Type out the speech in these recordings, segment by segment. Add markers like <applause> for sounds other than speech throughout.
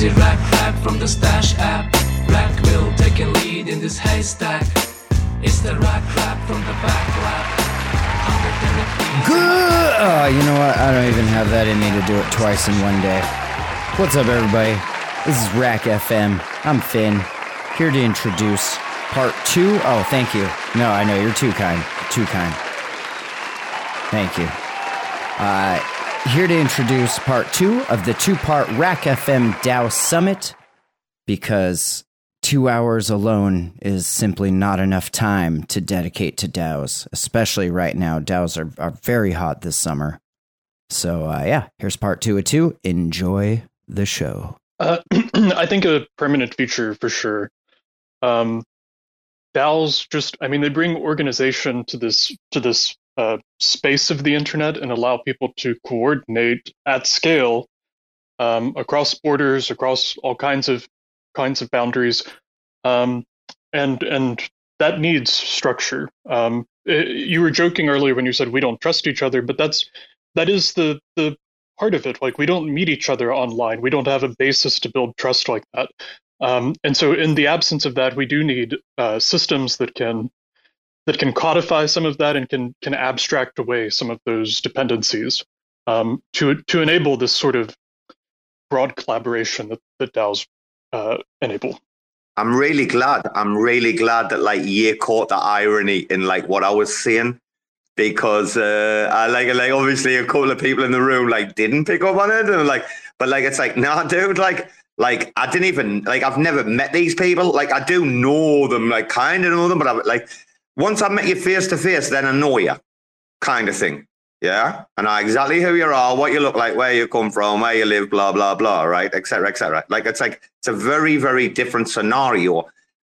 Crazy rack rap from the stash app. Rack will take a lead in this haystack. It's the rack rap from the back lab. 110 of these in my Good. Oh, you know what? I don't even have that in me to do it twice in one day. What's up, everybody? This is RAC FM. I'm Finn, here to introduce part two. Oh, thank you. No, I know you're too kind. Too kind. Thank you. Uh, here to introduce part two of the two part RAC FM DAO Summit because two hours alone is simply not enough time to dedicate to DAOs, especially right now. DAOs are, are very hot this summer. So, uh, yeah, here's part two of two. Enjoy the show. Uh, <clears throat> I think a permanent feature for sure. Um, DAOs just, I mean, they bring organization to this to this uh, space of the internet and allow people to coordinate at scale um, across borders, across all kinds of kinds of boundaries, um, and and that needs structure. Um, eh, you were joking earlier when you said we don't trust each other, but that's that is the the part of it. Like we don't meet each other online. We don't have a basis to build trust like that. Um, and so, in the absence of that, we do need uh, systems that can that can codify some of that and can can abstract away some of those dependencies um, to to enable this sort of broad collaboration that, that DAOs uh, enable. I'm really glad. I'm really glad that like you caught the irony in like what I was saying because uh, I like like obviously a couple of people in the room like didn't pick up on it and like but like it's like nah dude like like I didn't even like I've never met these people like I do know them like kind of know them but I like once I met you face to face then I know you kind of thing yeah and I exactly who you are what you look like where you come from where you live blah blah blah right etc etc like it's like it's a very very different scenario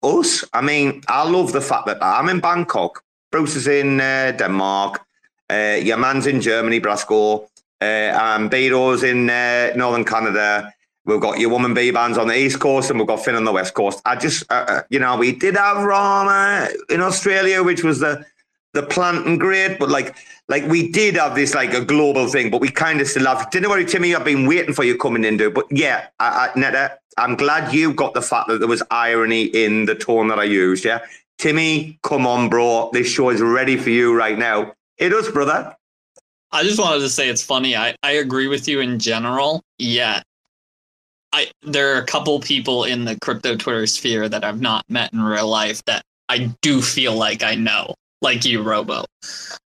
us I mean I love the fact that I'm in Bangkok Bruce is in uh, Denmark. Uh, your man's in Germany, Brasco. Uh, and Beato's in uh, Northern Canada. We've got your woman B bands on the East Coast and we've got Finn on the West Coast. I just, uh, uh, you know, we did have Rama in Australia, which was the the plant and great, but like, like we did have this like a global thing, but we kind of still have. Didn't worry, Timmy. I've been waiting for you coming in, dude. But yeah, I, I, Neta, I'm glad you got the fact that there was irony in the tone that I used. Yeah, Timmy, come on, bro. This show is ready for you right now. It is, brother. I just wanted to say it's funny. I, I agree with you in general. Yeah. I there are a couple people in the crypto Twitter sphere that I've not met in real life that I do feel like I know. Like you, Robo.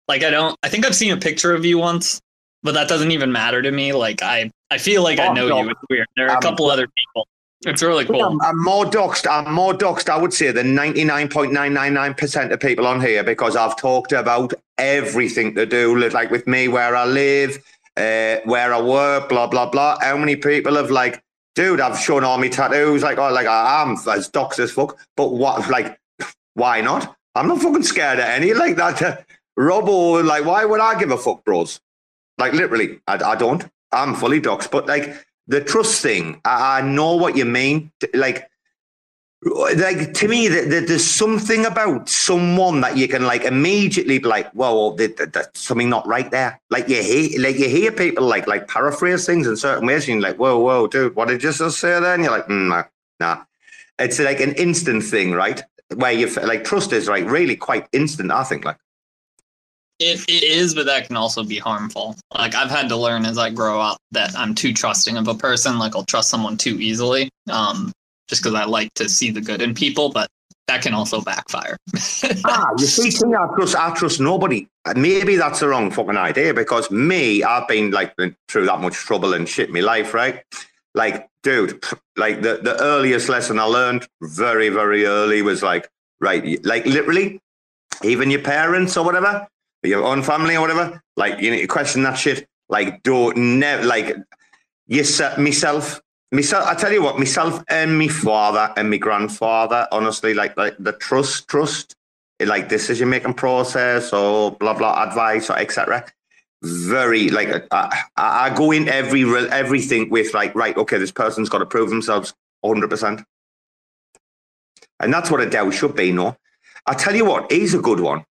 Like I don't I think I've seen a picture of you once, but that doesn't even matter to me. Like I I feel like I Oh, know no. you. It's weird. There are a Um, couple other people. It's really cool. I'm, I'm more doxed. I'm more doxed, I would say, than 99.999% of people on here because I've talked about everything to do, like with me, where I live, uh, where I work, blah, blah, blah. How many people have, like, dude, I've shown all my tattoos, like, oh, like, I am as doxed as fuck. But what, like, why not? I'm not fucking scared of any like that. Uh, Robo, like, why would I give a fuck, bros? Like, literally, I, I don't. I'm fully doxed. But, like, the trust thing, I, I know what you mean. Like, like to me, that there's something about someone that you can like immediately be like, "Whoa, there- there- there's something not right there." Like you hear, like you hear people like like paraphrase things in certain ways, and you're like, "Whoa, whoa, dude, what did you just say?" Then you're like, mm, "Nah, nah." It's like an instant thing, right? Where you like trust is like really quite instant. I think like. It, it is, but that can also be harmful. Like I've had to learn as I grow up that I'm too trusting of a person. Like I'll trust someone too easily, um, just because I like to see the good in people. But that can also backfire. <laughs> ah, you see, I trust, I trust nobody. Maybe that's the wrong fucking idea because me, I've been like been through that much trouble and shit in my life, right? Like, dude, <sniffs> like the, the earliest lesson I learned very, very early was like, right, like literally, even your parents or whatever, your own family or whatever, like you need to question that shit. Like, don't never like yes, myself, myself. I tell you what, myself and my father and my grandfather, honestly, like like the trust, trust, like decision making process or blah blah advice or etc. Very like I, I go in every everything with like right, okay, this person's got to prove themselves, hundred percent, and that's what a DAO should be. No, I tell you what, he's a good one.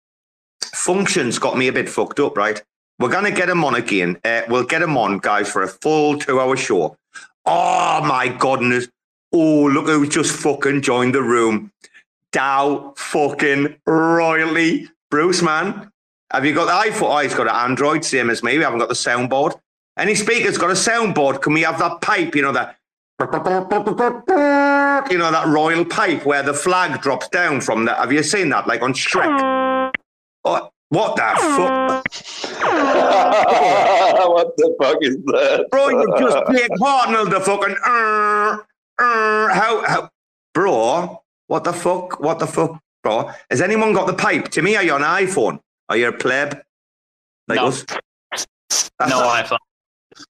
Functions got me a bit fucked up, right? We're to get him on again. Uh, we'll get him on, guys, for a full two hour show. Oh, my goodness. Oh, look who just fucking joined the room. DAO fucking royally. Bruce, man, have you got the iPhone? Oh, he's got an Android, same as me. We haven't got the soundboard. Any speaker's got a soundboard. Can we have that pipe, you know, that you know, that royal pipe where the flag drops down from that. Have you seen that? Like on Shrek. Mm. Oh, what the fuck? <laughs> what the fuck is that? Bro, you just <laughs> Jake Hartnell the fucking uh, uh, how how bro, what the fuck? What the fuck, bro? Has anyone got the pipe? To me, are you on iPhone? Are you a pleb? Like no. us? no iPhone.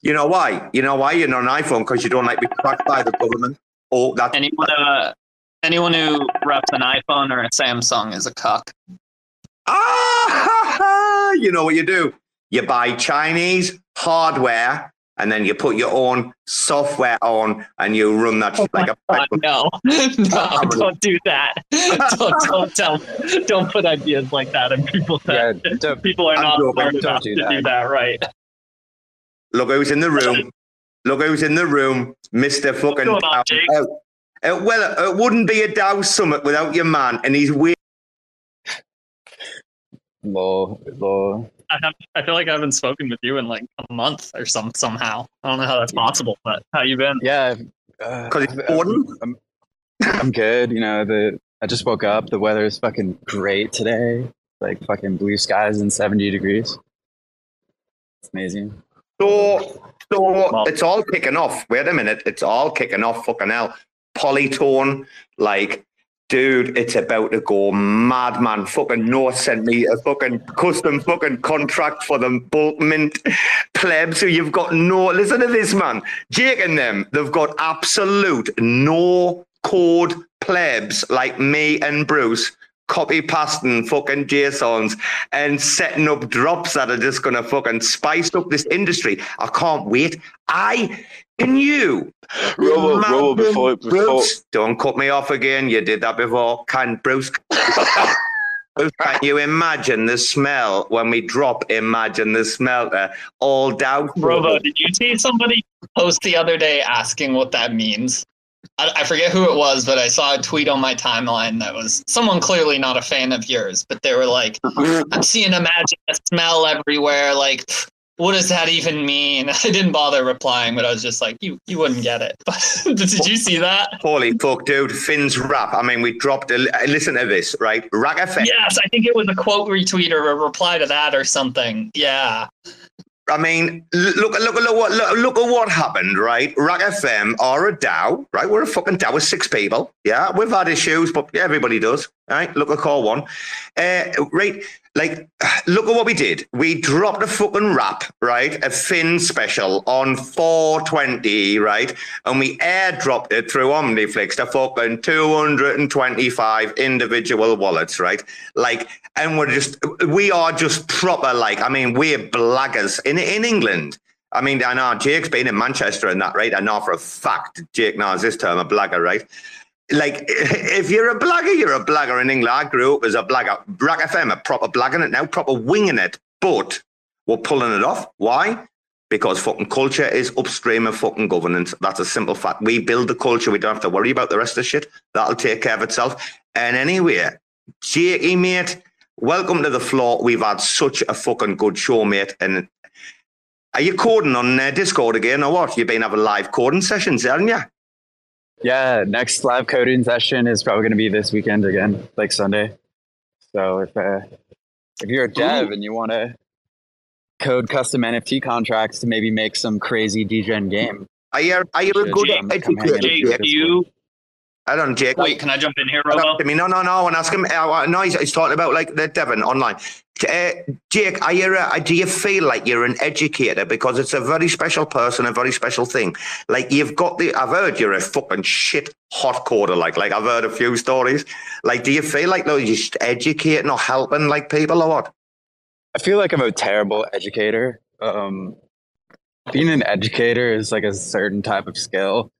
You know why? You know why you're not an iPhone? Because you don't like be tracked by the government. Oh, that anyone uh, anyone who reps an iPhone or a Samsung is a cuck. Ah, <laughs> you know what you do? You buy Chinese hardware and then you put your own software on and you run that oh like a God, no. <laughs> No <laughs> don't do that. Don't, don't tell don't put ideas like that in people's yeah, heads people are not smart enough do to do that. right. Look who's in the room. Look who's in the room mr fucking on, uh, uh, well it wouldn't be a DAO summit without your man and he's weird Low, low. I, have, I feel like I haven't spoken with you in like a month or some somehow. I don't know how that's possible, but how you been? Yeah, because uh, I'm, I'm good. You know, the I just woke up. The weather is fucking great today. Like fucking blue skies and 70 degrees. It's amazing. So, so it's all kicking off. Wait a minute, it's all kicking off. Fucking hell, polytone, like dude, it's about to go madman. Fucking North sent me a fucking custom fucking contract for them bulk mint plebs who you've got no listen to this man. Jake and them, they've got absolute no code plebs like me and Bruce copy pasting fucking JSONs and setting up drops that are just gonna fucking spice up this industry. I can't wait. I can you? Robo, Robo, before, before. Bruce, don't cut me off again. You did that before. Can Bruce? <laughs> can you imagine the smell when we drop Imagine the Smelter all down? Robo, did you see somebody post the other day asking what that means? I, I forget who it was, but I saw a tweet on my timeline that was someone clearly not a fan of yours, but they were like, <laughs> I'm seeing Imagine the smell everywhere. Like, what does that even mean? <laughs> I didn't bother replying, but I was just like, you you wouldn't get it. But <laughs> did you see that? Holy fuck, dude! Finn's rap. I mean, we dropped. A, listen to this, right? RAC FM. Yes, I think it was a quote retweet or a reply to that or something. Yeah. I mean, look, look, look, what, look, look at what happened, right? RAC FM are a DAO, right? We're a fucking DAO with six people. Yeah, we've had issues, but everybody does, right? Look at call one. Uh, right, like, look at what we did. We dropped a fucking rap, right? A Finn special on 420, right? And we airdropped it through OmniFlix to fucking 225 individual wallets, right? Like, and we're just, we are just proper, like, I mean, we're blaggers in, in England. I mean, I know Jake's been in Manchester and that, right? I know for a fact Jake knows this term, a blagger, right? Like <laughs> if you're a blagger, you're a blagger in England. I grew up as a blagger. RAC FM are proper blagging it now, proper winging it, but we're pulling it off. Why? Because fucking culture is upstream of fucking governance. That's a simple fact. We build the culture. We don't have to worry about the rest of the shit. That'll take care of itself. And anyway, Jakey, mate, welcome to the floor. We've had such a fucking good show, mate. And are you coding on uh, Discord again or what? You've been having live coding sessions, haven't you? Yeah, next live coding session is probably going to be this weekend again, like Sunday. So if uh, if you're a dev Ooh. and you want to code custom NFT contracts to maybe make some crazy DGen game, I you are you a good educator? Jake, you I don't know, Jake. Wait, can I jump in here, Robo? I mean, no, no, no. I want to ask him. Uh, no, he's, he's, talking about like the Devon online. Uh, Jake, are you, uh, do you feel like you're an educator because it's a very special person, a very special thing? Like you've got the. I've heard you're a fucking shit hot coder. Like, like I've heard a few stories. Like, do you feel like though you're just educating or helping like people or what? I feel like I'm a terrible educator. Um, being an educator is like a certain type of skill.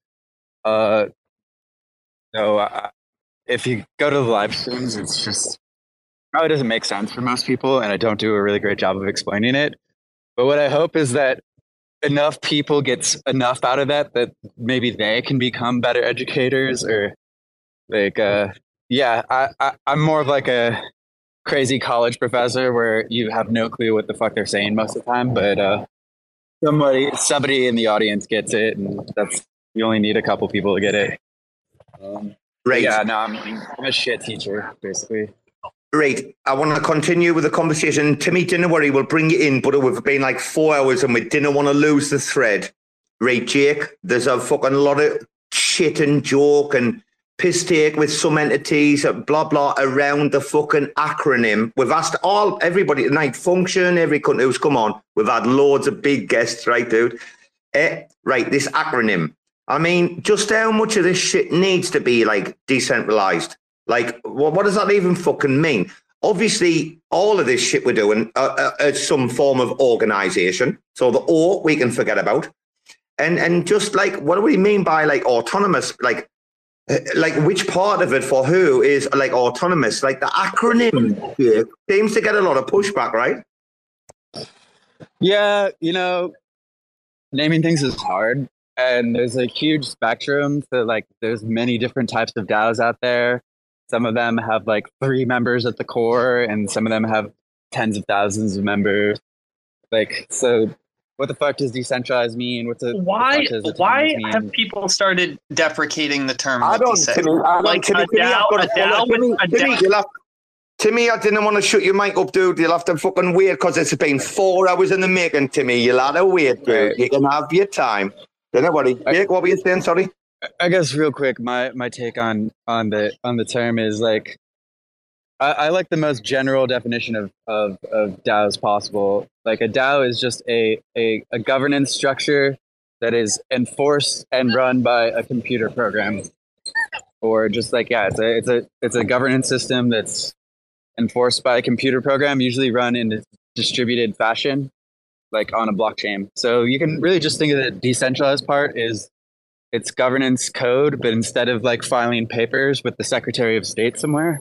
Uh, so uh, if you go to the live streams, it's just probably doesn't make sense for most people, and I don't do a really great job of explaining it. But what I hope is that enough people gets enough out of that that maybe they can become better educators or like uh yeah I, I i'm more of like a crazy college professor where you have no clue what the fuck they're saying most of the time but uh somebody somebody in the audience gets it and that's you only need a couple people to get it um, right. Yeah, no, I'm, I'm a shit teacher, basically. Right. I want to continue with the conversation. Timmy, didn't worry, we'll bring you in, but we've been like four hours and we didn't want to lose the thread. Right, Jake, there's a fucking lot of shit and joke and piss take with some entities, blah blah, around the fucking acronym. We've asked all everybody tonight, function, every country who's come on. We've had loads of big guests, right, dude? Eh, right, this acronym. I mean, just how much of this shit needs to be like decentralized? Like, what, what does that even fucking mean? Obviously, all of this shit we're doing uh, uh, is some form of organization. So the O we can forget about. And and just like, what do we mean by like autonomous? Like, uh, like which part of it for who is like autonomous? Like the acronym seems to get a lot of pushback, right? Yeah, you know, naming things is hard and there's a huge spectrum so like there's many different types of daos out there some of them have like three members at the core and some of them have tens of thousands of members like so what the fuck does decentralized mean what's a why why have people started deprecating the term i don't, Timmy, I don't like Timmy, a DAO, a DAO, Timmy, a Timmy, DAO. Have, Timmy, I didn't want to shut your mic up, dude. You'll have to fucking wait because it's been four hours in the making, Timmy. You'll have to wait, dude. You can have your time. Don't worry. Jake, what were you saying? Sorry. I guess real quick, my my take on on the on the term is like, I, I like the most general definition of of of DAOs possible. Like a DAO is just a a, a governance structure that is enforced and run by a computer program, or just like yeah, it's a it's a it's a governance system that's enforced by a computer program, usually run in a distributed fashion like on a blockchain. So you can really just think of the decentralized part is it's governance code, but instead of like filing papers with the Secretary of State somewhere,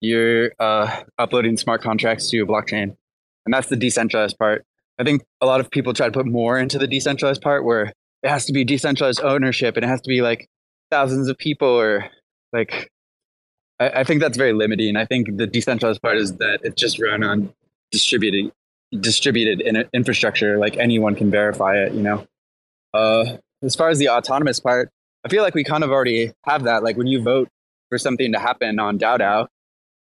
you're uh, uploading smart contracts to a blockchain. And that's the decentralized part. I think a lot of people try to put more into the decentralized part where it has to be decentralized ownership and it has to be like thousands of people or like I, I think that's very limiting. I think the decentralized part is that it's just run on distributed distributed in infrastructure, like anyone can verify it, you know. Uh, as far as the autonomous part, I feel like we kind of already have that. Like when you vote for something to happen on DAO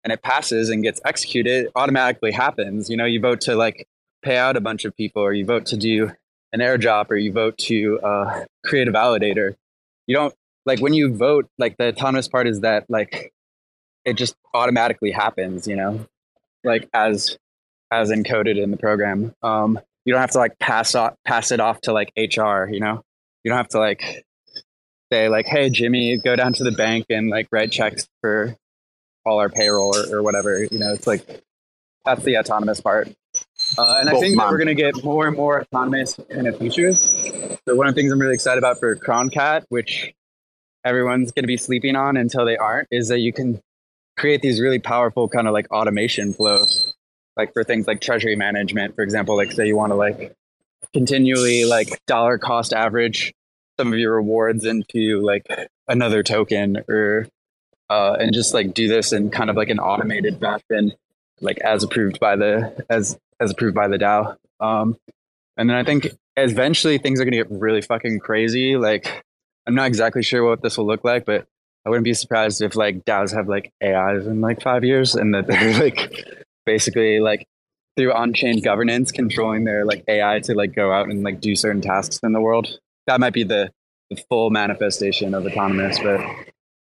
and it passes and gets executed, it automatically happens. You know, you vote to like pay out a bunch of people, or you vote to do an airdrop, or you vote to uh, create a validator. You don't like when you vote. Like the autonomous part is that like it just automatically happens. You know, like as as encoded in the program. Um, you don't have to like pass off, pass it off to like HR. You know, you don't have to like say like, "Hey, Jimmy, go down to the bank and like write checks for all our payroll or, or whatever." You know, it's like that's the autonomous part. Uh, and I think that we're going to get more and more autonomous in the future. So one of the things I'm really excited about for Croncat, which everyone's going to be sleeping on until they aren't, is that you can create these really powerful kind of like automation flows like for things like treasury management, for example, like say you want to like continually like dollar cost average some of your rewards into like another token or uh, and just like do this in kind of like an automated fashion, like as approved by the as as approved by the DAO. Um, and then I think eventually things are going to get really fucking crazy. Like I'm not exactly sure what this will look like, but I wouldn't be surprised if like DAOs have like AIs in like five years and that they're <laughs> like basically like through on-chain governance controlling their like AI to like go out and like do certain tasks in the world. That might be the, the full manifestation of autonomous, but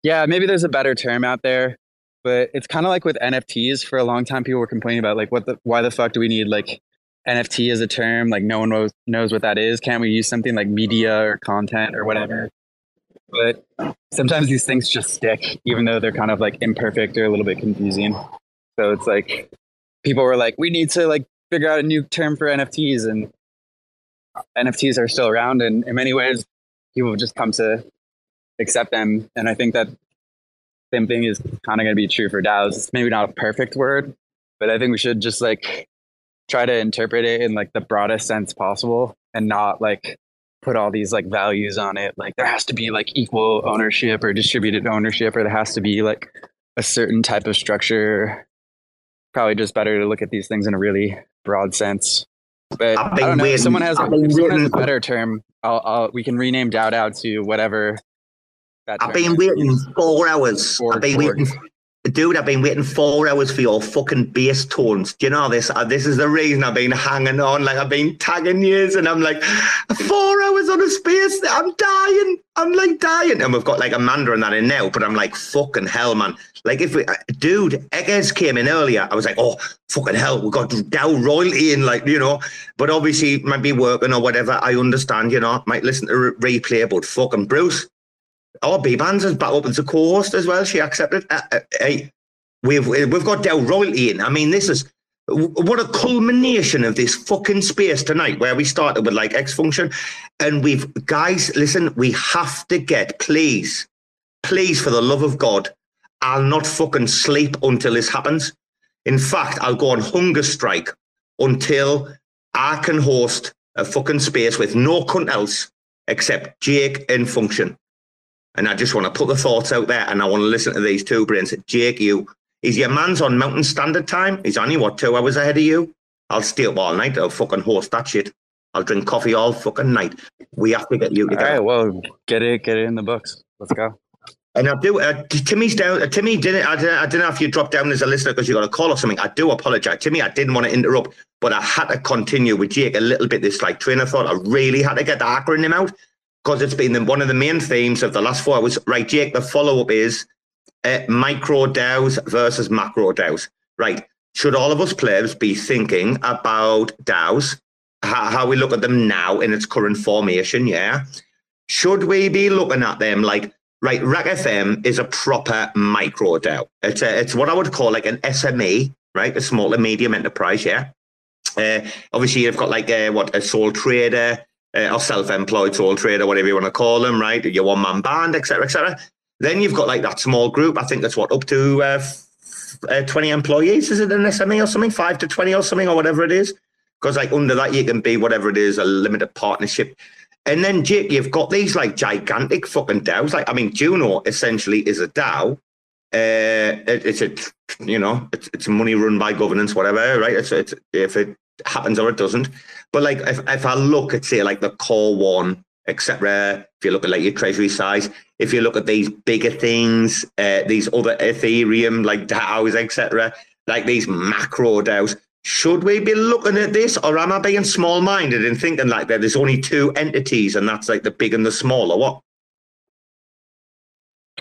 yeah, maybe there's a better term out there. But it's kind of like with NFTs. For a long time, people were complaining about like, what the, why the fuck do we need like NFT as a term? Like, no one knows knows what that is. Can't we use something like media or content or whatever? But sometimes these things just stick, even though they're kind of like imperfect or a little bit confusing. So it's like people were like, we need to like figure out a new term for NFTs, and NFTs are still around, and in many ways, people have just come to accept them. And I think that same thing is kind of going to be true for DAOs. It's maybe not a perfect word, but I think we should just like try to interpret it in like the broadest sense possible and not like put all these like values on it. Like there has to be like equal ownership or distributed ownership, or there has to be like a certain type of structure. Probably just better to look at these things in a really broad sense. But I don't know. If someone has, if someone has a better term, I'll, I'll, we can rename DAO to whatever I've been waiting four hours. I've been waiting. Dude, I've been waiting four hours for your fucking bass tones. Do you know this? Uh, this is the reason I've been hanging on. Like I've been tagging years, and I'm like, four hours on a space. I'm dying. I'm like dying. And we've got like Amanda and that in now, but I'm like, fucking hell, man. Like if we, uh, dude, Eggers came in earlier. I was like, oh, fucking hell, we got DAO royalty in, like you know. But obviously, might be working or whatever. I understand, you know. Might listen to re- replay, but fucking Bruce our B bands has back up as a co-host as well. She accepted. Uh, uh, we've we've got DAO royalty in. I mean, this is what a culmination of this fucking space tonight, where we started with like X function, and we've guys, listen, we have to get please, please, for the love of God, I'll not fucking sleep until this happens. In fact, I'll go on hunger strike until I can host a fucking space with no cunt else except Jake and Function. And I just want to put the thoughts out there and I want to listen to these two brains. Jake, you, is your man's on Mountain Standard Time? He's only, what, two hours ahead of you? I'll stay up all night. I'll fucking host that shit. I'll drink coffee all fucking night. We have to get you together. All right, well, get it, get it in the books. Let's go. And I do. Uh, Timmy's down. Uh, Timmy didn't. I, didn't. I don't know if you dropped down as a listener because you got a call or something. I do apologize, Timmy. I didn't want to interrupt, but I had to continue with Jake a little bit. This like train of thought. I really had to get the acronym out because it's been the, one of the main themes of the last four hours. Right, Jake, the follow up is uh, micro DAOs versus macro DAOs. Right. Should all of us players be thinking about DAOs, how, how we look at them now in its current formation? Yeah. Should we be looking at them like, right, RAC FM is a proper micro DAO. It's, a, it's what I would call like an SME, right? A small and medium enterprise. Yeah. Uh, obviously, you've got like a, what a sole trader, uh, or self-employed sole trader, whatever you want to call them, right? Your one-man band, etc., etc. Then you've got like that small group. I think that's what up to uh, uh, twenty employees. Is it an SME or something? Five to twenty or something, or whatever it is. Because like under that, you can be whatever it is, a limited partnership. And then Jake, you've got these like gigantic fucking DAOs. Like I mean, Juno essentially is a DAO. Uh, it, it's a you know it's, it's money run by governance, whatever, right? It's, it's if it happens or it doesn't. But like if, if I look at say like the core one, etc. If you look at like your treasury size, if you look at these bigger things, uh, these other Ethereum like DAOs, etc., like these macro DAOs, should we be looking at this, or am I being small-minded and thinking like that there's only two entities and that's like the big and the small, or what?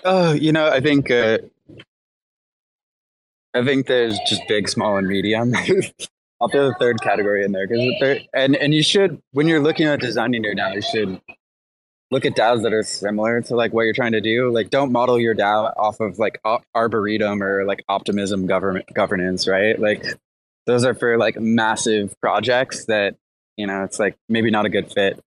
Oh, you know, I think uh, I think there's just big, small, and medium. <laughs> I'll throw the third category in there because and and you should when you're looking at designing your DAO, you should look at DAOs that are similar to like what you're trying to do. Like, don't model your DAO off of like Arbitrum or like Optimism government governance, right? Like, those are for like massive projects that you know it's like maybe not a good fit.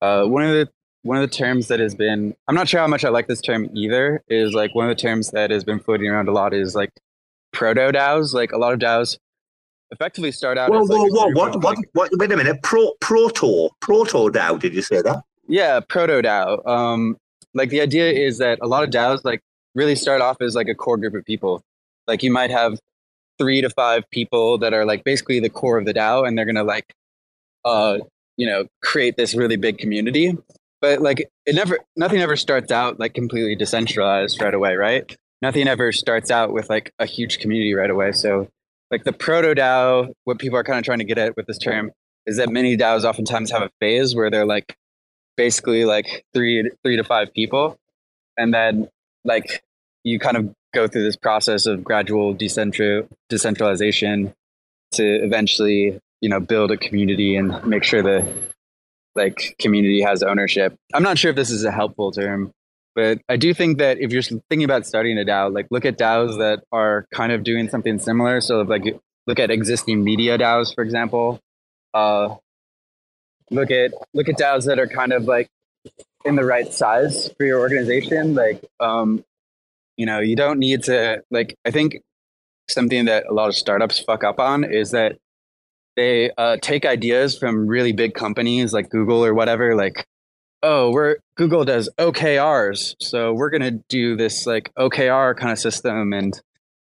Uh, one of the one of the terms that has been I'm not sure how much I like this term either is like one of the terms that has been floating around a lot is like proto DAOs. Like a lot of DAOs effectively start out. Whoa, whoa, like whoa! What, what, what? Wait a minute. Pro, proto, proto DAO. Did you say that? Yeah, proto DAO. Um, like the idea is that a lot of DAOs like really start off as like a core group of people. Like you might have three to five people that are like basically the core of the DAO, and they're gonna like, uh, you know, create this really big community. but like it never nothing ever starts out like completely decentralized right away right nothing ever starts out with like a huge community right away so like the proto dao what people are kind of trying to get at with this term is that many daos oftentimes have a phase where they're like basically like three three to five people. And then like you kind of go through this process of gradual decentral decentralization to eventually you know build a community and make sure the like community has ownership. I'm not sure if this is a helpful term but i do think that if you're thinking about starting a dao like look at daos that are kind of doing something similar. So like look at existing media daos for example. Uh, look at look at daos that are kind of like in the right size for your organization. Like um you know you don't need to like i think something that a lot of startups fuck up on is that they uh, take ideas from really big companies like google or whatever like oh we're google does okrs so we're going to do this like okr kind of system and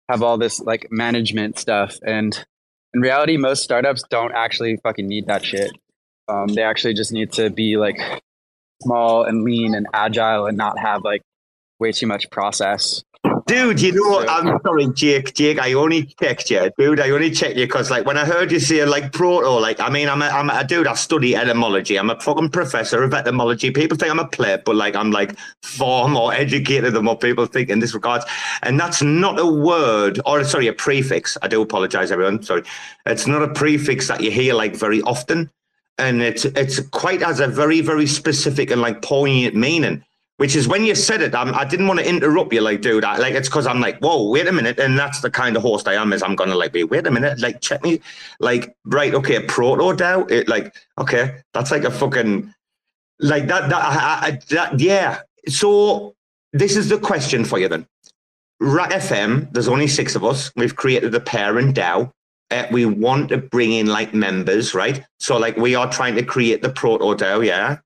have all this like management stuff. And in reality most startups don't actually fucking need that shit. Um, they actually just need to be like small and lean and agile and not have like way too much process. Dude, you know, I'm sorry, Jake. Jake, I only checked you, dude. I only checked you because, like, when I heard you say like proto, like, I mean, I'm a, I'm a dude. I study etymology. I'm a fucking professor of etymology. People think I'm a pleb, but like, I'm like far more educated than what people think in this regards. And that's not a word, or sorry, a prefix. I do apologize, everyone. Sorry, it's not a prefix that you hear like very often and it's it's quite has a very very specific and like poignant meaning which is when you said it I'm, i did not want to interrupt you like dude I, like it's because i'm like whoa wait a minute and that's the kind of host i am is i'm gonna like be wait a minute like check me like right okay a proto dao it like okay that's like a fucking like that that, I, I, that yeah so this is the question for you then RAC FM, there's only six of us. We've created the parent DAO uh, we want to bring in like members, right? So like we are trying to create the proto DAO, yeah.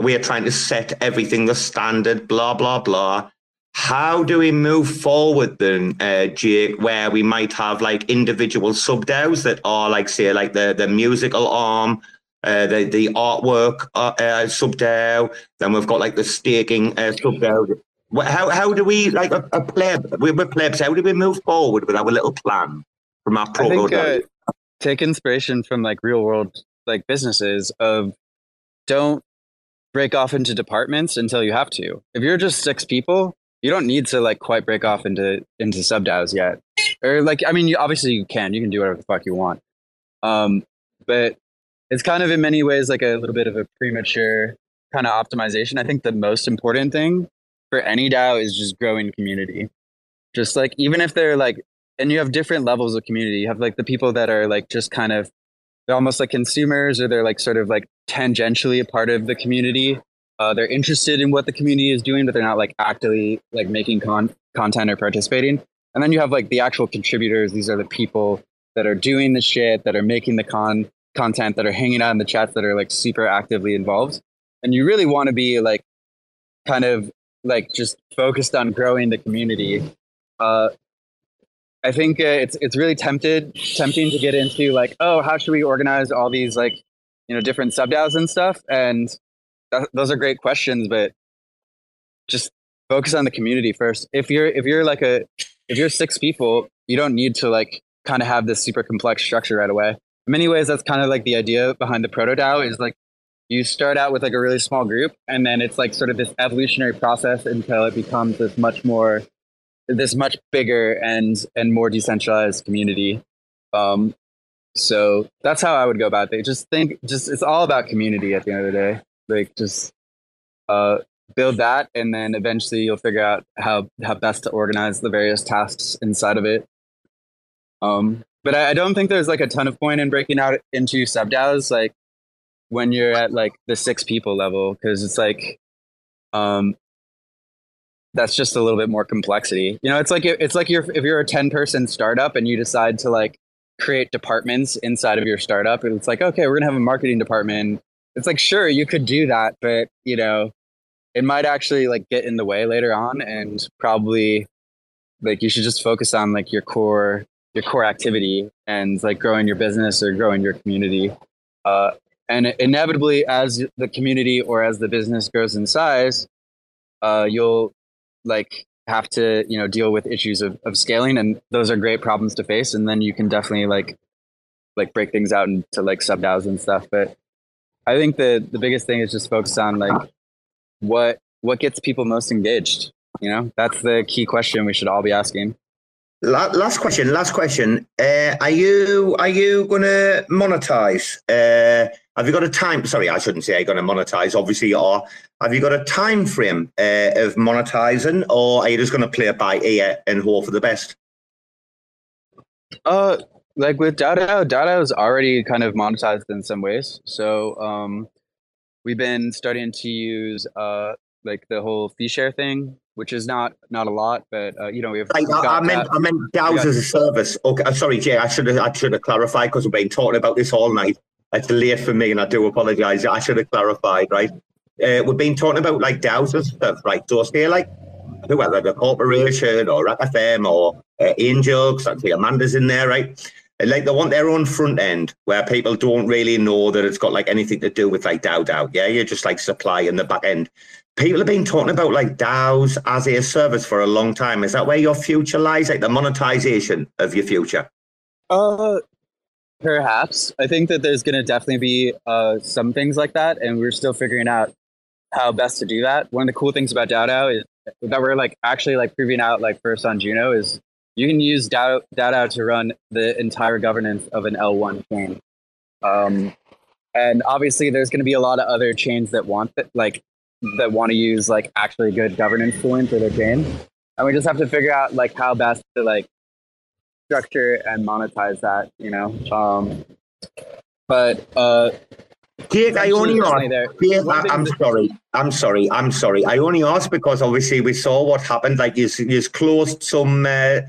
We are trying to set everything the standard, blah blah blah. How do we move forward then, uh, Jake? Where we might have like individual sub DAOs that are like say like the the musical arm, uh, the the artwork uh, uh, sub DAO. Then we've got like the staking uh, sub DAO. How how do we like a, a pleb? We're, we're plebs. How do we move forward with our little plan? from our pro I uh, take inspiration from like real world like businesses of don't break off into departments until you have to. If you're just six people, you don't need to like quite break off into into sub DAOs yet. Or like I mean, you, obviously you can. You can do whatever the fuck you want. Um, but it's kind of in many ways like a little bit of a premature kind of optimization. I think the most important thing for any DAO is just growing community. Just like even if they're like and you have different levels of community. You have like the people that are like just kind of they're almost like consumers or they're like sort of like tangentially a part of the community. Uh, they're interested in what the community is doing, but they're not like actively like making con- content or participating. And then you have like the actual contributors. These are the people that are doing the shit, that are making the con content, that are hanging out in the chats, that are like super actively involved. And you really want to be like kind of like just focused on growing the community. Uh, I think uh, it's it's really tempted tempting to get into like, oh, how should we organize all these like you know different sub DAOs and stuff? And th- those are great questions, but just focus on the community first. If you're if you're like a if you're six people, you don't need to like kind of have this super complex structure right away. In many ways, that's kind of like the idea behind the proto DAO is like you start out with like a really small group, and then it's like sort of this evolutionary process until it becomes this much more this much bigger and and more decentralized community. Um, so that's how I would go about it. Just think, just it's all about community at the end of the day. Like just uh, build that, and then eventually you'll figure out how how best to organize the various tasks inside of it. Um, but I, I don't think there's like a ton of point in breaking out into sub DAOs like when you're at like the six people level because it's like um that's just a little bit more complexity. You know, it's like it's like you're if you're a 10 person startup and you decide to like create departments inside of your startup, it's like, okay, we're gonna have a marketing department. It's like, sure, you could do that, but you know, it might actually like get in the way later on and probably like you should just focus on like your core your core activity and like growing your business or growing your community. Uh, and inevitably, as the community or as the business grows in size, uh, you'll like have to you know deal with issues of, of scaling, and those are great problems to face. And then you can definitely like like break things out into like sub DAOs and stuff. But I think the the biggest thing is just focus on like what what gets people most engaged. You know, that's the key question we should all be asking. Last question. Last question. Uh, are you are you going to monetize? Uh, have you got a time? Sorry, I shouldn't say you're going to monetize. Obviously, you are. Have you got a time frame uh, of monetizing, or are you just going to play it by ear and hope for the best? Uh, like with DAO, DAO is already kind of monetized in some ways. So, um, we've been starting to use uh like the whole fee share thing which is not not a lot, but uh, you know we have. I, I meant I meant DAOs as a service. Okay, uh, sorry, Jay. I should have I should have clarified because we've been talking about this all night. It's late for me, and I do apologise. I should have clarified. Right, uh, we've been talking about like DAOs and stuff, right? So say like whether the corporation or RAC FM or uh, Angel, because I see Amanda's in there, right? like they want their own front end where people don't really know that it's got like anything to do with like DAO DAO. Yeah, you're just like supply in the back end people have been talking about like DAOs as a service for a long time. Is that where your future lies, like the monetization of your future? Uh, perhaps. I think that there's going to definitely be uh, some things like that, and we're still figuring out how best to do that. One of the cool things about DAO is that we're like actually like proving out like first on Juno is you can use DAO, DAO to run the entire governance of an L1 chain. Um, and obviously, there's going to be a lot of other chains that want that, like that want to use like actually good governance tooling for their chain. And we just have to figure out like how best to like structure and monetize that, you know. Um, but uh, Jake, I only asked. Jake, I, am sorry. I'm sorry. I'm sorry. I only asked because obviously we saw what happened. Like you, you closed some uh,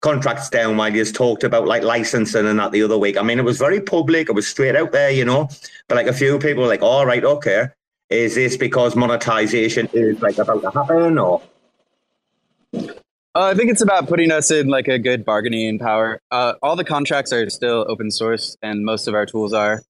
contracts down while you talked about like licensing and that the other week. I mean, it was very public. It was straight out there, you know. But like a few people were like, "All right, okay." Is this because monetization is like about to happen, or? Uh, I think it's about putting us in like a good bargaining power. Uh, all the contracts are still open source, and most of our tools are.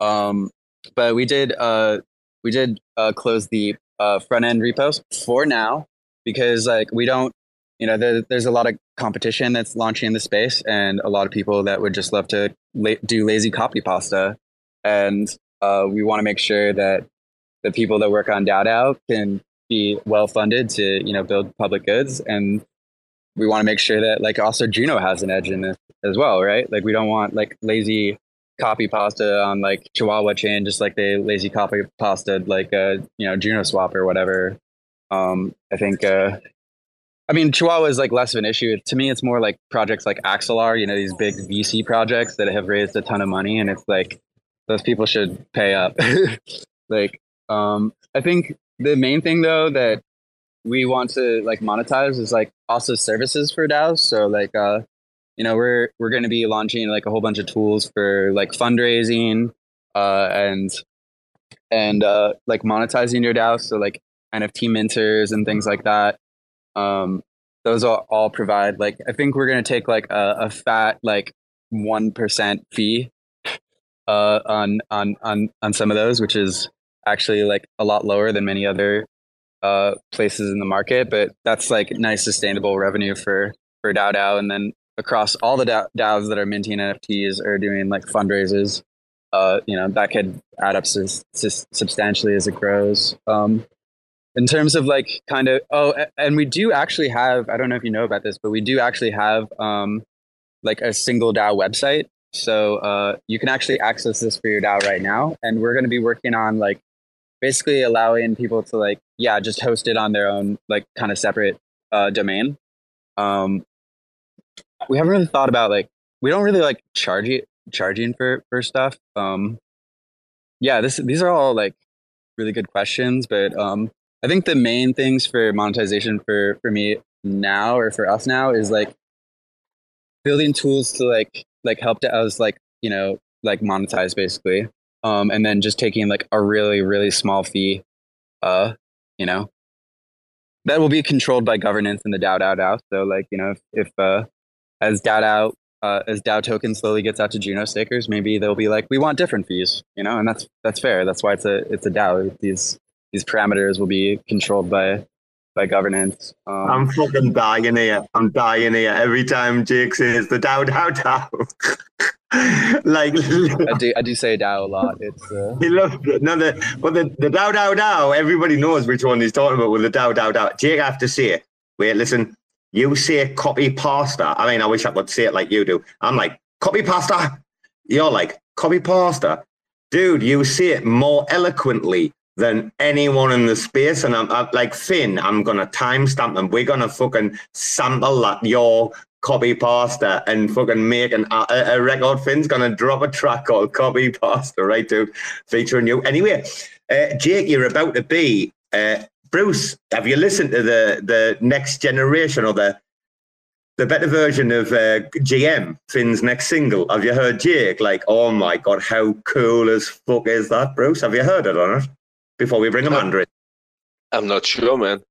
Um, but we did uh, we did uh, close the uh, front end repos for now because like we don't, you know, there, there's a lot of competition that's launching in the space, and a lot of people that would just love to la- do lazy copy pasta, and uh, we want to make sure that the people that work on DAO can be well funded to you know build public goods and we want to make sure that like also Juno has an edge in this as well, right? Like we don't want like lazy copy pasta on like Chihuahua chain, just like they lazy copy pasta like uh you know Juno swap or whatever. Um, I think uh, I mean Chihuahua is like less of an issue. To me, it's more like projects like Axelar, you know, these big VC projects that have raised a ton of money, and it's like those people should pay up. <laughs> like um, I think the main thing though that we want to like monetize is like also services for DAOs. So like uh, you know, we're we're going to be launching like a whole bunch of tools for like fundraising uh, and and uh, like monetizing your DAO. So like NFT minters and things like that. Um, those all, all provide like I think we're going to take like a, a fat like one percent fee uh, on on on on some of those, which is actually like a lot lower than many other uh, places in the market, but that's like nice sustainable revenue for for DAO. And then across all the DAOs that are minting NFTs or doing like fundraisers, uh, you know that could add up su- su- substantially as it grows. Um, in terms of like kind of oh, and we do actually have I don't know if you know about this, but we do actually have um, like a single DAO website. So uh, you can actually access this for your DAO right now, and we're going to be working on like basically allowing people to like yeah just host it on their own like kind of separate uh, domain. Um we haven't really thought about like we don't really like charging charging for for stuff. Um yeah this these are all like really good questions but um i think the main things for monetization for for me now or for us now is like building tools to like like help to us like you know like monetize basically um, and then just taking like a really really small fee, uh, you know, that will be controlled by governance in the DAO DAO DAO. So like you know if, if uh, as DAO DAO uh, as DAO token slowly gets out to Juno stakers, maybe they'll be like, we want different fees, you know, and that's that's fair. That's why it's a it's a DAO. These these parameters will be controlled by by governance. Um, I'm fucking dying here. I'm dying here every time Jake says the DAO DAO DAO. <laughs> like I do, I do say DAO a lot. It's uh... he loves it. No, the but the the DAO Dow DAO. Everybody knows which one he's talking about with the DAO DAO DAO. Jake, I have to say, wait, listen. You say copy pasta. I mean, I wish I could say it like you do. I'm like copy pasta. You're like copy pasta, dude. You say it more eloquently than anyone in the space. And I'm, I'm like Finn, I'm gonna timestamp and we're gonna fucking sample that your copy pasta and fucking make an, a, a record. Finn's gonna drop a track called Copy Pasta, right, dude? Featuring you. Anyway, uh, Jake, you're about to be uh, Bruce. Have you listened to the the next generation or the the better version of uh, GM, Finn's next single? Have you heard Jake? Like, oh my god, how cool as fuck is that, Bruce? Have you heard it on it? Before we bring Amanda in? I'm not sure, man.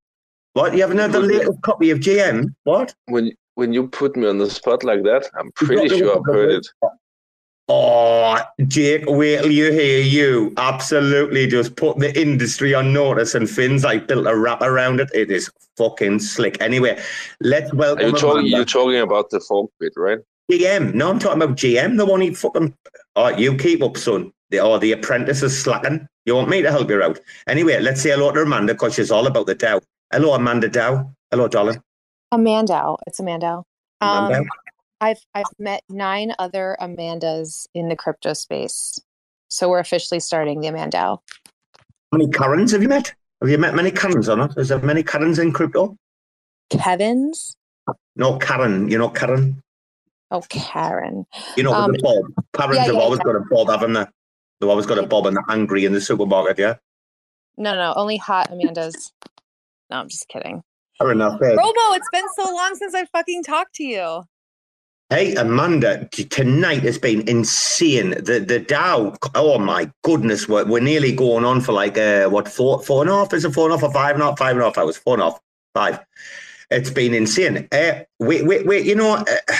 What? You haven't heard the latest copy of GM? What? When when you put me on the spot like that, I'm pretty sure I've heard it. Oh, Jake, wait till you hear you. Absolutely just put the industry on notice and Finn's like built a wrap around it. It is fucking slick. Anyway, let's welcome. Are you talking, you're talking about the folk bit, right? GM. No, I'm talking about GM, the one he fucking. Oh, you keep up, son. The, oh, the apprentice is slacking. You want me to help you out? Anyway, let's say hello to Amanda because she's all about the DAO. Hello, Amanda DAO. Hello, darling. Amanda. It's Amanda. Um, I've I've met nine other Amandas in the crypto space, so we're officially starting the Amanda. How many Karens have you met? Have you met many Karens or not? Is there many Karens in crypto? Kevin's? No, Karen. You know Karen? Oh, Karen. You know, um, the Bob. Karens yeah, have yeah, always yeah. got a Bob, haven't they? They've always got a Bob and the angry in the supermarket, yeah? No, no, only hot Amanda's. No, I'm just kidding. Fair enough. Robo, it's been so long since I fucking talked to you. Hey, Amanda, tonight has been insane. The the DAO, oh my goodness, we're, we're nearly going on for like, uh, what, four, four and a half? Is it four and a half or five and a half? Five and a half hours, four and a half, five. It's been insane. Uh, wait, wait, wait, you know, uh,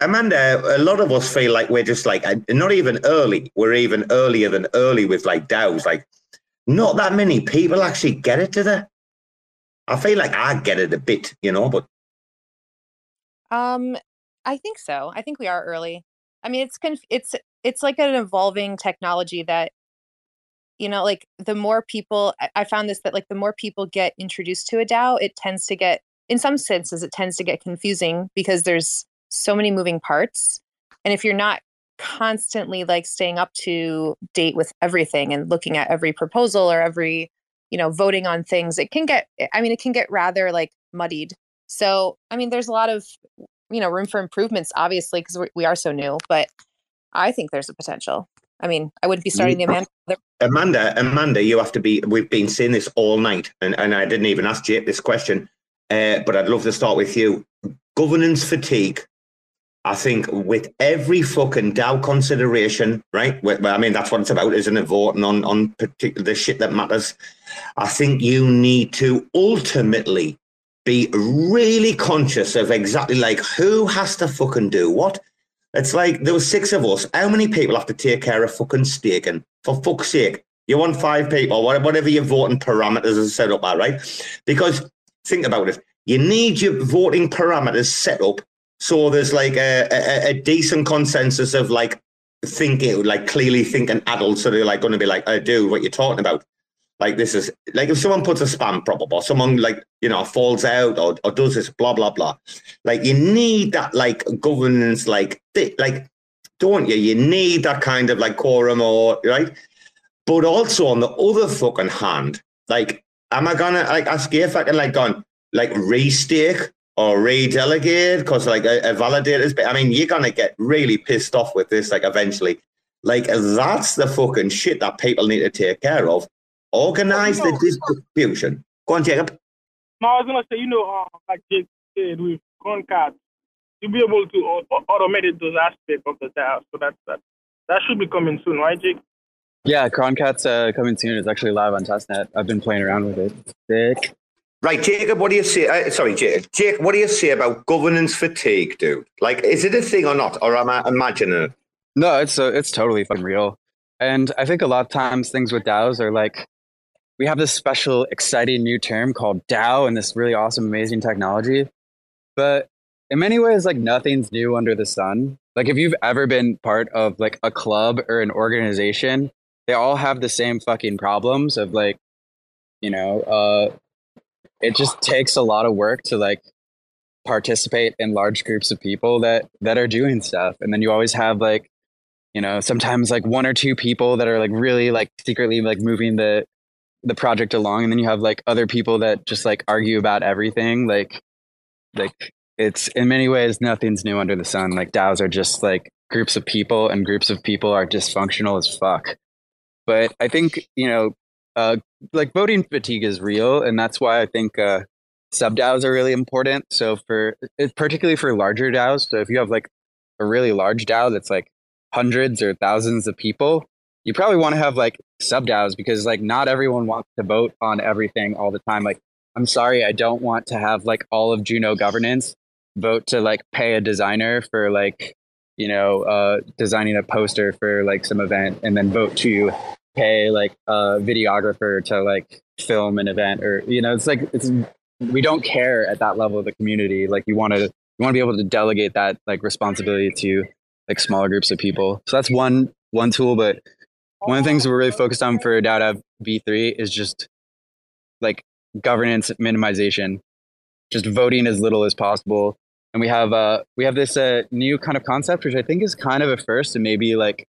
Amanda, a lot of us feel like we're just like uh, not even early. We're even earlier than early with like DAOs. Like, not that many people actually get it to the. I feel like I get it a bit, you know, but. Um, I think so. I think we are early. I mean, it's conf- it's it's like an evolving technology that, you know, like the more people. I, I found this that like the more people get introduced to a DAO, it tends to get, in some senses, it tends to get confusing because there's so many moving parts. And if you're not constantly like staying up to date with everything and looking at every proposal or every, you know, voting on things, it can get, I mean, it can get rather like muddied. So, I mean, there's a lot of, you know, room for improvements, obviously, because we are so new, but I think there's a potential. I mean, I wouldn't be starting the Amanda. Amanda, Amanda, you have to be. We've been seeing this all night, and, and I didn't even ask Jake this question, uh, but I'd love to start with you. Governance fatigue I think with every fucking DAO consideration, right? I mean, that's what it's about, isn't it? Voting on on particular the shit that matters. I think you need to ultimately be really conscious of exactly like who has to fucking do what. It's like there were six of us. How many people have to take care of fucking staking? For fuck's sake, you want five people, whatever your voting parameters are set up at, right? Because think about it. You need your voting parameters set up so there's like a, a, a decent consensus of like thinking, like clearly thinking adults that are like going to be like, oh, I do what you're talking about. Like this is like if someone puts a spam up or someone like you know falls out or, or does this blah blah blah, like you need that like governance like like don't you? You need that kind of like quorum or right, but also on the other fucking hand, like am I gonna like ask you if I can like go on like restake or redelegate because like a, a validator's I mean, you're gonna get really pissed off with this, like eventually. Like that's the fucking shit that people need to take care of. Organize well, know, the distribution. Go on, Jacob. No, I was gonna say, you know, uh, like Jake said with Croncat, you'll be able to uh, automate those aspects of the DAO. So that that that should be coming soon, right, Jake? Yeah, Croncat's uh, coming soon. It's actually live on testnet. I've been playing around with it. Sick. Right, Jacob, what do you say? Uh, sorry, Jake. Jake, what do you say about governance fatigue, dude? Like, is it a thing or not? Or am I imagining it? No, it's uh, it's totally fucking real. And I think a lot of times things with DAOs are like, we have this special, exciting new term called DAO and this really awesome, amazing technology. But in many ways, like nothing's new under the sun. Like if you've ever been part of like a club or an organization, they all have the same fucking problems of like, you know, uh, it just takes a lot of work to like participate in large groups of people that that are doing stuff, and then you always have like you know sometimes like one or two people that are like really like secretly like moving the the project along. And then you have like other people that just like argue about everything. Like like it's in many ways nothing's new under the sun. Like daos are just like groups of people and groups of people are dysfunctional as fuck. But i think you know uh like voting fatigue is real and that's why i think uh sub daos are really important so for particularly for larger daos so if you have like a really large dao that's like hundreds or thousands of people, you probably want to have like sub DAOs because like not everyone wants to vote on everything all the time. Like, I'm sorry, I don't want to have like all of Juno governance vote to like pay a designer for like, you know, uh, designing a poster for like some event and then vote to pay like a videographer to like film an event or, you know, it's like, it's, we don't care at that level of the community. Like you want to, you want to be able to delegate that like responsibility to like smaller groups of people. So that's one one tool. But one of the things we're really focused on for DAO V3 is just like governance minimization, just voting as little as possible. And we have uh we have this uh, new kind of concept, which I think is kind of a first, and maybe like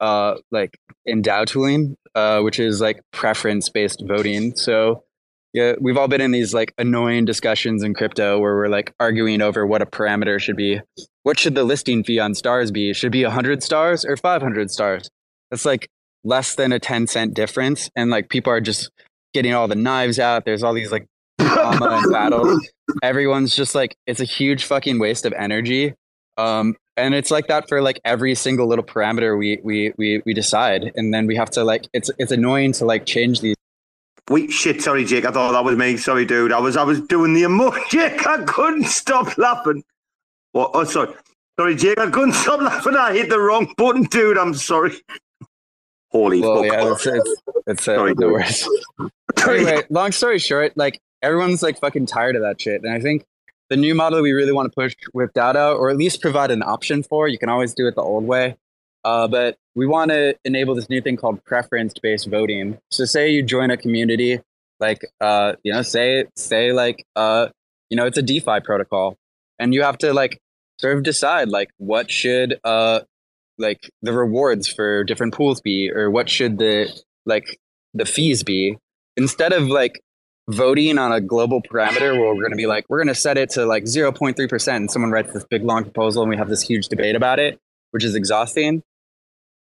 uh like in DAO tooling, uh, which is like preference based voting. So yeah, we've all been in these like annoying discussions in crypto where we're like arguing over what a parameter should be. What should the listing fee on stars be? Should it be 100 stars or 500 stars? That's like less than a 10 cent difference. And like people are just getting all the knives out. There's all these like drama and battles. <laughs> Everyone's just like, it's a huge fucking waste of energy. Um, and it's like that for like every single little parameter we, we, we, we decide. And then we have to like, it's, it's annoying to like change these Wait, shit, sorry, Jake. I thought that was me. Sorry, dude. I was I was doing the emoji. <laughs> Jake, I couldn't stop laughing. What? Oh, sorry. Sorry, Jake. I couldn't stop laughing. I hit the wrong button, dude. I'm sorry. Holy well, fuck. Yeah, it's, it's, it's uh, sorry, the worst. <laughs> anyway, long story short, like everyone's like fucking tired of that shit. And I think the new model we really want to push with data, or at least provide an option for, you can always do it the old way, uh, but we want to enable this new thing called preference-based voting. So, say you join a community, like uh, you know, say say like uh, you know, it's a DeFi protocol, and you have to like sort of decide like what should uh like the rewards for different pools be, or what should the like the fees be, instead of like voting on a global parameter where we're going to be like we're going to set it to like 0.3% and someone writes this big long proposal and we have this huge debate about it which is exhausting.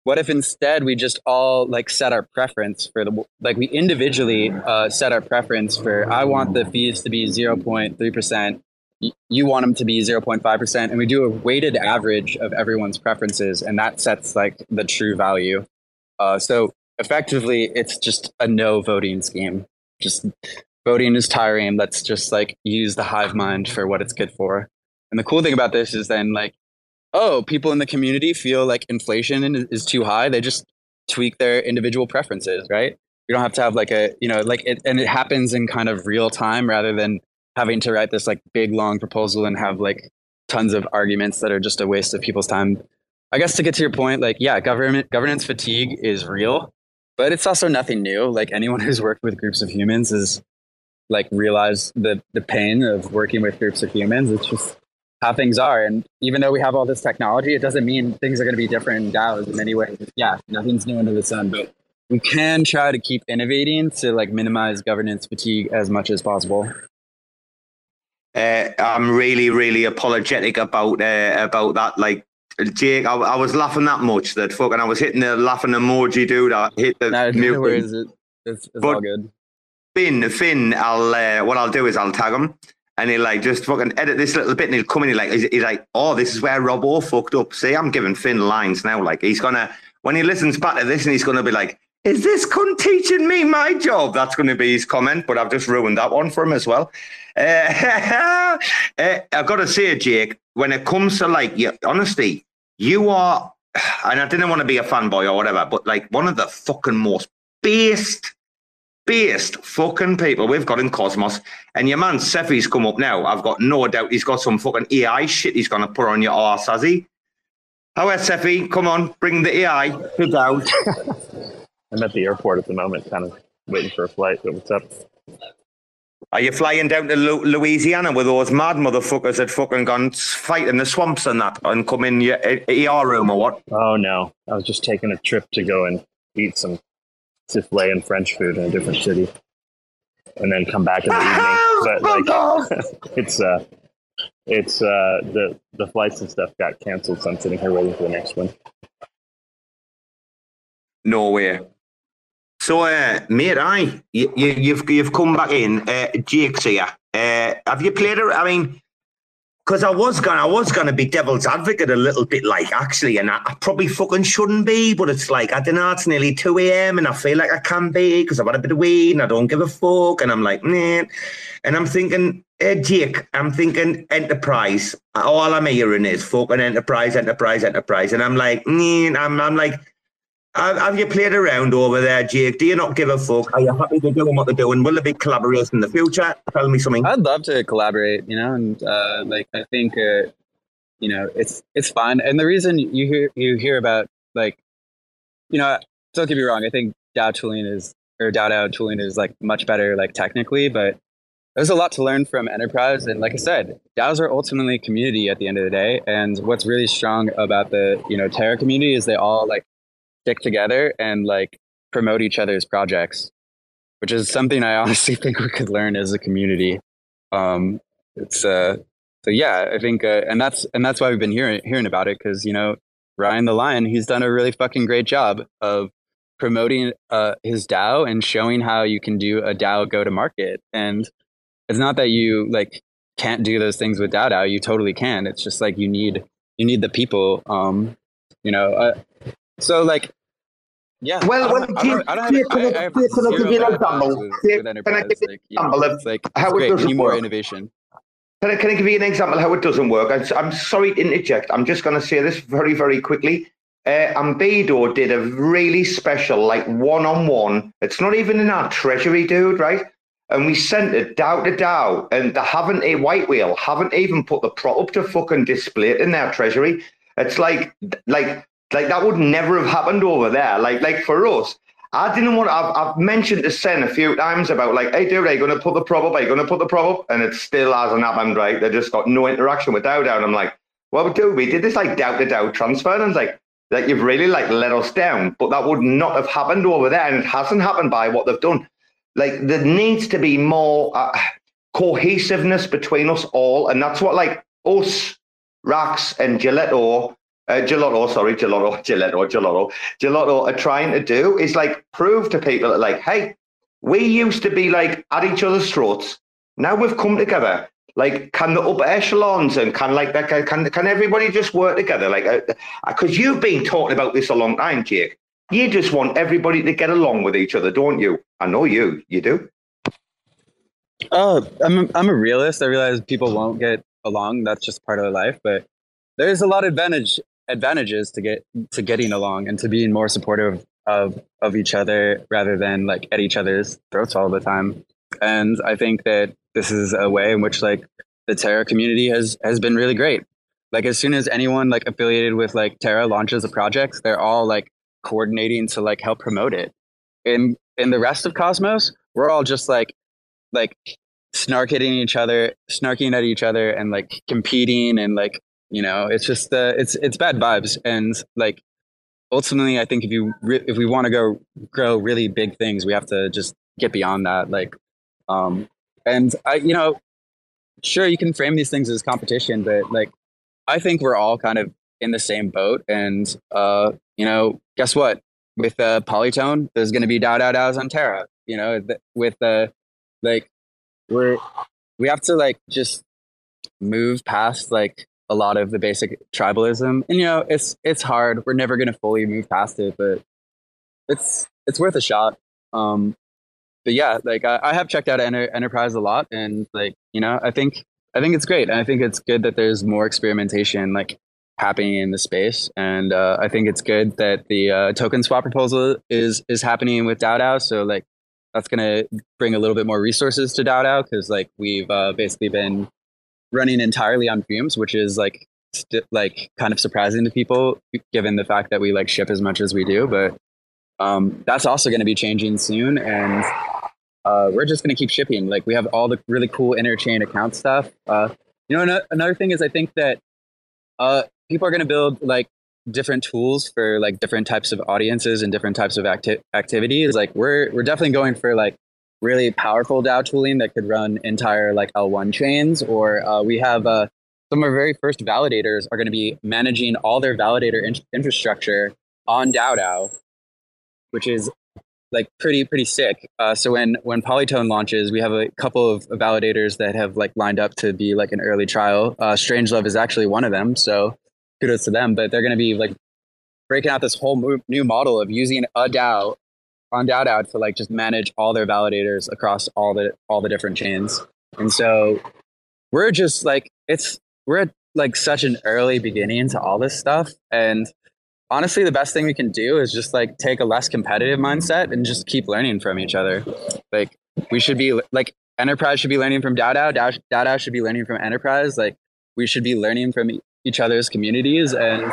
What if instead we just all like set our preference for the like we individually uh, set our preference for i want the fees to be 0.3% you want them to be 0.5% and we do a weighted average of everyone's preferences and that sets like the true value. Uh, so effectively it's just a no voting scheme. Just voting is tiring let's just like use the hive mind for what it's good for and the cool thing about this is then like oh, people in the community feel like inflation is too high, they just tweak their individual preferences, right? You don't have to have like a, you know, like it, and it happens in kind of real time rather than having to write this like big long proposal and have like tons of arguments that are just a waste of people's time. I guess to get to your point, like, yeah, government governance fatigue is real, but it's also nothing new. Like anyone <laughs> who's worked with groups of humans is like realize the the pain of working with groups of humans. It's just how things are. And even though we have all this technology, it doesn't mean things are going to be different in DAOs in many ways. Yeah, nothing's new under the sun, but we can try to keep innovating to like minimize governance fatigue as much as possible. Uh, I'm really, really apologetic about uh, about that. Like Jake, I, I, was laughing that much that fucking I was hitting the laughing emoji, dude. I hit the no, mute. It? It's, it's all good. Finn, Finn, I'll uh, what I'll do is I'll tag him and he'll like just fucking edit this little bit and he'll come in. Like, he's, he's like, oh, this is where Robo fucked up. See, I'm giving Finn lines now. Like he's gonna when he listens back to this and he's gonna be like, is this cunt teaching me my job? That's going to be his comment, but I've just ruined that one for him as well. Uh, <laughs> uh, I've got to say, Jake, when it comes to like, yeah, honestly, you are, <sighs> and I didn't want to be a fanboy or whatever, but like one of the fucking most based, based fucking people we've got in Cosmos. And your man Cephii's come up now. I've got no doubt he's got some fucking AI shit he's going to put on your arse, has he? How is Seffi? Come on, bring the AI. Sit down. <laughs> I'm at the airport at the moment, kind of waiting for a flight. But what's up? Are you flying down to Lu- Louisiana with those mad motherfuckers that fucking gone fighting the swamps and that and come in your ER room or what? Oh no, I was just taking a trip to go and eat some souffle and French food in a different city, and then come back in the evening. But like, <laughs> it's uh, it's uh, the the flights and stuff got canceled, so I'm sitting here waiting for the next one. No way. So, uh, mate, I you, you, you've you've come back in. Uh, Jake's here. Uh, have you played? A, I mean, because I was gonna I was gonna be devil's advocate a little bit, like actually, and I, I probably fucking shouldn't be, but it's like I don't know. It's nearly two a.m. and I feel like I can be because I've had a bit of weed and I don't give a fuck, and I'm like, man, And I'm thinking, uh, Jake, I'm thinking enterprise. All I'm hearing is fucking enterprise, enterprise, enterprise, and I'm like, man, I'm I'm like have you played around over there, Jake? Do you not give a fuck? Are you happy to doing what they're doing? Will there be collaboration in the future? Tell me something. I'd love to collaborate, you know, and uh, like I think, uh, you know, it's it's fun. And the reason you hear you hear about like, you know, don't get me wrong. I think DAO tooling is or DAO DAO tooling is like much better, like technically, but there's a lot to learn from enterprise. And like I said, DAOs are ultimately community at the end of the day. And what's really strong about the you know Terra community is they all like stick together and like promote each other's projects, which is something I <laughs> honestly think we could learn as a community. Um, it's uh, so yeah, I think, uh, and that's and that's why we've been hearing hearing about it because you know Ryan the Lion, he's done a really fucking great job of promoting uh, his DAO and showing how you can do a DAO go to market. And it's not that you like can't do those things with DAO DAO. You totally can. It's just like you need you need the people. Um, you know, uh, so like, yeah. Well, well, I don't, I don't, have, I, I have zero give you an example? example? Can I give you an example of it's like how it great. Doesn't more innovation. Can I, can I give you an example how it doesn't work? I'm, I'm sorry to interject. I'm just going to say this very, very quickly. Uh, Ambedo did a really special, like one on one. It's not even in our treasury, dude, right? And we sent it DAO to DAO, and they haven't a White Whale, haven't even put the prop up to fucking display it in their treasury. It's like, like, like that would never have happened over there. Like, like for us, I didn't want. I've, I've mentioned to Sen a few times about like, hey, dude, are you going to put the prop up? Are you going to put the prop up? And it still hasn't happened. Right? They just got no interaction with DAO. And I'm like, well, dude, we did this like doubt to doubt transfer, and it's like, like you've really like let us down. But that would not have happened over there, and it hasn't happened by what they've done. Like there needs to be more uh, cohesiveness between us all, and that's what like us, Rax, and Gillette Gelato uh, Gelato, sorry, Gelato, <laughs> Gelato, Gelato, Gelato are trying to do is like prove to people that like, hey, we used to be like at each other's throats. Now we've come together. Like, can the upper echelons and can like that can can everybody just work together? Like, because uh, you've been talking about this a long time, Jake. You just want everybody to get along with each other, don't you? I know you. You do. Oh, I'm a, I'm a realist. I realize people won't get along. That's just part of life. But there's a lot of advantage advantages to get to getting along and to being more supportive of of each other rather than like at each other's throats all the time. And I think that this is a way in which like the Terra community has has been really great. Like as soon as anyone like affiliated with like Terra launches a project, they're all like coordinating to like help promote it. In in the rest of Cosmos, we're all just like like snark hitting each other, snarking at each other, and like competing and like you know, it's just uh, it's it's bad vibes, and like ultimately, I think if you re- if we want to go grow really big things, we have to just get beyond that. Like, um, and I, you know, sure you can frame these things as competition, but like, I think we're all kind of in the same boat, and uh, you know, guess what? With uh, Polytone, there's going to be DAO DAO DAOs on Terra. You know, th- with uh, like we're we have to like just move past like a lot of the basic tribalism. And you know, it's it's hard. We're never going to fully move past it, but it's it's worth a shot. Um, but yeah, like I, I have checked out Enter, Enterprise a lot, and like you know, I think I think it's great, and I think it's good that there's more experimentation like happening in the space, and uh, I think it's good that the uh, token swap proposal is is happening with DAO So like that's gonna bring a little bit more resources to DAO because like we've uh, basically been running entirely on fumes, which is like st- like kind of surprising to people given the fact that we like ship as much as we do, but um, that's also going to be changing soon, and uh, we're just going to keep shipping. Like we have all the really cool interchain account stuff. Uh, you know, another, thing is I think that uh, people are going to build like different tools for like different types of audiences and different types of acti- activities. Like we're we're definitely going for like really powerful DAO tooling that could run entire like L1 chains, or uh, we have uh, some of our very first validators are going to be managing all their validator in- infrastructure on DAO which is like pretty pretty sick. Uh, so when when Polytone launches, we have a couple of validators that have like lined up to be like an early trial. Uh, Strangelove is actually one of them, so kudos to them. But they're going to be like breaking out this whole new model of using a DAO on DAO to like just manage all their validators across all the all the different chains. And so we're just like it's we're at like such an early beginning to all this stuff, and honestly the best thing we can do is just like take a less competitive mindset and just keep learning from each other. Like we should be like enterprise should be learning from DAO DAO should be learning from enterprise. Like we should be learning from each other's communities. And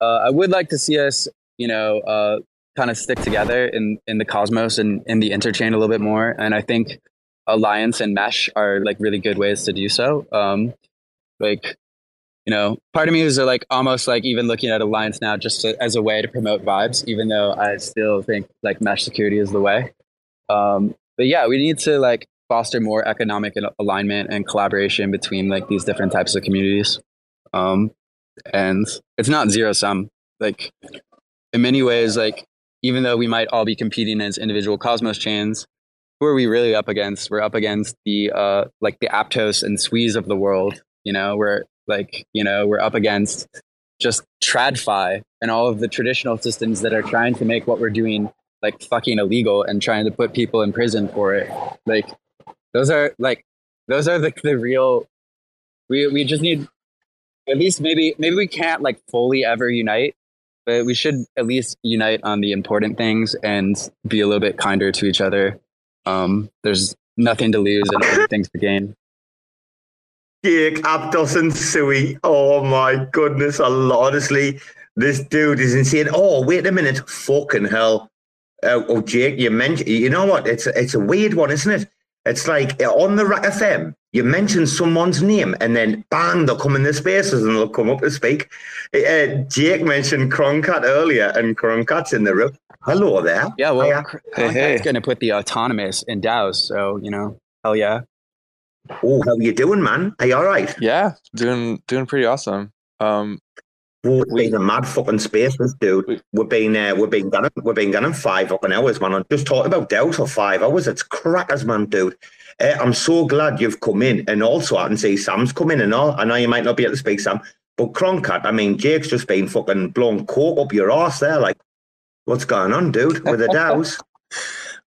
uh, i would like to see us you know uh, kind of stick together in in the cosmos and in the interchain a little bit more and i think alliance and mesh are like really good ways to do so um like you know, part of me is like almost like even looking at Alliance now just to, as a way to promote vibes, even though I still think like mesh security is the way. Um, but yeah, we need to like foster more economic alignment and collaboration between like these different types of communities. Um, and it's not zero sum. Like in many ways, like even though we might all be competing as individual Cosmos chains, who are we really up against? We're up against the uh, like the Aptos and Suis of the world. You know, we're like, you know, we're up against just TradFi and all of the traditional systems that are trying to make what we're doing like fucking illegal and trying to put people in prison for it. Like, those are like, those are the, the real, we, we just need at least maybe, maybe we can't like fully ever unite, but we should at least unite on the important things and be a little bit kinder to each other. Um, there's nothing to lose and everything to gain. Jake and Sui. Oh my goodness. Honestly, this dude is insane. Oh, wait a minute. Fucking hell. Uh, oh, Jake, you mentioned, you know what? It's, it's a weird one, isn't it? It's like uh, on the RAC FM, you mention someone's name and then bang, they'll come in the spaces and they'll come up to speak. Uh, Jake mentioned Croncat earlier, and Croncat's in the room. Hello there. Yeah, well, hey, hey. going to put the autonomous in DAOs, so you know, hell yeah. Oh, how are you doing, man? Are you all right? Yeah, doing doing pretty awesome. Um, we, have been a mad fucking space, this dude. We, we've been uh, we've been gunning we've been gunning five fucking hours, man. I'm just talking about DAO for five hours. It's crackers, man, dude. Uh, I'm so glad you've come in, and also I can see Sam's come in and all. I know you might not be able to speak, Sam, but Croncat. I mean, Jake's just been fucking blown coke up your ass there. Like, what's going on, dude? With the DAOs. <laughs>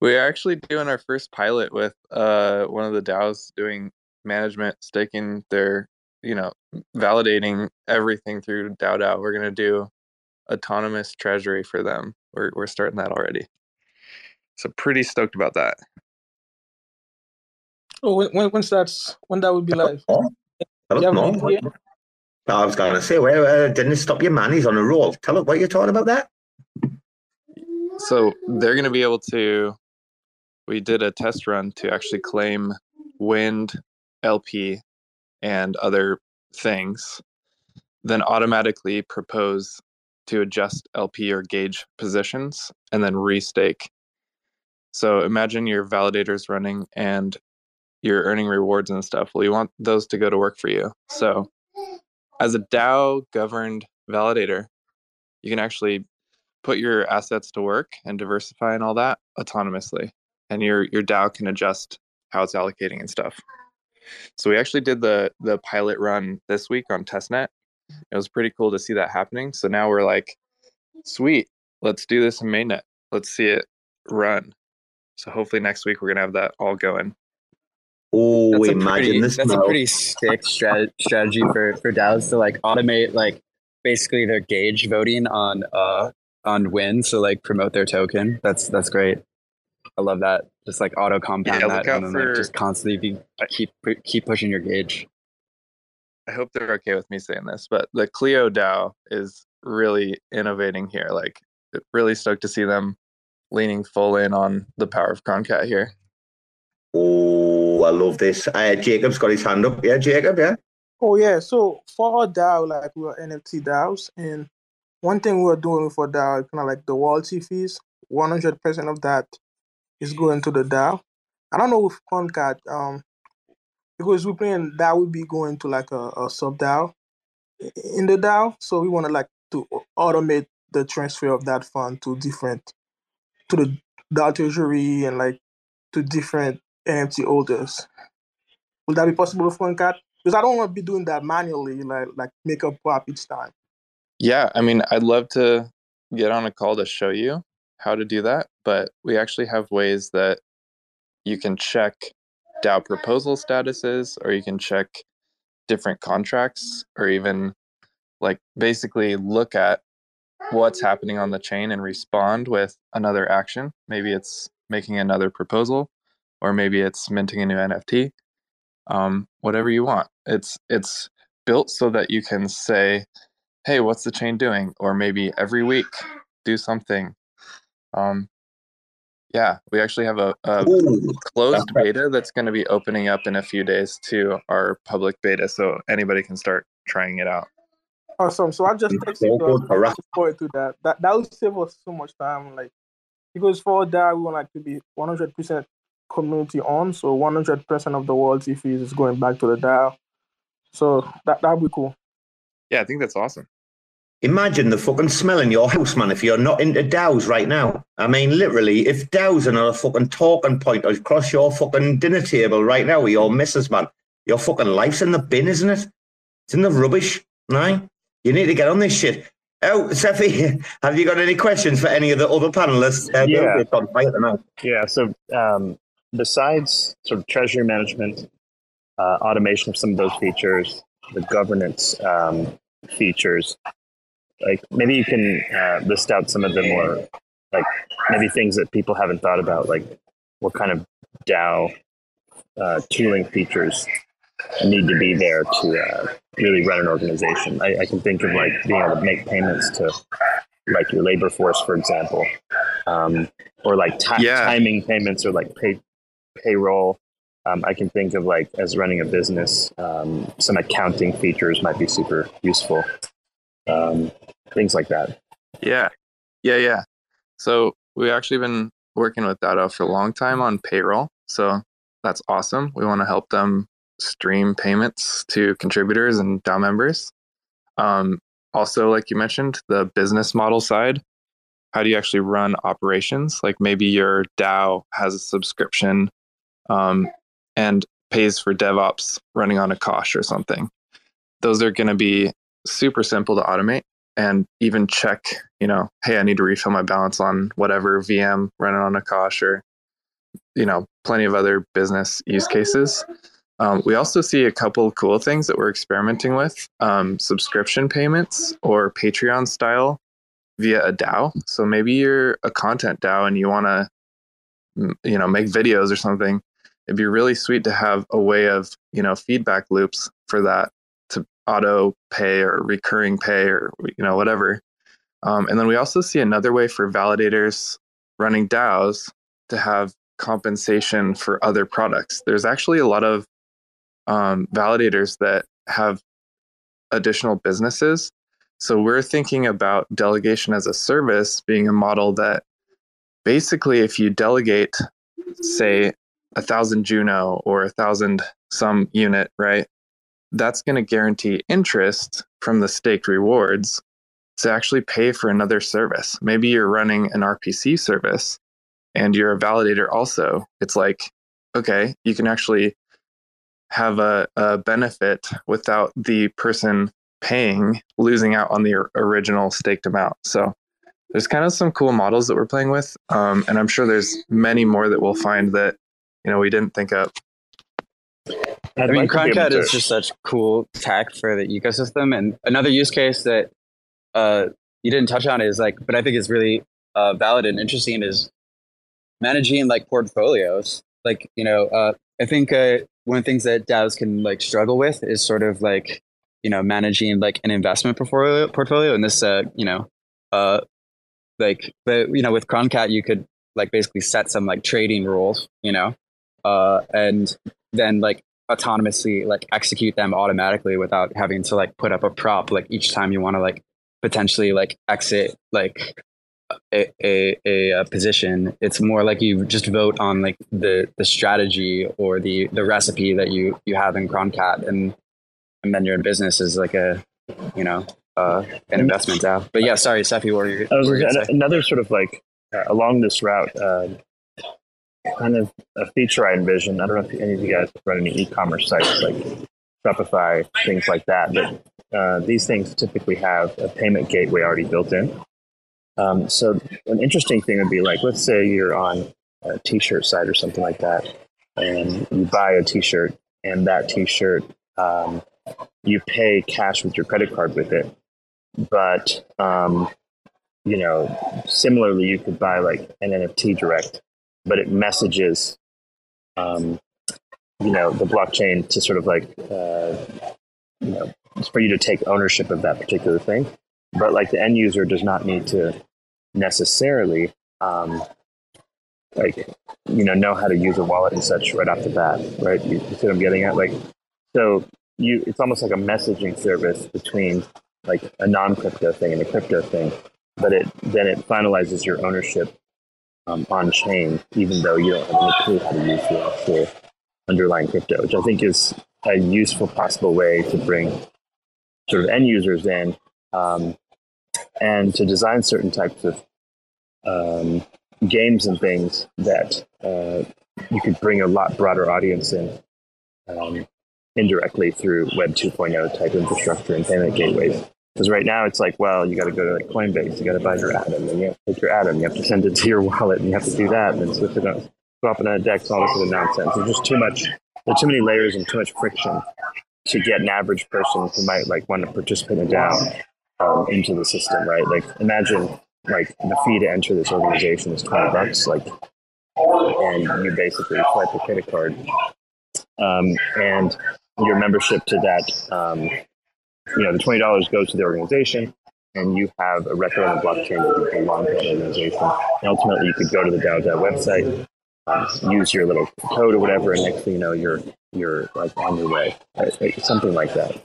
We are actually doing our first pilot with uh, one of the DAOs doing management, staking their, you know, validating everything through DAO DAO. We're going to do autonomous treasury for them. We're, we're starting that already. So pretty stoked about that. Oh, when, when when's that's when that would be live? I was going to say, where uh, didn't stop your man? He's on a roll. Tell us what you're talking about that. So they're going to be able to we did a test run to actually claim WYND, LP, and other things, then automatically propose to adjust LP or gauge positions and then restake. So imagine your validators running and you're earning rewards and stuff. Well, you want those to go to work for you. So as a DAO governed validator, you can actually put your assets to work and diversify and all that autonomously and your your DAO can adjust how it's allocating and stuff. So we actually did the the pilot run this week on testnet. It was pretty cool to see that happening. So now we're like, sweet, let's do this in mainnet. Let's see it run. So hopefully next week we're gonna have that all going. Oh, That's a imagine pretty, this. that's a now. pretty sick strat- strategy for for DAOs to like automate like basically their gauge voting on uh on WYND, so like promote their token. That's that's great. I love that. Just like auto compound Yeah, that, and then like just constantly be, keep keep pushing your gauge. I hope they're okay with me saying this, but the Clio DAO is really innovating here. Like, really stoked to see them leaning full in on the power of Croncat here. Oh, I love this. Uh, Jacob's got his hand up. Yeah, Jacob. Yeah. Oh yeah, so for our DAO, like we're NFT DAOs, and one thing we're doing for DAO, kind of like the royalty fees, one hundred percent of that is going to the DAO. I don't know if Croncat, um, because we're playing that would be going to like a, a sub DAO in the DAO, so we want to like to automate the transfer of that fund to different to the DAO treasury and like to different NFT holders. Will that be possible with Croncat? Because I don't want to be doing that manually, like like make a prop each time. Yeah, I mean, I'd love to get on a call to show you how to do that, but we actually have ways that you can check DAO proposal statuses, or you can check different contracts, or even like basically look at what's happening on the chain and respond with another action. Maybe it's making another proposal, or maybe it's minting a new NFT. Um, whatever you want. It's it's built so that you can say, "Hey, what's the chain doing?" Or maybe every week do something. Um, yeah, we actually have a, a Ooh, closed that's- beta that's going to be opening up in a few days to our public beta, so anybody can start trying it out. Awesome. So I just Mm, texted you. I'm us. forward to that. That that will save us so much time. Like because for that we want like to be one hundred percent community on. So one hundred percent of the royalty fees is going back to the DAO. So that that'd be cool. Yeah, I think that's awesome. Imagine the fucking smell in your house, man, if you're not into DAOs right now. I mean, literally, if DAOs are not a fucking talking point across your fucking dinner table right now with your missus, man, your fucking life's in the bin, isn't it? It's in the rubbish, right? You need to get on this shit. Oh, Cephii, <laughs> have you got any questions for any of the other panelists? Uh, Yeah. Yeah. So um, besides sort of treasury management, uh, automation of some of those features, the governance um, features, like maybe you can uh, list out some of the more like maybe things that people haven't thought about, like what kind of DAO uh, tooling features need to be there to uh, really run an organization. I, I can think of like being able to make payments to like your labor force, for example, um, or like ti- Yeah. timing payments or like pay payroll. Um, I can think of like as running a business, um, some accounting features might be super useful. Um, things like that. Yeah, yeah, yeah. So we've actually been working with Dado for a long time on payroll. So that's awesome. We want to help them stream payments to contributors and DAO members. Um, also, like you mentioned, the business model side. How do you actually run operations? Like maybe your DAO has a subscription um, and pays for DevOps running on a Kosh or something. Those are going to be super simple to automate and even check, you know, hey, I need to refill my balance on whatever VM running on Akash or, you know, plenty of other business use cases. Um, we also see a couple cool things that we're experimenting with um, subscription payments or Patreon style via a DAO. So maybe you're a content DAO and you want to, you know, make videos or something. It'd be really sweet to have a way of, you know, feedback loops for that auto pay or recurring pay or you know whatever. Um, and then we also see another way for validators running DAOs to have compensation for other products. There's actually a lot of um, validators that have additional businesses. So we're thinking about delegation as a service being a model that basically, if you delegate, say, a thousand Juno or a thousand some unit, right? That's going to guarantee interest from the staked rewards to actually pay for another service. Maybe you're running an RPC service and you're a validator also. It's like, okay, you can actually have a, a benefit without the person paying losing out on the original staked amount. So there's kind of some cool models that we're playing with, um, and I'm sure there's many more that we'll find that you know we didn't think of. I mean, Croncat is just such cool tech for the ecosystem, and another use case that uh, you didn't touch on is like, but I think is really uh, valid and interesting is managing like portfolios. Like, you know, uh, I think uh, one of the things that DAOs can like struggle with is sort of like, you know, managing like an investment portfolio. Portfolio, and this, uh, you know, uh, like, but you know, with Croncat, you could like basically set some like trading rules, you know, uh, and then like autonomously like execute them automatically without having to like put up a prop like each time you want to like potentially like exit like a, a, a, a, position. It's more like you just vote on like the the strategy or the the recipe that you you have in croncat and and then your business is like a you know uh, an investment out but yeah sorry Cephii, what were you, what were you another sort of like uh, along this route uh, kind of a feature I envision. I don't know if any of you guys run any e-commerce sites like Shopify, things like that, but uh, these things typically have a payment gateway already built in. Um, so an interesting thing would be like, let's say you're on a t-shirt site or something like that, and you buy a t-shirt, and that t-shirt um, you pay cash with your credit card with it, but um, you know, similarly, you could buy like an NFT direct but it messages, um, you know, the blockchain to sort of like, uh, you know, for you to take ownership of that particular thing. But like the end user does not need to necessarily, um, like, you know, know how to use a wallet and such right off the bat, right? You, you see what I'm getting at? Like, so you, it's almost like a messaging service between like a non-crypto thing and a crypto thing, but it then it finalizes your ownership um, on chain, even though you don't have any clue how to use the actual underlying crypto, which I think is a useful possible way to bring sort of end users in um, and to design certain types of um, games and things that uh, you could bring a lot broader audience in um, indirectly through Web 2.0 type infrastructure and payment gateways. Because right now it's like, well, you got to go to like Coinbase, you got to buy your Atom, and you have to take your Atom, you have to send it to your <laughs> wallet, and you have to do that, and then switch it up, swap it on a DEX, all this sort of nonsense. There's just too much, there's too many layers and too much friction to get an average person who might like want to participate in DAO um, into the system, right? Like, imagine like the fee to enter this organization is 20 bucks, like, and you basically swipe a credit card, um, and your membership to that um, you know, the twenty dollars goes to the organization, and you have a record on the blockchain that you belong to that organization. And ultimately, you could go to the DAO website, um, use your little code or whatever, and next thing you know, you're you're like on your way, right? something like that.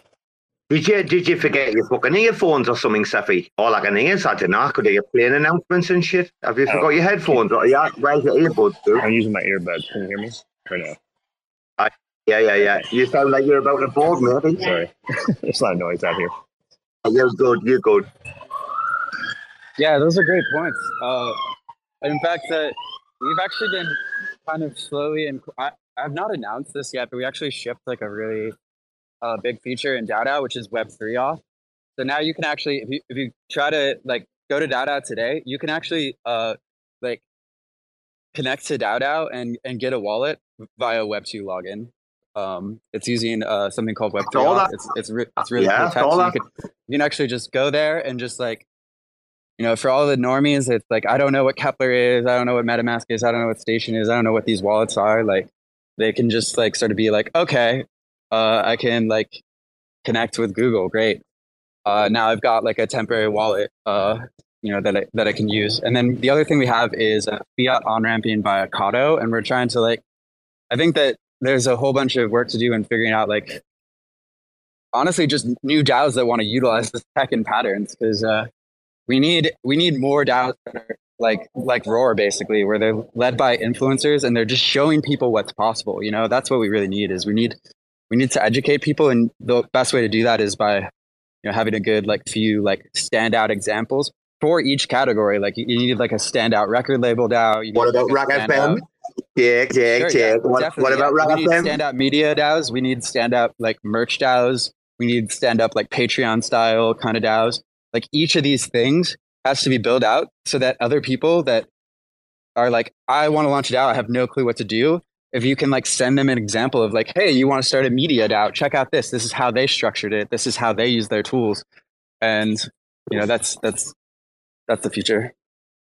Did you did you forget your fucking earphones or something, Cephii? Or like an ears? I don't know. Could you playing announcements and shit? Have you oh. forgot your headphones? Or yeah, where's your earbuds, dude? I'm using my earbuds. Can you hear me right now? Yeah, yeah, yeah. You sound like you're about to board me. Sorry, <laughs> there's a lot of noise out here. You're good. You're good. Yeah, those are great points. Uh, in fact, uh, we've actually been kind of slowly and I, have not announced this yet, but we actually shipped like a really uh, big feature in DAO, which is Web three auth. So now you can actually, if you if you try to like go to DAO today, you can actually uh like connect to DAO and and get a wallet via Web two login. Um, it's using uh, something called Web3. It's it's, re- it's really yeah, cool So you, can, you can actually just go there and just like, you know, for all the normies, it's like I don't know what Keplr is, I don't know what MetaMask is, I don't know what Station is, I don't know what these wallets are. Like, they can just like sort of be like, okay, uh, I can like connect with Google. Great. Uh, now I've got like a temporary wallet, uh, you know, that I, that I can use. And then the other thing we have is a fiat on ramping via Kado, and we're trying to like, I think that there's a whole bunch of work to do in figuring out like honestly just new DAOs that want to utilize this tech and patterns because uh, we need we need more DAOs that are like like Roar basically where they're led by influencers and they're just showing people what's possible. You know, that's what we really need is we need we need to educate people and the best way to do that is by you know having a good like few like standout examples for each category. Like you, need like a standout record label DAO. what about RAC FM? Check, check, sure. Yeah, what, what about yeah. We need standout media DAOs. We need stand-up like merch DAOs. We need stand-up like Patreon style kind of DAOs. Like each of these things has to be built out so that other people that are like, I want to launch a DAO, I have no clue what to do. If you can like send them an example of like, hey, you want to start a media DAO, check out this. This is how they structured it. This is how they use their tools. And you know, that's that's that's the future.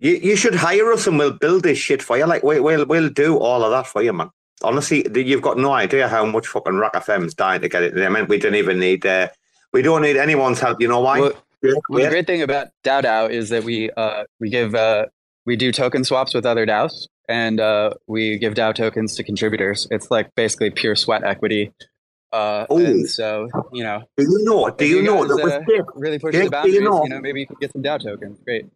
You you should hire us and we'll build this shit for you. Like we, we'll we'll do all of that for you, man. Honestly, you've got no idea how much fucking RAC FM's dying to get it. I mean, we don't even need uh, we don't need anyone's help. You know why? Well, well, the great thing about DAO DAO is that we uh, we give uh, we do token swaps with other DAOs, and uh, we give DAO tokens to contributors. It's like basically pure sweat equity. Uh, and so you know, do you know? Do you, you, know guys, that uh, really pushing the boundaries? You know? you know, maybe you can get some DAO tokens. Great.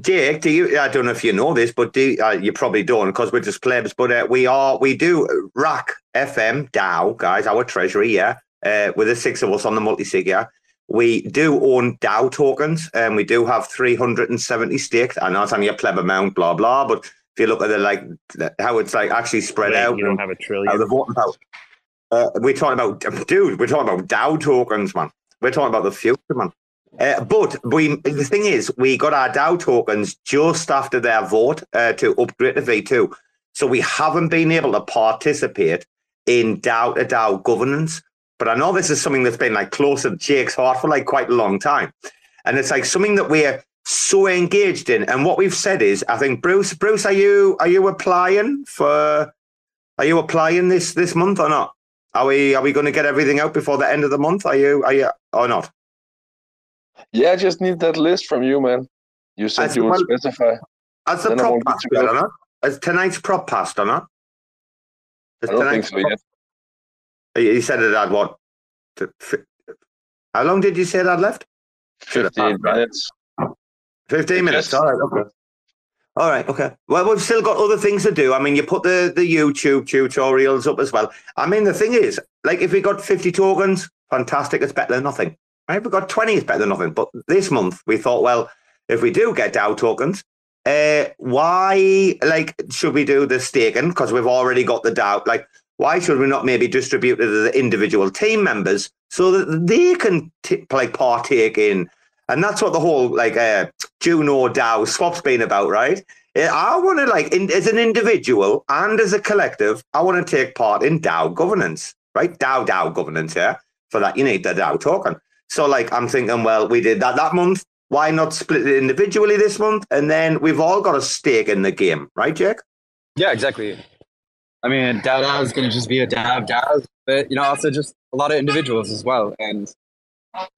Jake, do you? I don't know if you know this, but do uh, you probably don't because we're just plebs. But uh, we are, we do RAC FM DAO guys, our treasury, yeah. Uh, with the six of us on the multi sig, yeah. We do own DAO tokens, and we do have 370 staked. I know it's only a pleb amount, blah blah. But if you look at the like how it's like actually spread Wait, out, you don't have a trillion. How the voting power. Uh, we're talking about, <laughs> dude. We're talking about DAO tokens, man. We're talking about the future, man. Uh, but we, the thing is, we got our DAO tokens just after their vote uh, to upgrade to V2. So we haven't been able to participate in DAO to DAO governance. But I know this is something that's been like close to Jake's heart for like quite a long time. And it's like something that we're so engaged in. And what we've said is, I think Bruce, Bruce, are you are you applying for are you applying this this month or not? Are we are we going to get everything out before the end of the month? Are you are you or not? Yeah, I just need that list from you, man. You said as you would specify. As the prop passed or not? As tonight's prop passed or not? As I don't think so yet. You said it had what? How long did you say that left? 15 minutes. 15 minutes. All right. Okay. All right. Okay. Well, we've still got other things to do. I mean, you put the, the YouTube tutorials up as well. I mean, the thing is, like, if we got 50 tokens, fantastic. It's better than nothing. Right? If we got 20, it's better than nothing. But this month, we thought, well, if we do get DAO tokens, uh, why, like, should we do the staking? Because we've already got the DAO. Like, why should we not maybe distribute it to the individual team members so that they can t- like partake in? And that's what the whole like uh, Juno DAO swap's been about, right? I want to like in, as an individual and as a collective, I want to take part in DAO governance, right? DAO DAO governance, yeah. For that, you need the DAO token. So like I'm thinking, well, we did that that month. Why not split it individually this month? And then we've all got a stake in the game, right, Jake? Yeah, exactly. I mean, DAO DAO is going to just be a DAO of DAOs, but you know, also just a lot of individuals as well. And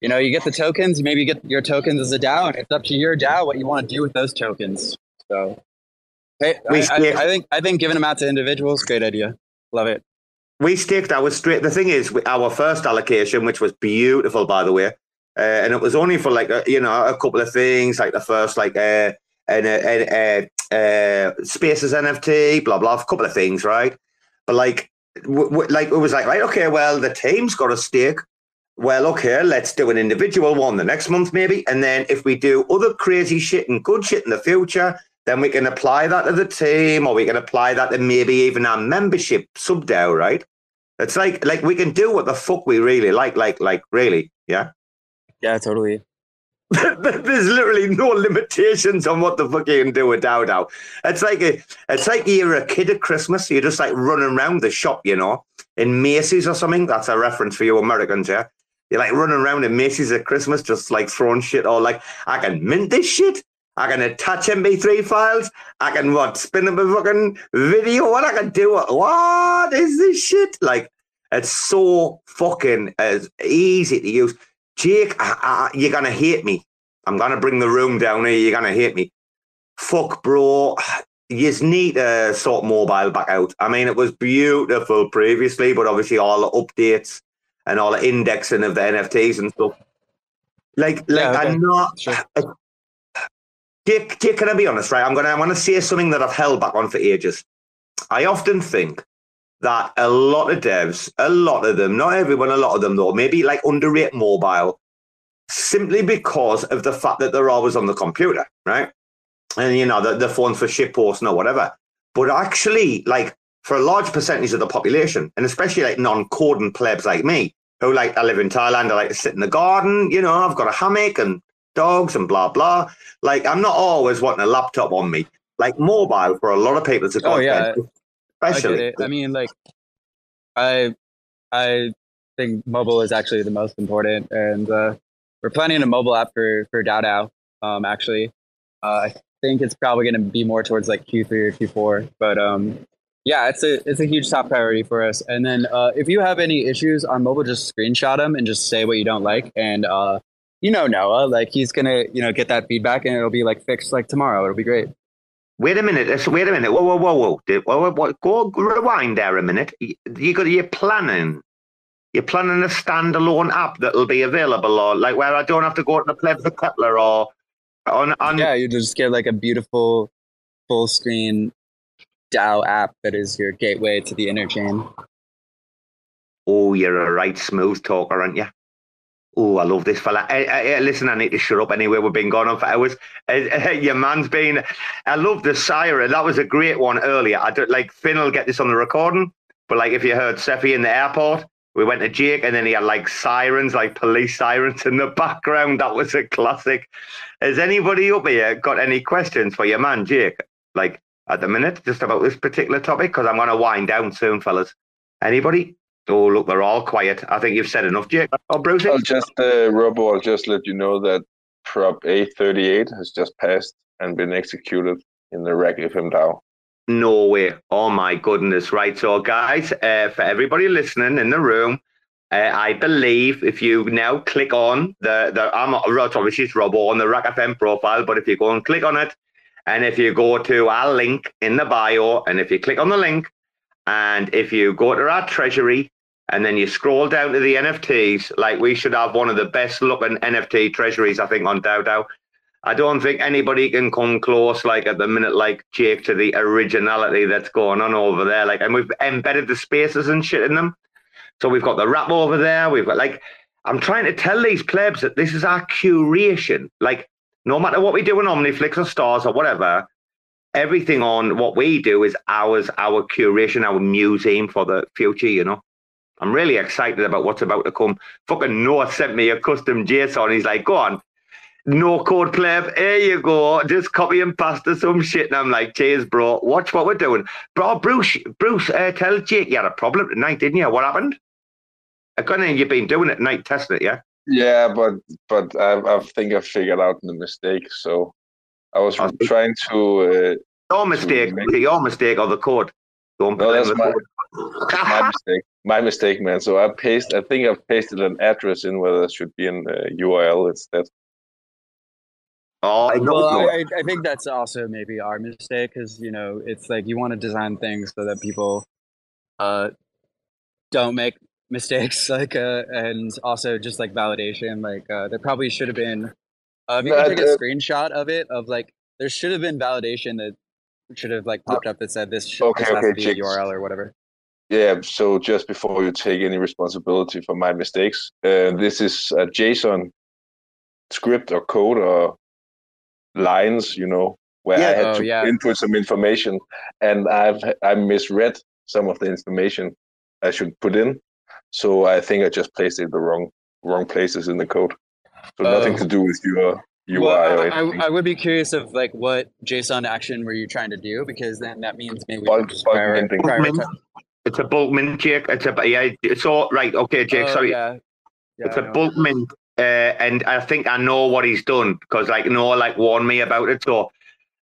you know, you get the tokens, maybe you get your tokens as a DAO, and it's up to your DAO what you want to do with those tokens. So, hey, I, I, I think I think giving them out to individuals, great idea. Love it. We staked our straight. The thing is, our first allocation, which was beautiful, by the way, uh, and it was only for like a, you know a couple of things, like the first like uh, and uh, uh, uh, Spaces NFT, blah blah, a couple of things, right? But like, w- w- like it was like, right, okay, well, the team's got a stake. Well, okay, let's do an individual one the next month, maybe, and then if we do other crazy shit and good shit in the future, then we can apply that to the team, or we can apply that to maybe even our membership sub DAO, right? It's like like we can do what the fuck we really like, like like really, yeah. Yeah, totally. <laughs> There's literally no limitations on what the fuck you can do with DAO DAO. It's like a, it's like you're a kid at Christmas. You're just like running around the shop, you know, in Macy's or something. That's a reference for you Americans, yeah. You're like running around in Macy's at Christmas, just like throwing shit. Or like, I can mint this shit. I can attach MP3 files. I can what spin up a fucking video. What I can do? What is this shit? Like, it's so fucking as easy to use. Jake, I, I, you're gonna hate me. I'm gonna bring the room down here. You're gonna hate me. Fuck, bro. You just need to sort mobile back out. I mean, it was beautiful previously, but obviously all the updates and all the indexing of the NFTs and stuff. Like, like yeah, okay. I'm not. Sure. Jake, Jake, can I be honest? Right, I'm gonna. I want to say something that I've held back on for ages. I often think that a lot of devs, a lot of them, not everyone, a lot of them though, maybe like underrate mobile simply because of the fact that they're always on the computer, right? And you know, the, the phones for ship posting or whatever. But actually, like for a large percentage of the population, and especially like non-coding plebs like me, who like I live in Thailand, I like to sit in the garden, you know, I've got a hammock and dogs and blah blah. Like I'm not always wanting a laptop on me. Like mobile for a lot of people, it's a Oh yeah, godsend, I especially. I mean, like, I I think mobile is actually the most important, and uh, we're planning a mobile app for for DAO DAO. Um, actually, uh, I think it's probably going to be more towards like Q3 or Q4, but um, yeah, it's a it's a huge top priority for us. And then uh, if you have any issues on mobile, just screenshot them and just say what you don't like, and uh, you know Noah, like he's gonna you know get that feedback, and it'll be like fixed like tomorrow. It'll be great. Wait a minute. Wait a minute. Whoa, whoa, whoa, whoa. Whoa, whoa, whoa. Go rewind there a minute. You got. You're planning. You're planning a standalone app that'll be available, or like where I don't have to go to the pleb for Cutler, or on on. Yeah, you just get like a beautiful full screen DAO app that is your gateway to the interchain. Oh, you're a right smooth talker, aren't you? Oh, I love this fella. Eh, eh, eh, listen, I need to shut up anyway. We've been going on for hours. Eh, eh, your man's been. I love the siren. That was a great one earlier. I don't like Finn will get this on the recording, but like if you heard Cephii in the airport, we went to Jake and then he had like sirens, like police sirens in the <laughs> background. That was a classic. Has anybody up here got any questions for your man, Jake? Like at the minute, just about this particular topic? Because I'm going to wind down soon, fellas. Anybody? Oh, look, they're all quiet. I think you've said enough, Jake. Oh, Bruce. I'll just, uh, Robo, I'll just let you know that Prop A38 has just passed and been executed in the RAC FM DAO. No way. Oh my goodness. Right. So, guys, uh, for everybody listening in the room, uh, I believe if you now click on the, the I'm not, obviously it's Robo on the RAC FM profile, but if you go and click on it, and if you go to our link in the bio, and if you click on the link, and if you go to our treasury, and then you scroll down to the NFTs, like we should have one of the best looking NFT treasuries, I think, on DAO. I don't think anybody can come close, like at the minute, like Jake, to the originality that's going on over there. Like, and we've embedded the spaces and shit in them. So we've got the wrap over there. We've got like, I'm trying to tell these plebs that this is our curation. Like, no matter what we do in Omniflix or Stars or whatever, everything on what we do is ours, our curation, our museum for the future. You know. I'm really excited about what's about to come. Fucking Noah sent me a custom JSON. He's like, go on, no code pleb. Here you go. Just copy and paste some shit. And I'm like, cheers, bro. Watch what we're doing. Bro, Bruce, Bruce, uh, tell Jake you had a problem tonight, didn't you? What happened? I of you've been doing it at night, testing it, yeah? Yeah, but but I, I think I figured out the mistake. So I was trying to. Uh, Your mistake. make- your mistake or the code? Don't No, that's my, my mistake. My mistake, man. So I paste. I think I've pasted an address in where there should be an uh, URL instead. Oh, I know. Well, I, I I think that's also maybe our mistake because you know it's like you want to design things so that people uh don't make mistakes <laughs> like uh and also just like validation like uh there probably should have been uh, if you can take a screenshot of it of like there should have been validation that should have like popped up that said this, sh- Okay, this okay, to be a URL or whatever. Yeah. So just before you take any responsibility for my mistakes, uh, this is a JSON script or code or lines, you know, where I had Oh, to yeah. input some information, and I've I misread some of the information I should put in. So I think I just placed it the wrong wrong places in the code. So nothing Oh. to do with your UI Well, I. I, I would be curious of like what JSON action were you trying to do because then that means maybe we Bulk- just bulk priori- minting. prioritize. It's a bulk mint, Jake. It's a yeah. It's all right. Okay, Jake. Oh, sorry. yeah. Yeah, it's I a know. bulk mint, uh, and I think I know what he's done because like Noah like warned me about it. So,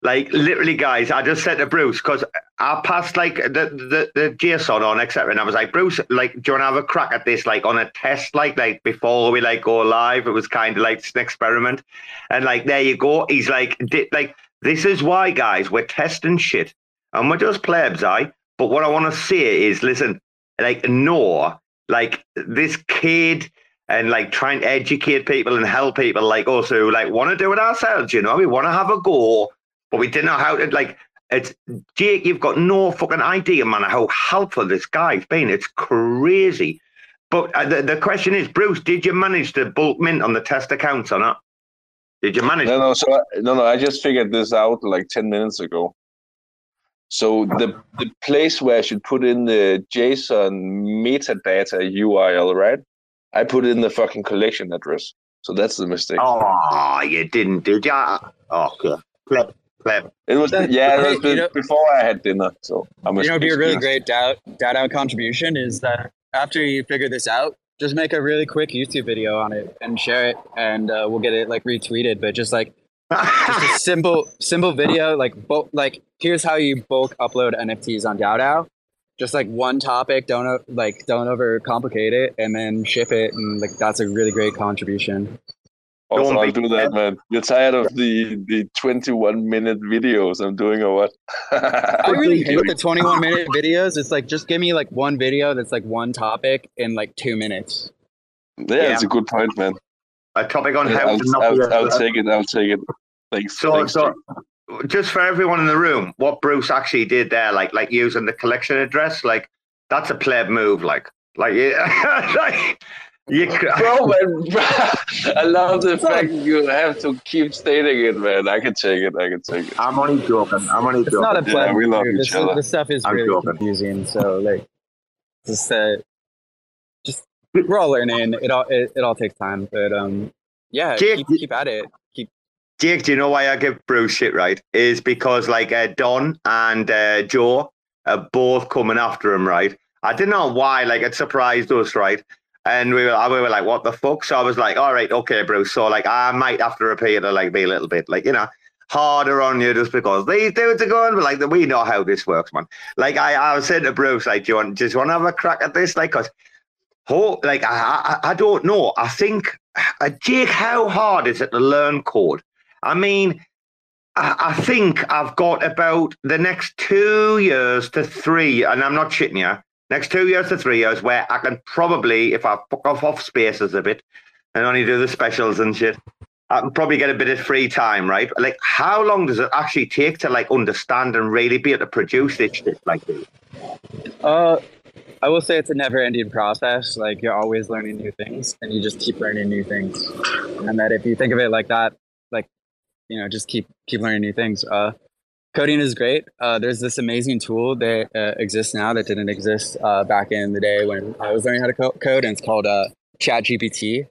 like literally, guys, I just said to Bruce because I passed like the the, the JSON on etc. And I was like, Bruce, like, do you want to have a crack at this like on a test, like like before we like go live? It was kind of like it's an experiment, and like there you go. He's like, like this is why, guys, we're testing shit, and we're just plebs, I. But what I want to say is, listen, like Noah, like this kid and like trying to educate people and help people like us who like want to do it ourselves, you know, we want to have a go, but we didn't know how to like it's Jake, you've got no fucking idea, man, how helpful this guy's been. It's crazy. But uh, the, the question is, Bruce, did you manage to bulk mint on the test accounts or not? Did you manage? No, no. So I, no, no. I just figured this out like ten minutes ago. So the the place where I should put in the JSON metadata URL, right? I put in the fucking collection address. So that's the mistake. Oh, you didn't, did ya? Oh, okay. Pleb, pleb. It was That- yeah, it was you know- before I had dinner. So I'm you know, be a really great doubt doubt out contribution is that after you figure this out, just make a really quick YouTube video on it and share it, and uh, we'll get it like retweeted. But just like just a <laughs> simple simple video, like bulk, like here's how you bulk upload NFTs on DAO Just like one topic, don't like don't overcomplicate it, and then ship it, and like that's a really great contribution. Also, Don't I'll do that, man. You're tired of the the 21 minute videos I'm doing, or what? I <laughs> really hate the 21 minute videos. It's like just give me like one video that's like one topic in like two minutes. yeah, it's a good point, man. A topic on Yeah, how I'll, to not I'll, be a- I'll take it. I'll take it. Thanks. So, thanks, so just for everyone in the room, what Bruce actually did there, like like using the collection address, like that's a pleb move, like like yeah, <laughs> like you. <laughs> Bro, man, <laughs> I love the fact you have to keep stating it, man. I can take it. I can take it. I'm only joking. I'm only joking. It's not a Yeah, plan. we love this, each other. this stuff is I'm really joking. confusing. So like, just uh, just we're all learning. It all it, it all takes time, but um, yeah, Jake, keep, keep at it. Keep Jake, do you know why I give Bruce shit right? Is because like uh, Don and uh, Joe are both coming after him, right? I didn't know why, like it surprised us, right? And we were, we were like, "What the fuck?" So I was like, "All right, okay, Bruce." So like, I might have to repeat it, like, be a little bit, like, you know, harder on you just because these dudes are going. But like, we know how this works, man. Like, I, I was saying to Bruce, like, do you want, just want to have a crack at this, like, cause, oh, like, I, I, I don't know. I think, uh, Jake, how hard is it to learn code? I mean, I, I think I've got about the next two years to three, and I'm not shitting you, next two years to three years where I can probably, if I fuck off off spaces a bit and only do the specials and shit, I can probably get a bit of free time, right? Like, how long does it actually take to like understand and really be able to produce this shit like this? Uh, I will say it's a never-ending process. Like you're always learning new things, and you just keep learning new things. And that if you think of it like that, like you know, just keep keep learning new things. Uh, coding is great. Uh, there's this amazing tool that uh, exists now that didn't exist uh, back in the day when I was learning how to co- code, and it's called uh, ChatGPT.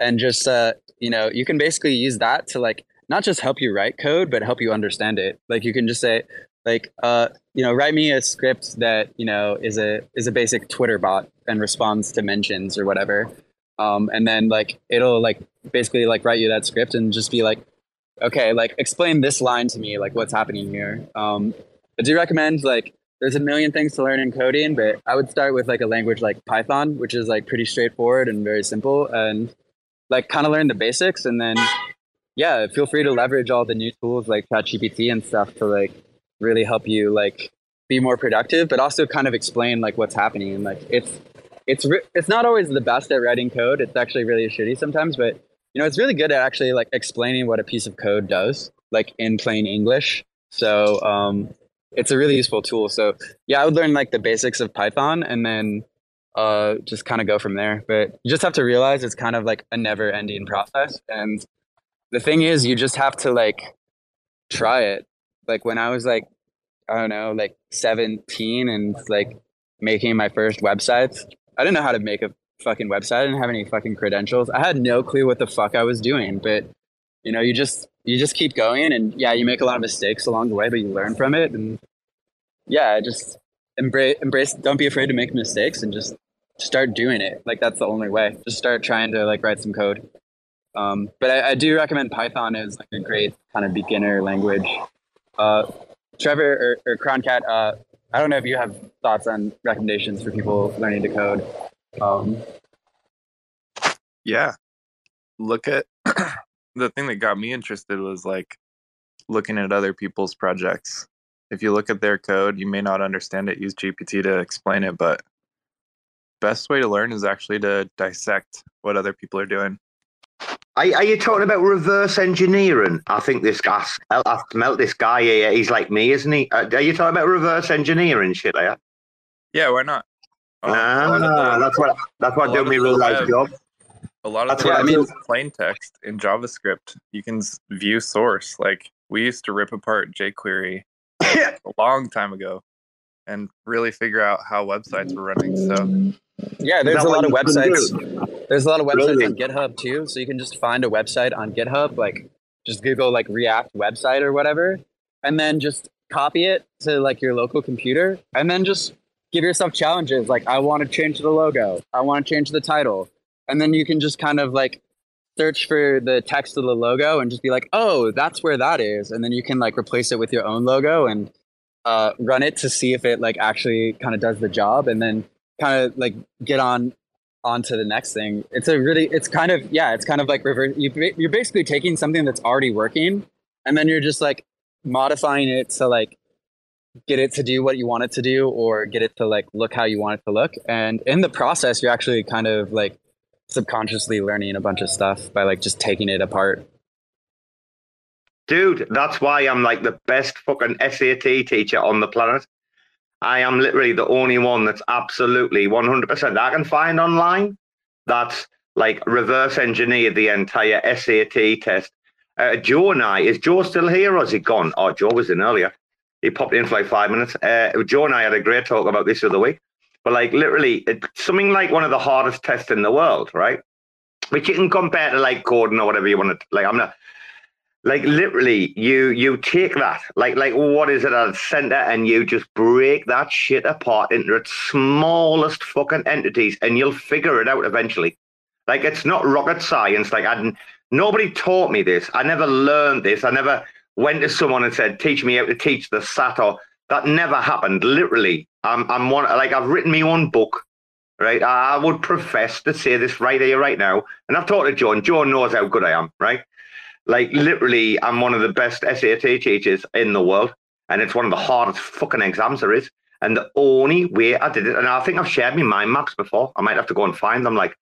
And just uh, you know, you can basically use that to like not just help you write code, but help you understand it. Like you can just say, like, uh, you know, write me a script that you know is a is a basic Twitter bot and responds to mentions or whatever. Um, and then like it'll like basically like write you that script and just be like, okay, like explain this line to me, like what's happening here. Um, I do recommend like there's a million things to learn in coding, but I would start with like a language like Python, which is like pretty straightforward and very simple, and like kind of learn the basics, and then yeah, feel free to leverage all the new tools like ChatGPT and stuff to like really help you like be more productive, but also kind of explain like what's happening. And like it's it's re- it's not always the best at writing code. It's actually really shitty sometimes, but you know it's really good at actually like explaining what a piece of code does, like in plain English. So um, it's a really useful tool. So yeah, I would learn like the basics of Python and then uh, just kind of go from there. But you just have to realize it's kind of like a never-ending process. And the thing is, you just have to like try it. Like when I was like, I don't know, like 17 and like making my first websites, I didn't know how to make a fucking website. I didn't have any fucking credentials. I had no clue what the fuck I was doing. But you know, you just you just keep going, and yeah, you make a lot of mistakes along the way, but you learn from it. And yeah, just embrace embrace. Don't be afraid to make mistakes, and just start doing it. Like that's the only way. Just start trying to like write some code. Um, but I, I do recommend Python as like a great kind of beginner language. Uh, Trevor or, or Croncat, uh, I don't know if you have thoughts on recommendations for people learning to code. Um, yeah look at <clears throat> the thing that got me interested was like looking at other people's projects if you look at their code you may not understand it use gpt to explain it but best way to learn is actually to dissect what other people are doing Are, are you talking about reverse engineering? I think this guy, I've met this guy here. He's like me, isn't he? Uh, are you talking about reverse engineering shit? Yeah why not A lot of Ah, the- that's what that's what lot do me the real life web- job. a lot of That's the what I mean. plain text in javascript you can view source like we used to rip apart jquery <laughs> a long time ago and really figure out how websites were running so yeah, there's a lot of websites. There's a lot of websites Really? on GitHub too, so you can just find a website on GitHub, like just Google like React website or whatever, and then just copy it to like your local computer, and then just give yourself challenges. Like I want to change the logo, I want to change the title, and then you can just kind of like search for the text of the logo and just be like, oh, that's where that is, and then you can like replace it with your own logo and uh, run it to see if it like actually kind of does the job, and then kind of like get on onto the next thing. It's a really, it's kind of, yeah, it's kind of like reverse. You, you're basically taking something that's already working and then you're just like modifying it to like get it to do what you want it to do or get it to like look how you want it to look. And in the process, you're actually kind of like subconsciously learning a bunch of stuff by like just taking it apart. Dude, that's why I'm like the best fucking SAT teacher on the planet. I am literally the only one that's absolutely 100% I can find online that's like reverse engineered the entire SAT test. Uh, Joe and I, is Joe still here or is he gone? Oh, Joe was in earlier. He popped in for like five minutes. Uh, Joe and I had a great talk about this the other week. But like literally, it's something like one of the hardest tests in the world, right? Which you can compare to like coding or whatever you want to. Like I'm not like literally you you take that like like what is it at center and you just break that shit apart into its smallest fucking entities and you'll figure it out eventually like it's not rocket science like i nobody taught me this i never learned this i never went to someone and said teach me how to teach the sat or that never happened literally i'm i'm one like i've written me one book right i would profess to say this right here right now and i've talked to john john knows how good i am right like literally, I'm one of the best SAT teachers in the world, and it's one of the hardest fucking exams there is. And the only way I did it, and I think I've shared my mind maps before. I might have to go and find them. Like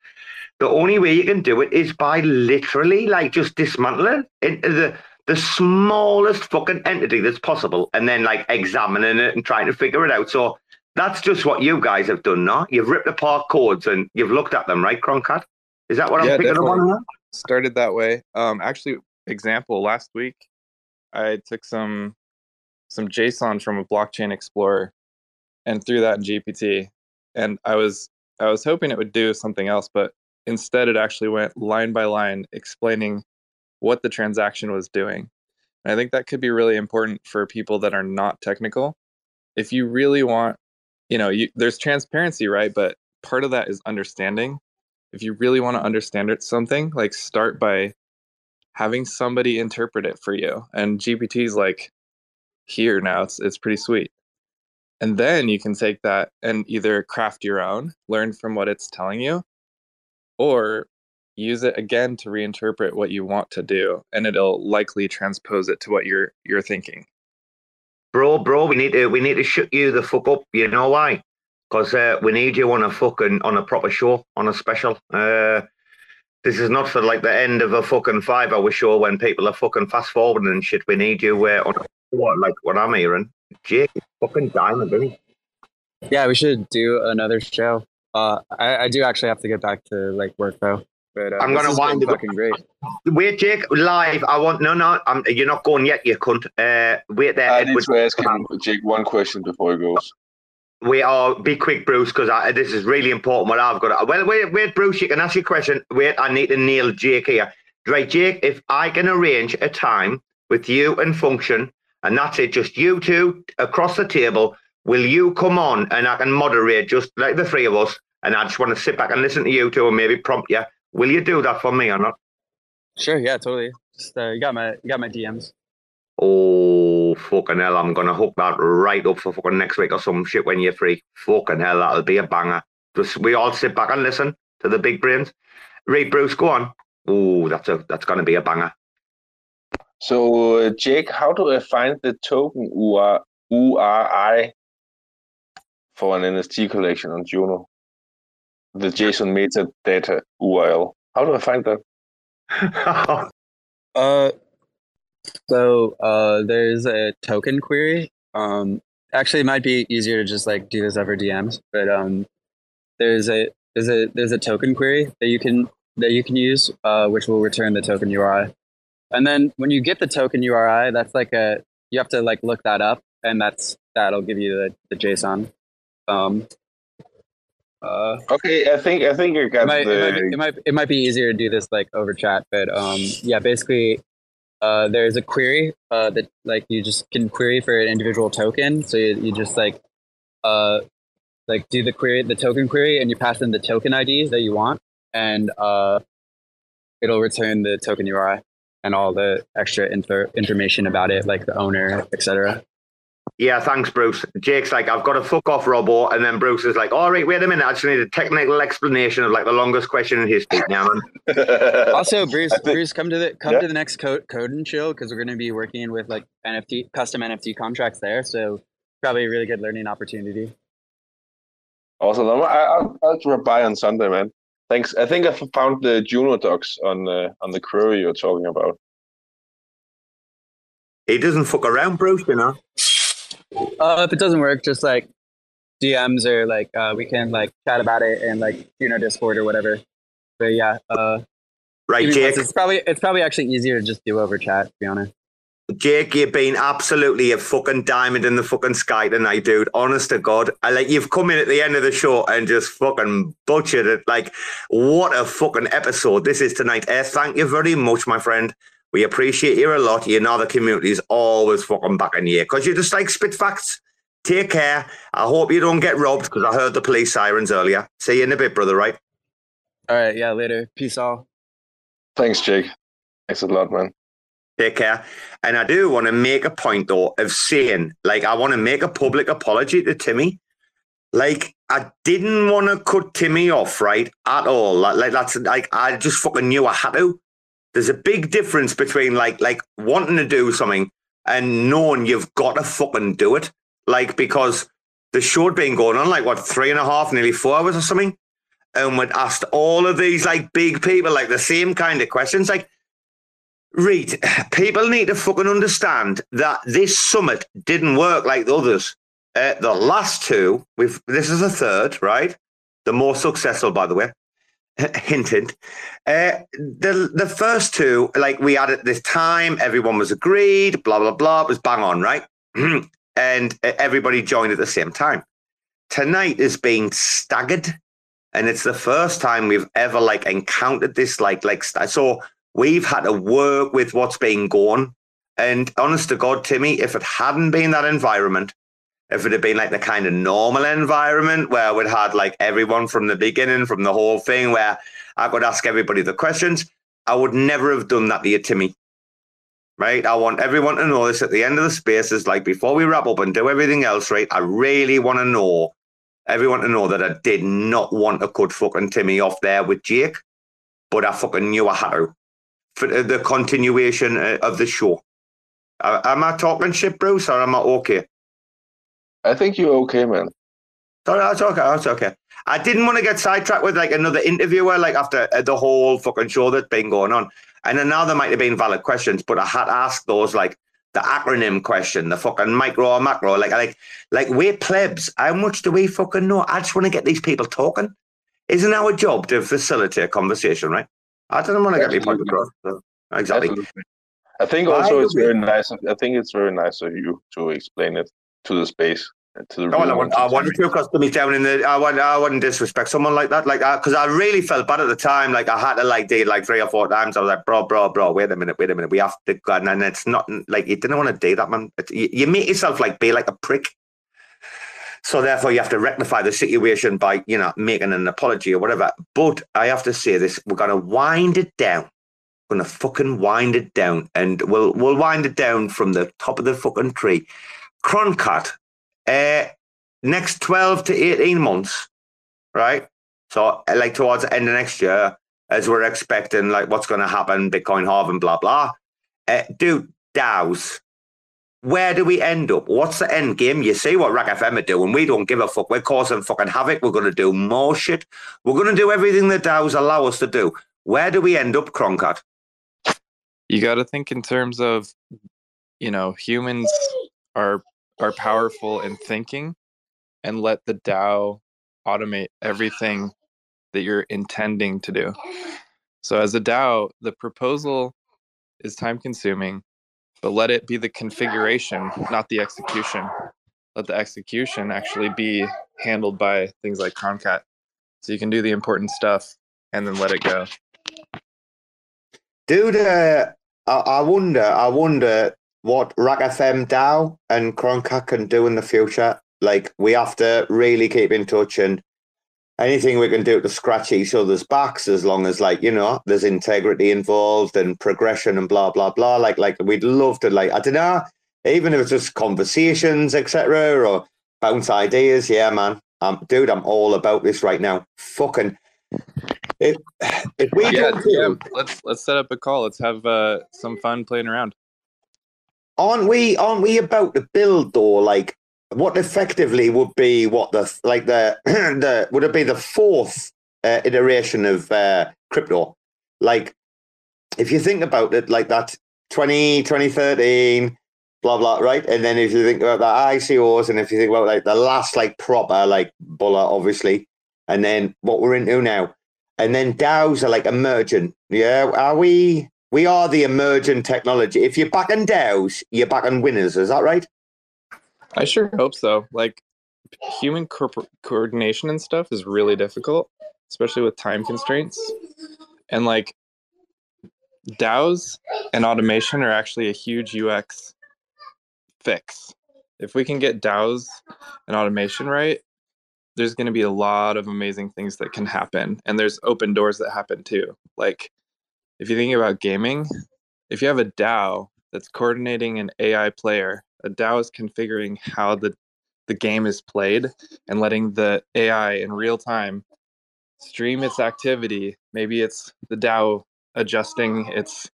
the only way you can do it is by literally like just dismantling into the the smallest fucking entity that's possible, and then like examining it and trying to figure it out. So that's just what you guys have done now. You've ripped apart codes and you've looked at them, right, Croncat? Is that what I'm Yeah, picking up on? Started that way. Um, actually, example last week, I took some some JSON from a blockchain explorer and threw that in GPT, and I was I was hoping it would do something else, but instead it actually went line by line explaining what the transaction was doing. And I think that could be really important for people that are not technical. If you really want, you know, you, there's transparency, right? But part of that is understanding. If you really want to understand it, something, like start by having somebody interpret it for you. And GPT is like here now. It's it's pretty sweet. And then you can take that and either craft your own, learn from what it's telling you, or use it again to reinterpret what you want to do, and it'll likely transpose it to what you're you're thinking. bro, bro, we need to we need to shut you the fuck up. You know why? Because uh, we need you on a fucking on a proper show on a special. Uh, this is not for like the end of a fucking five hour show when people are fucking fast forwarding and shit. We need you uh, on what like what I'm hearing. Jake, is fucking diamond, isn't he? Yeah, we should do another show. Uh, I, I do actually have to get back to like work though. But uh, I'm gonna wind it up. fucking great. Wait, Jake, live. I want no, no. I'm, you're not going yet, you cunt. Uh, wait there. I need to ask him, Jake, one question before he goes. We are be quick, Bruce, because this is really important. What I've got. Well, wait, wait, Bruce. You can ask your question. Wait, I need to nail Jake here. Right, Jake. If I can arrange a time with you and Function, and that's it, just you two across the table. Will you come on and I can moderate just like the three of us? And I just want to sit back and listen to you two and maybe prompt you. Will you do that for me or not? Sure, yeah, totally. Just uh, you got my you got my DMs. Oh, fucking hell. I'm going to hook that right up for fucking next week or some shit when you're free. Fucking hell, that'll be a banger. Just we all sit back and listen to the big brains. Right, Bruce, go on. Oh, that's a that's going to be a banger. So, uh, Jake, how do I find the token UR, URI for an NFT collection on Juno? The JSON metadata URL. How do I find that? <laughs> Uh, so uh, there's a token query. Um, actually, it might be easier to just like do this over DMs, but um, there's a there's a there's a token query that you can that you can use, uh, which will return the token URI. And then when you get the token URI, that's like a you have to like look that up, and that's that'll give you the, the JSON. Um, Uh, okay, I think I think you got it might, the. it, might be, it might it might be easier to do this like over chat, but um, yeah, basically, uh, there's a query uh, that like you just can query for an individual token. So you, you just like uh, like do the query, the token query, and you pass in the token IDs that you want, and uh, it'll return the token URI and all the extra info, information about it, like the owner, etc. Yeah, thanks, Bruce. Jake's like, I've got to fuck off Robo, and then Bruce is like, all right, wait a minute, I just need a technical explanation of like the longest question in history. Yeah, man. <laughs> also, Bruce, Bruce, come to the come yeah. to the next code code and chill because we're going to be working with like NFT custom NFT contracts there. So probably a really good learning opportunity. Awesome. I, I'll, I'll drop by on Sunday, man. Thanks. I think I found the Juno docs on uh, on the query you're talking about. He doesn't fuck around, Bruce. You know. Uh, if it doesn't work, just like DMs or like uh, we can like chat about it and like you know Discord or whatever. But yeah, uh, right, Jake. It's probably it's probably actually easier to just do over chat. To be honest. Jake, you've been absolutely a fucking diamond in the fucking sky tonight, dude. Honest to God. I like you've come in at the end of the show and just fucking butchered it. Like, what a fucking episode this is tonight. Uh, thank you very much, my friend. We appreciate you a lot. You know the community is always fucking backing you because you just like spit facts. Take care. I hope you don't get robbed because I heard the police sirens earlier. See you in a bit, brother, right? All right. Yeah, later. Peace all. Thanks, Jake. Thanks a lot, man. Take care. And I do want to make a point though of saying, like, I want to make a public apology to Timmy. Like, I didn't want to cut Timmy off, right? At all. Like, like that's like I just fucking knew I had to. There's a big difference between like like wanting to do something and knowing you've got to fucking do it. Like because the show had been going on like what three and a half, nearly four hours or something, and we'd asked all of these like big people like the same kind of questions. Like Reed, people need to fucking understand that this summit didn't work like the others. Uh, the last two, we've this is the third, right? The more successful, by the way. <laughs> hint, hint. Uh, the the first two, like we had at this time, everyone was agreed, blah blah blah. It was bang on, right? <clears throat> and everybody joined at the same time. Tonight is being staggered, and it's the first time we've ever like encountered this like like so We've had to work with what's been going. And honest to God, Timmy, if it hadn't been that environment, if it had been like the kind of normal environment where we'd had like everyone from the beginning, from the whole thing, where I could ask everybody the questions, I would never have done that to you, Timmy. Right? I want everyone to know this at the end of the space is like before we wrap up and do everything else, right? I really want to know everyone to know that I did not want to cut fucking Timmy off there with Jake, but I fucking knew I had to for the continuation uh, of the show. Am I talking shit, Bruce, or am I okay? I think you're okay, man. Sorry, that's okay. That's okay. I didn't want to get sidetracked with like another interviewer, like after uh, the whole fucking show that's been going on. And then now there might have been valid questions, but I had asked those like the acronym question, the fucking micro or macro, like like like we're plebs. How much do we fucking know? I just want to get these people talking. Isn't our job to facilitate conversation, right? I didn't want to get my point across. So. Exactly. Absolutely. I think also it's very nice. I think it's very nice of you to explain it to the space. To the oh, I, want, I wanted to because to me down in the I want I wouldn't disrespect someone like that like uh, because I, I, really felt bad at the time like I had to like date like three or four times I was like bro bro bro wait a minute wait a minute we have to go and then it's not like you didn't want to do that man you, you make yourself like be like a prick so therefore, you have to rectify the situation by, you know, making an apology or whatever. But I have to say this: we're going to wind it down. We're going to fucking wind it down, and we'll we'll wind it down from the top of the fucking tree. Croncat, uh, next twelve to eighteen months, right? So like towards the end of next year, as we're expecting, like what's going to happen, Bitcoin halving, blah blah. Uh, dude, DAOs, where do we end up? What's the end game? You see what RAC FM are doing. We don't give a fuck. We're causing fucking havoc. We're going to do more shit. We're going to do everything the DAOs allow us to do. Where do we end up, Croncat? You got to think in terms of, you know, humans are are powerful in thinking, and let the DAO automate everything that you're intending to do. So as a DAO, the proposal is time consuming but let it be the configuration, not the execution. Let the execution actually be handled by things like Croncat. so you can do the important stuff and then let it go. Dude, uh, I, I wonder, I wonder what RAC FM DAO and Croncat can do in the future. Like, we have to really keep in touch and anything we can do to scratch each other's backs as long as like you know there's integrity involved and progression and blah blah blah like like we'd love to like i don't know even if it's just conversations etc or bounce ideas yeah man um dude i'm all about this right now fucking if, if we yeah, don't yeah, let's let's set up a call. Let's have uh, some fun playing around. Aren't we aren't we about to build though? Like what effectively would be what the like the <clears throat> the would it be the fourth uh, iteration of uh, crypto? Like if you think about it like that 20 2013 blah blah right? And then if you think about the icos and if you think about like the last like proper like buller obviously and then what we're into now. And then DAOs are like emergent. Yeah are we we are the emergent technology if you're backing DAOs you're backing winners is that right I sure hope so. Like human coordination and stuff is really difficult, especially with time constraints. And like DAOs and automation are actually a huge UX fix. If we can get DAOs and automation right, there's going to be a lot of amazing things that can happen. And there's open doors that happen too. Like if you think about gaming, if you have a DAO that's coordinating an AI player a DAO is configuring how the the game is played and letting the AI in real time stream its activity. Maybe it's the DAO adjusting its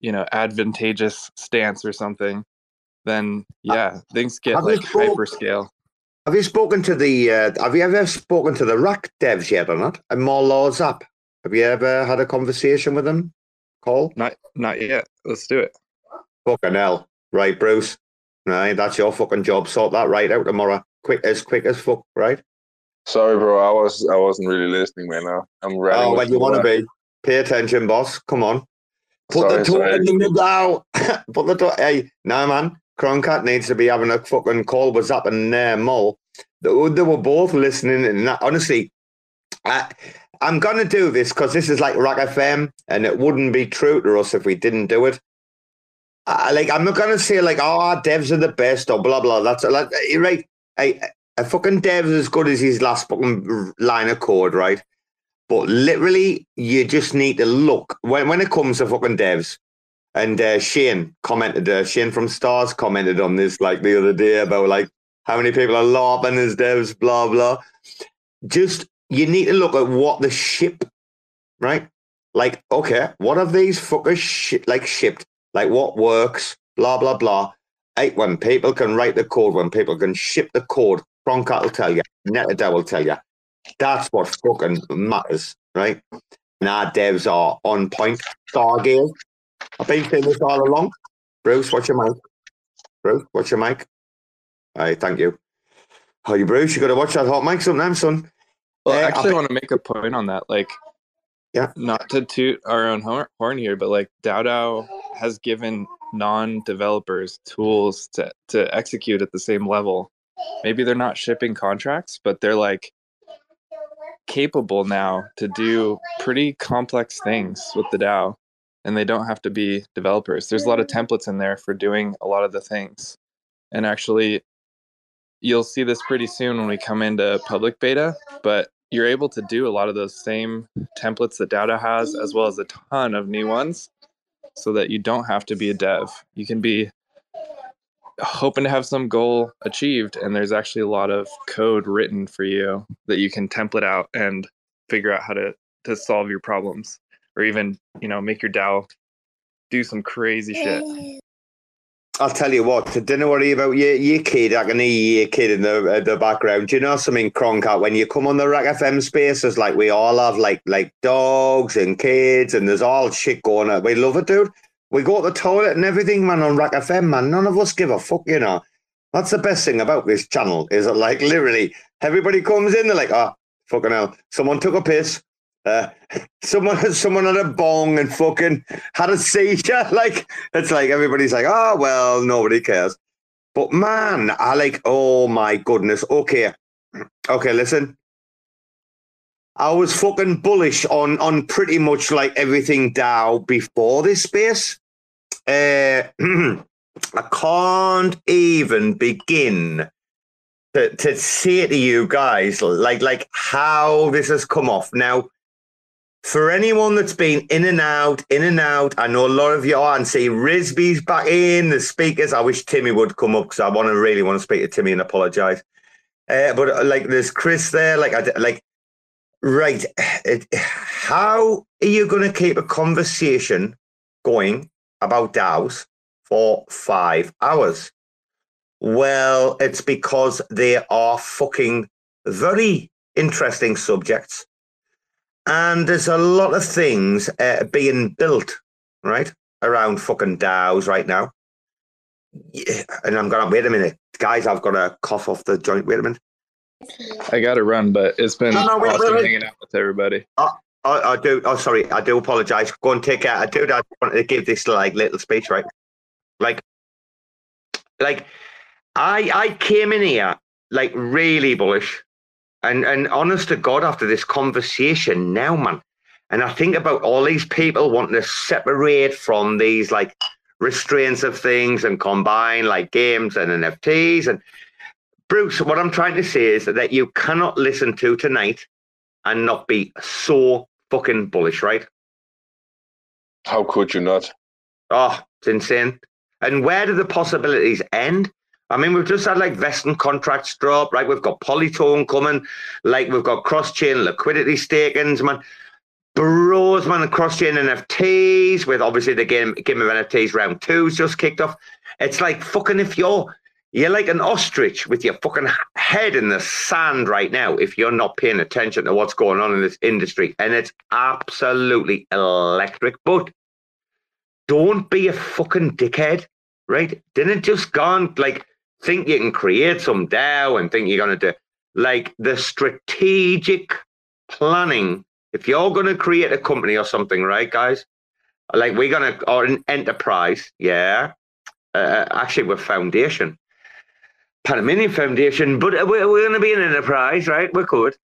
you know advantageous stance or something. Then yeah, things get Have like spoke- hyperscale. Have you spoken to the? Uh, have you ever spoken to the RAC devs yet or not? And more laws up. Have you ever had a conversation with him, Call? Not not yet. Let's do it. Fucking hell! Right, Bruce. Right, that's your fucking job. Sort that right out tomorrow. Quick as quick as fuck. Right. Sorry, bro. I was I wasn't really listening right now. I'm running. Oh, with when you want to the- be. Pay attention, boss. Come on. Put Sorry, the sorry. token in the DAO. <laughs> Put the to- Hey, no man. Croncat needs to be having a fucking call with Zap and uh, Mull. They, were- they were both listening, and that, honestly, I, I'm gonna do this because this is like RAC FM, and it wouldn't be true to us if we didn't do it. I, like, I'm not gonna say like, oh, our devs are the best or blah blah. That's like, right. Hey, a fucking dev's as good as his last fucking line of code, right? But literally, you just need to look when when it comes to fucking devs. And uh, Shane commented, uh, Shane from Stars commented on this like the other day about like how many people are LARPing as devs, blah blah. Just you need to look at what the ship, right? Like, okay, what have these fuckers shi like shipped? Like, what works? Blah blah blah. Eight when people can write the code, when people can ship the code, Croncat will tell you, Neta DAO will tell you. That's what fucking matters, right? And our devs are on point. Stargate. I've been saying this all along. Bruce, what's your mic? Bruce, what's your mic? All right, thank you. Oh, you Bruce, you got to watch that hot mic sometimes, son. Well, I actually, want to make a point on that. Like, Yeah. not to toot our own horn here, but like DAO DAO has given non-developers tools to to execute at the same level. Maybe they're not shipping contracts, but they're like capable now to do pretty complex things with the DAO, and they don't have to be developers. There's a lot of templates in there for doing a lot of the things, and actually, you'll see this pretty soon when we come into public beta. But you're able to do a lot of those same templates that DAO DAO has, as well as a ton of new ones, so that you don't have to be a dev. You can be hoping to have some goal achieved, and there's actually a lot of code written for you that you can template out and figure out how to to solve your problems, or even you know make your DAO do some crazy shit. I'll tell you what, don't worry about your, your kid. I can hear your kid in the uh, the background. Do you know something, Croncat? When you come on the RAC FM spaces, like we all have like like dogs and kids, and there's all shit going on. We love it, dude. We go to the toilet and everything, man, on RAC FM, man. None of us give a fuck, you know. That's the best thing about this channel, is that like literally everybody comes in, they're like, oh, fucking hell, someone took a piss. Uh, <laughs> someone someone had a bong and fucking had a seizure. <laughs> Like it's like everybody's like, oh well, nobody cares. But man, I like, oh my goodness. Okay, okay, listen. I was fucking bullish on on pretty much like everything DAO before this space. Uh, <clears throat> I can't even begin to, to say to you guys like like how this has come off. Now, for anyone that's been in and out, in and out, I know a lot of you are and see Risby's back in, the speakers. I wish Timmy would come up because I want to really want to speak to Timmy and apologize. Uh, but uh, like there's Chris there, like I like right. How are you going to keep a conversation going about DAOs for five hours? Well, it's because they are fucking very interesting subjects. And there's a lot of things uh, being built, right, around fucking DAOs right now. Yeah, and I'm gonna wait a minute, guys. I've got a cough off the joint. Wait a minute. I got to run, but it's been no, no, wait, awesome wait, wait. hanging out with everybody. I, I, I, do. Oh, sorry. I do apologize. Go and take out. I do. I wanted to give this like little speech, right? Like, like I I came in here like really bullish, and and honest to God, after this conversation now, man, and I think about all these people wanting to separate from these like restraints of things and combine like games and NFTs and Bruce. What I'm trying to say is that you cannot listen to tonight and not be so fucking bullish, right? How could you not? Oh, it's insane. And where do the possibilities end? I mean, we've just had like vesting contracts drop, right? We've got Polytone coming, like we've got cross chain liquidity stakings, man. Bros, man, cross chain NFTs with obviously the game game of NFTs round two's just kicked off. It's like fucking if you're you're like an ostrich with your fucking head in the sand right now if you're not paying attention to what's going on in this industry. And it's absolutely electric. But don't be a fucking dickhead, right? Didn't just go on like think you can create some DAO and think you're going to do like the strategic planning. If you're going to create a company or something, right, guys? Like we're going to, or an enterprise, yeah. Uh, actually, we're foundation, Panamanian Foundation, but we're, we're going to be an enterprise, right? We're good.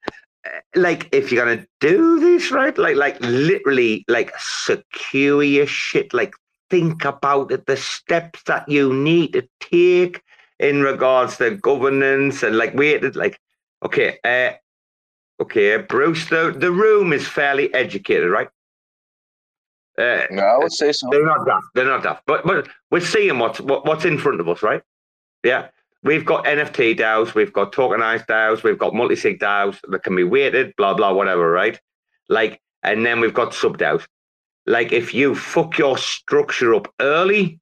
Like, if you're going to do this, right? Like, like literally, like secure your shit. Like, think about it, the steps that you need to take in regards to governance and like waited like okay uh okay bruce the, the room is fairly educated right uh, no, I would say so. They're not daft. They're not daft. But but we're seeing what's what, what's in front of us, right? Yeah, we've got NFT DAOs, we've got tokenized DAOs, we've got multi-sig DAOs that can be weighted, blah blah whatever, right? Like, and then we've got sub DAOs. Like, if you fuck your structure up early,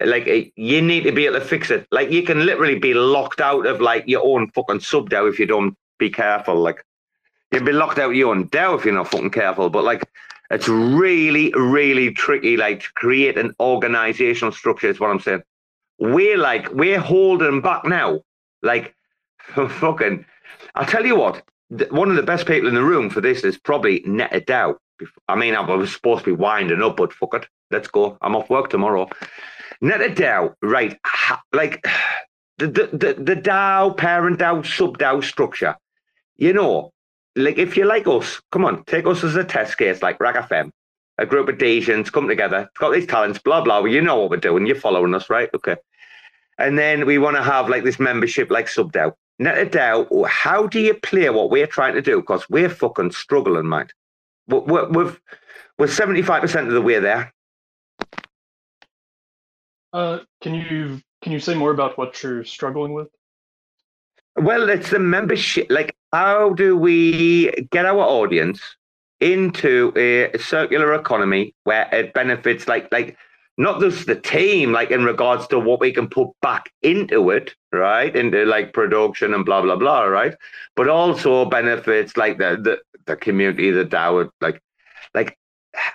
like eh, you need to be able to fix it. Like you can literally be locked out of like your own fucking sub DAO if you don't be careful. Like you'd be locked out of your own DAO if you're not fucking careful. But like it's really, really tricky. Like to create an organizational structure is what I'm saying. We're like we're holding back now. Like <laughs> fucking, I'll tell you what. One of the best people in the room for this is probably Neta DAO. I mean, I was supposed to be winding up, but fuck it. Let's go. I'm off work tomorrow. Neta DAO, right? Like the the the, DAO, parent DAO, sub DAO structure. You know, like if you like us, come on, take us as a test case, like RAC FM, a group of Desians come together, got these talents, blah blah. Well, you know what we're doing. You're following us, right? Okay. And then we want to have like this membership, like sub DAO. Neta DAO, how do you play what we're trying to do? Because we're fucking struggling, mate. We're, we're, we're 75% of the way there. Uh, can you can you say more about what you're struggling with? Well, it's the membership. Like, how do we get our audience into a circular economy where it benefits, like, like not just the team, like in regards to what we can put back into it, right, into like production and blah blah blah, right, but also benefits like the the, the community, the DAO, like, like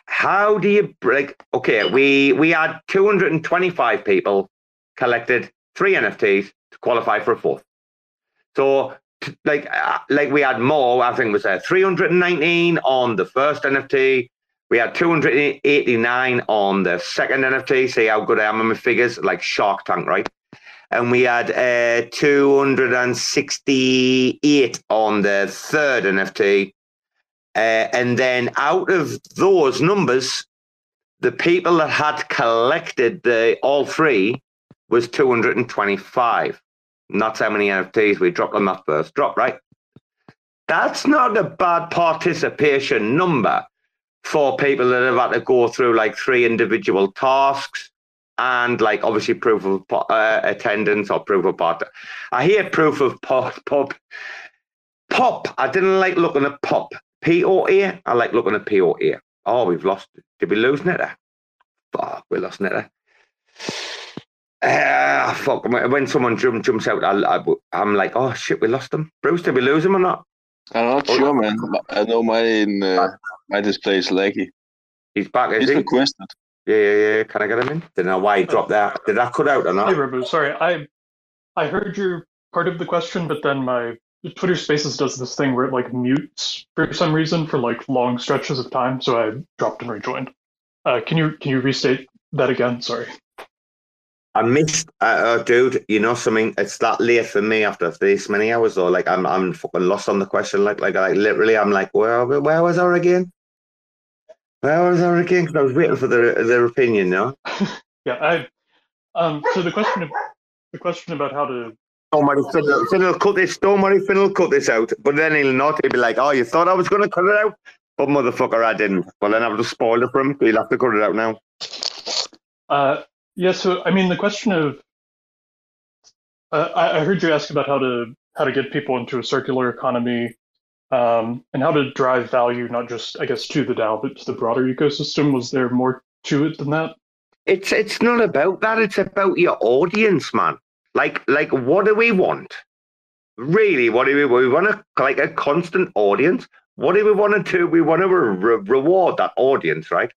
how do you break? Okay, we we had 225 people collected three NFTs to qualify for a fourth. So like uh, like we had more. I think it was uh, 319 on the first NFT. We had 289 on the second NFT. See how good I am in my figures, like Shark Tank, right? And we had uh, 268 on the third NFT Uh, and then out of those numbers, the people that had collected the all three was 225. And that's how many NFTs we dropped on that first drop, right? That's not a bad participation number for people that have had to go through like three individual tasks and like obviously proof of uh, attendance or proof of part. I hear proof of pop, pop, pop. I didn't like looking at pop. P O A. I like looking at P O A. Oh, we've lost. Did we lose Neta? Fuck, we lost Neta. Uh, fuck. When someone jump, jumps out, I, am like, oh shit, we lost them. Bruce, did we lose him or not? I'm not oh, sure, man. I know my uh, my display is laggy. He's back. Is He's he? requested. Yeah, yeah, yeah. Can I get him in? Didn't know why he dropped that. Did that cut out or not? Hey, Robo. Sorry, I I heard your part of the question, but then my Twitter Spaces does this thing where it like mutes for some reason for like long stretches of time, so I dropped and rejoined. Uh, can you can you restate that again? Sorry. I missed, uh, uh, dude. You know something? It's that late for me after this many hours, though. Like I'm, I'm fucking lost on the question. Like, like, like, literally, I'm like, where, where was our again? Where was our again? Because I was waiting for their their opinion. No. <laughs> yeah, I. Um. So the question, the question about how to. Worry, Finn, Finn will cut this. Don't worry, Finn will cut this out. But then he'll not. He'll be like, "Oh, you thought I was going to cut it out, but motherfucker, I didn't." But then I've just spoiled it for him. He'll have to cut it out now. Uh, yeah, so I mean, the question of uh, I, I, heard you ask about how to how to get people into a circular economy um, and how to drive value, not just I guess to the DAO, but to the broader ecosystem. Was there more to it than that? It's it's not about that. It's about your audience, man. Like like what do we want? Really, what do we we want? To, like a constant audience. What do we want to do? We want to re- reward that audience, right?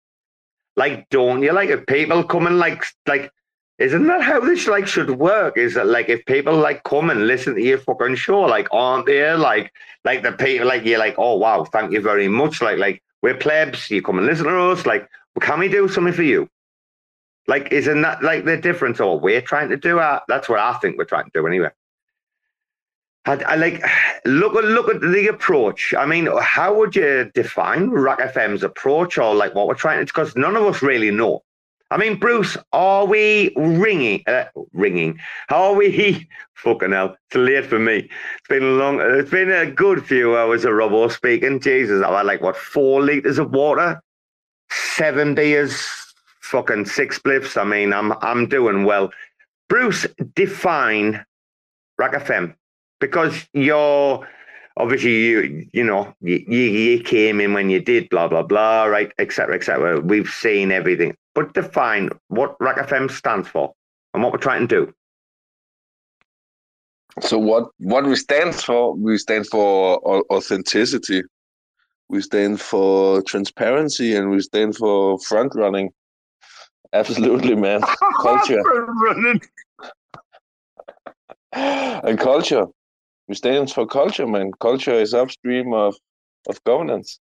Like, don't you like if people come and like like isn't that how this like should work? Is that like if people like come and listen to your fucking show, like aren't there like like the people like you're like, oh wow, thank you very much. Like like we're plebs, you come and listen to us, like well, can we do something for you? Like, isn't that like the difference? Or we're trying to do? Uh, that's what I think we're trying to do anyway. I, I, like look at look at the approach. I mean, how would you define RAC FM's approach, or like what we're trying to? Because none of us really know. I mean, Bruce, are we ringing? Uh, ringing? How are we? <laughs> Fucking hell! It's late for me. It's been a long. It's been a good few hours of Robo speaking. Jesus, I've had like what four liters of water, seven beers, fucking six blips. I mean, I'm I'm doing well. Bruce, define RAC FM because you're obviously you you know you, you came in when you did blah blah blah right etc etc we've seen everything. But define what RAC FM stands for and what we're trying to do. So what what we stand for we stand for authenticity. We stand for transparency and we stand for front running absolutely man <laughs> culture and culture we stand for culture, man. Culture is upstream of, of governance.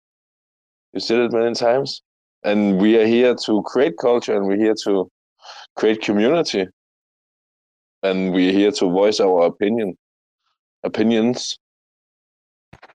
You said it many times. And we are here to create culture and we're here to create community. And we're here to voice our opinion opinions.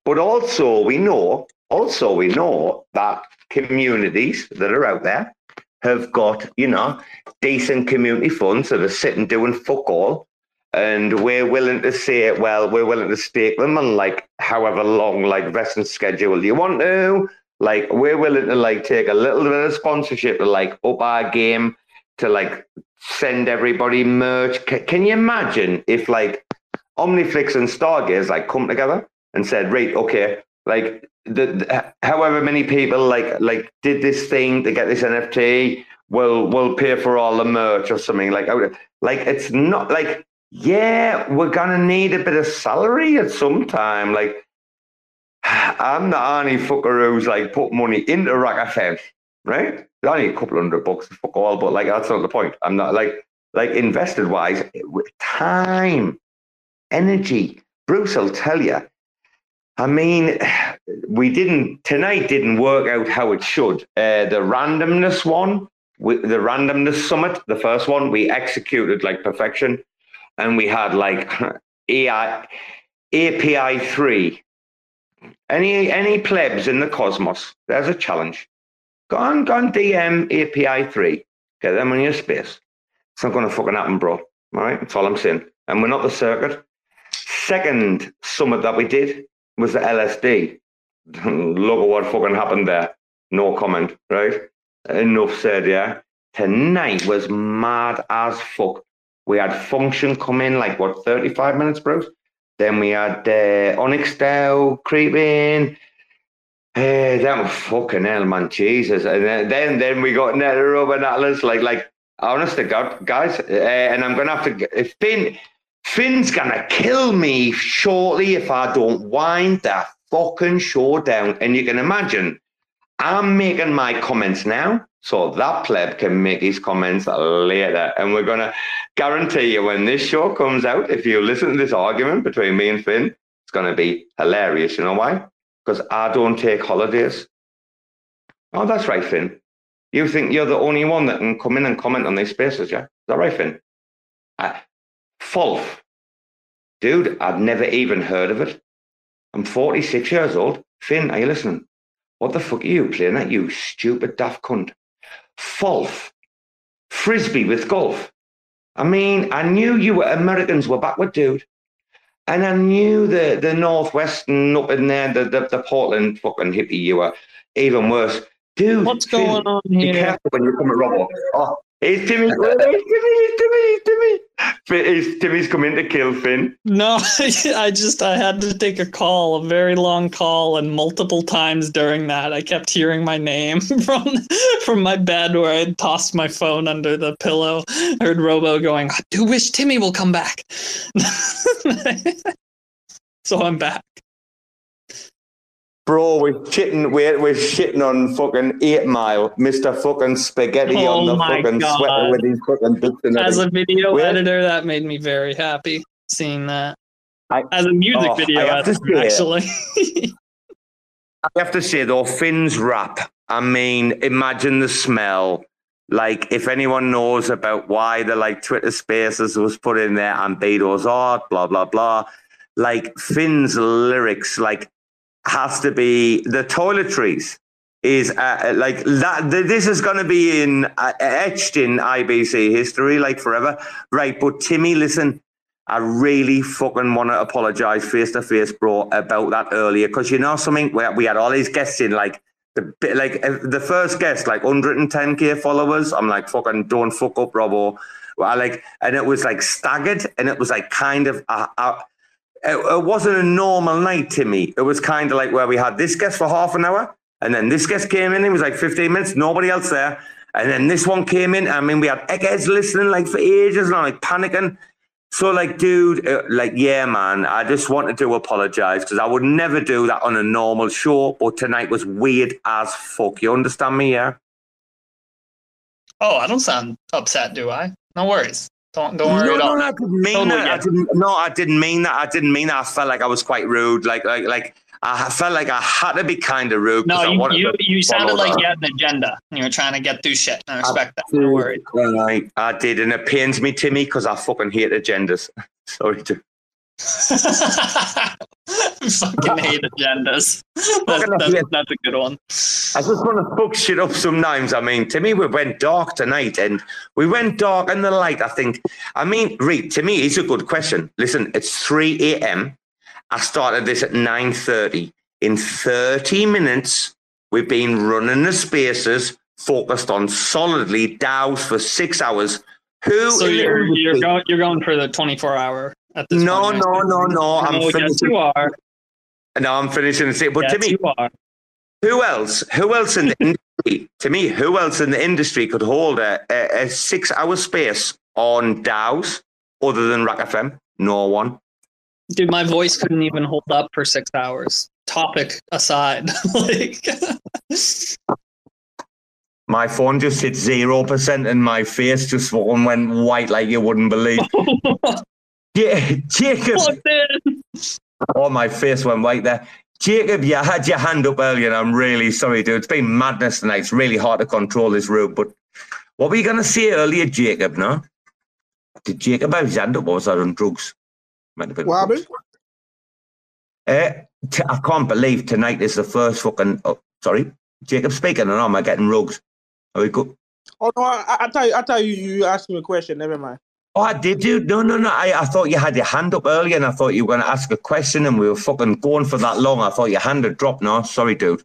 But also we know also we know that communities that are out there have got, you know, decent community funds that are sitting doing fuck all and we're willing to say, well, we're willing to stake them on like however long, like vesting schedule you want to. Like we're willing to like take a little bit of sponsorship to like up our game to like send everybody merch. C- can you imagine if like Omniflix and Stargaze like come together and said, right, okay, like the, the, however many people like like did this thing to get this NFT will will pay for all the merch or something like like it's not like yeah, we're gonna need a bit of salary at some time. Like, <sighs> I'm the only fucker who's like put money into RAC FM, right? Only a couple hundred bucks, fuck all, but like that's not the point. I'm not like like invested wise, eh, time, energy. Bruce will tell you. I mean, we didn't tonight. Didn't work out how it should. Uh, the randomness one, the randomness summit, the first one, we executed like perfection and we had like <laughs> AI, API 3 Any any plebs in the cosmos? There's a challenge. Go on, go on DM API three. Get them on your space. It's not going to fucking happen, bro. All right, that's all I'm saying. And we're not the circuit. Second summit that we did was the LSD. <laughs> Look at what fucking happened there. No comment, right? Enough said, yeah. Tonight was mad as fuck. We had function come in like what 35 minutes, bro. Then we had uh, Onyx DAO creeping. Uh, that was fucking hell, man, Jesus. And then then, then we got NetherRub and Atlas. Like, like, honest to God, guys. Uh, and I'm gonna have to. Get, Finn, Finn's gonna kill me shortly if I don't wind that fucking show down. And you can imagine, I'm making my comments now. So that pleb can make his comments later. And we're to guarantee you when this show comes out, if you listen to this argument between me and Finn, it's to be hilarious. You know why? Because I don't take holidays. Oh, that's right, Finn. You think you're the only one that can come in and comment on these spaces, yeah? Is that right, Finn? Uh, Fulf. Dude, I've never even heard of it. I'm 46 years old. Finn, are you listening? What the fuck are you playing at, you stupid daft cunt? Fulf. Frisbee with golf. I mean, I knew you were Americans were backward, dude. And I knew the the Northwestern up in there, the, the, the Portland fucking hippie you were even worse. Dude, what's going on here? Be careful when you come at Robo. Oh, it's <laughs> Timmy. Timmy, Timmy, Timmy. Is Timmy's coming to kill Finn? No, <laughs> I just I had to take a call, a very long call, and multiple times during that, I kept hearing my name <laughs> from from my bed where I had tossed my phone under the pillow. I heard Robo going, "I do wish Timmy will come back." so I'm back. Bro, we're shitting, we're, we're shitting on fucking Eight Mile, Mr. fucking Spaghetti Oh on the fucking God. sweater with his fucking boots and As a video We're- editor, that made me very happy seeing that. I- As a music Oh, video I have to editor, actually. I have to say though, Finn's rap. I mean, imagine the smell. Like, if anyone knows about why the like Twitter Spaces was put in there and Bedo's art, blah blah blah. Like Finn's lyrics, like has to be the toiletries is uh, like that. th- This is going to be in uh, etched in IBC history, like forever, right? But Timmy, listen, I really fucking want to apologize face to face, bro, about that earlier. Because you know something, we, we had all these guests in, like the like uh, the first guest, like 110k followers. I'm like, fucking don't fuck up, Robo. I like, and it was like staggered, and it was like kind of. Uh, uh, it, wasn't a normal night to me. It was kind of like where we had this guest for half an hour, and then this guest came in. It was like 15 minutes, nobody else there. And then this one came in. I mean, we had eggheads listening like for ages, and I'm like panicking. So, like, dude, uh, like, yeah, man, I just wanted to apologize because I would never do that on a normal show, but tonight was weird as fuck. You understand me, yeah? oh, I don't sound upset, do I? No worries. Don't don't worry no, no, I didn't mean Totally that. I didn't, no, I didn't mean that. I didn't mean that. I felt like I was quite rude. Like, like, like, I felt like I had to be kind of rude. No, I you you, you sounded like that. you had an agenda. You were trying to get through shit. I respect that. No Dude, worries. Right, I did, and it pains me, Timmy, because I fucking hate agendas. <laughs> Sorry, to Fucking <laughs> hate agendas. That's, that's, that's a good one. I just want to fuck shit up sometimes. I mean, to me, we went dark tonight, and we went dark in the light. I think. I mean, Reed, to me, it's a good question. Listen, it's three a.m. I started this at nine thirty. In thirty minutes, we've been running the spaces, focused on solidly DAOs for six hours. Who? So you're you're going you're going for the 24 hour at this No, point. no, no, no. I'm No, yes, you are. No, I'm finishing the six. But yes, to me, you are. Who else? Who else in the <laughs> industry? To me, who else in the industry could hold a, a, a six-hour space on DAOs other than RAC FM? No one. Dude, my voice couldn't even hold up for six hours. Topic aside, <laughs> like <laughs> My phone just hit zero percent, and my face just went white like you wouldn't believe. Yeah, <laughs> Jacob. Fuck. Oh, my face went white there. Jacob, you had your hand up earlier, and I'm really sorry, dude. It's been madness tonight. It's really hard to control this room. But what were you going to say earlier, Jacob? No, did Jacob have his hand up, or was that on drugs? Might have been What drugs. happened? Eh, t- I can't believe tonight is the first fucking. Oh, sorry, Jacob speaking, or am I getting rugged? Are we good? Oh no, I, I thought you, I thought you, you asked me a question. Never mind. Oh, did you? No, no, no. I, I thought you had your hand up earlier, and I thought you were going to ask a question, and we were fucking going for that long. I thought your hand had dropped. No, sorry, dude.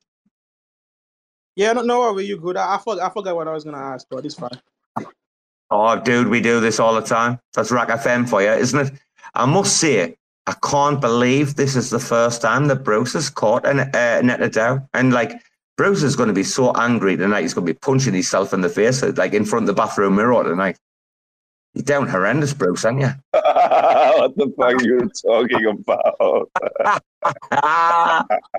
Yeah, no, no worry, you good. I, I forgot, I forgot what I was gonna ask, but it's fine. Oh, dude, we do this all the time. That's RAC FM for you, isn't it? I must say, I can't believe this is the first time that Bruce has caught an uh, Neta DAO. And like, Bruce is going to be so angry tonight. He's going to be punching himself in the face, like in front of the bathroom mirror tonight. You're down horrendous, Bruce, aren't you? <laughs> what the fuck are you talking about? <laughs>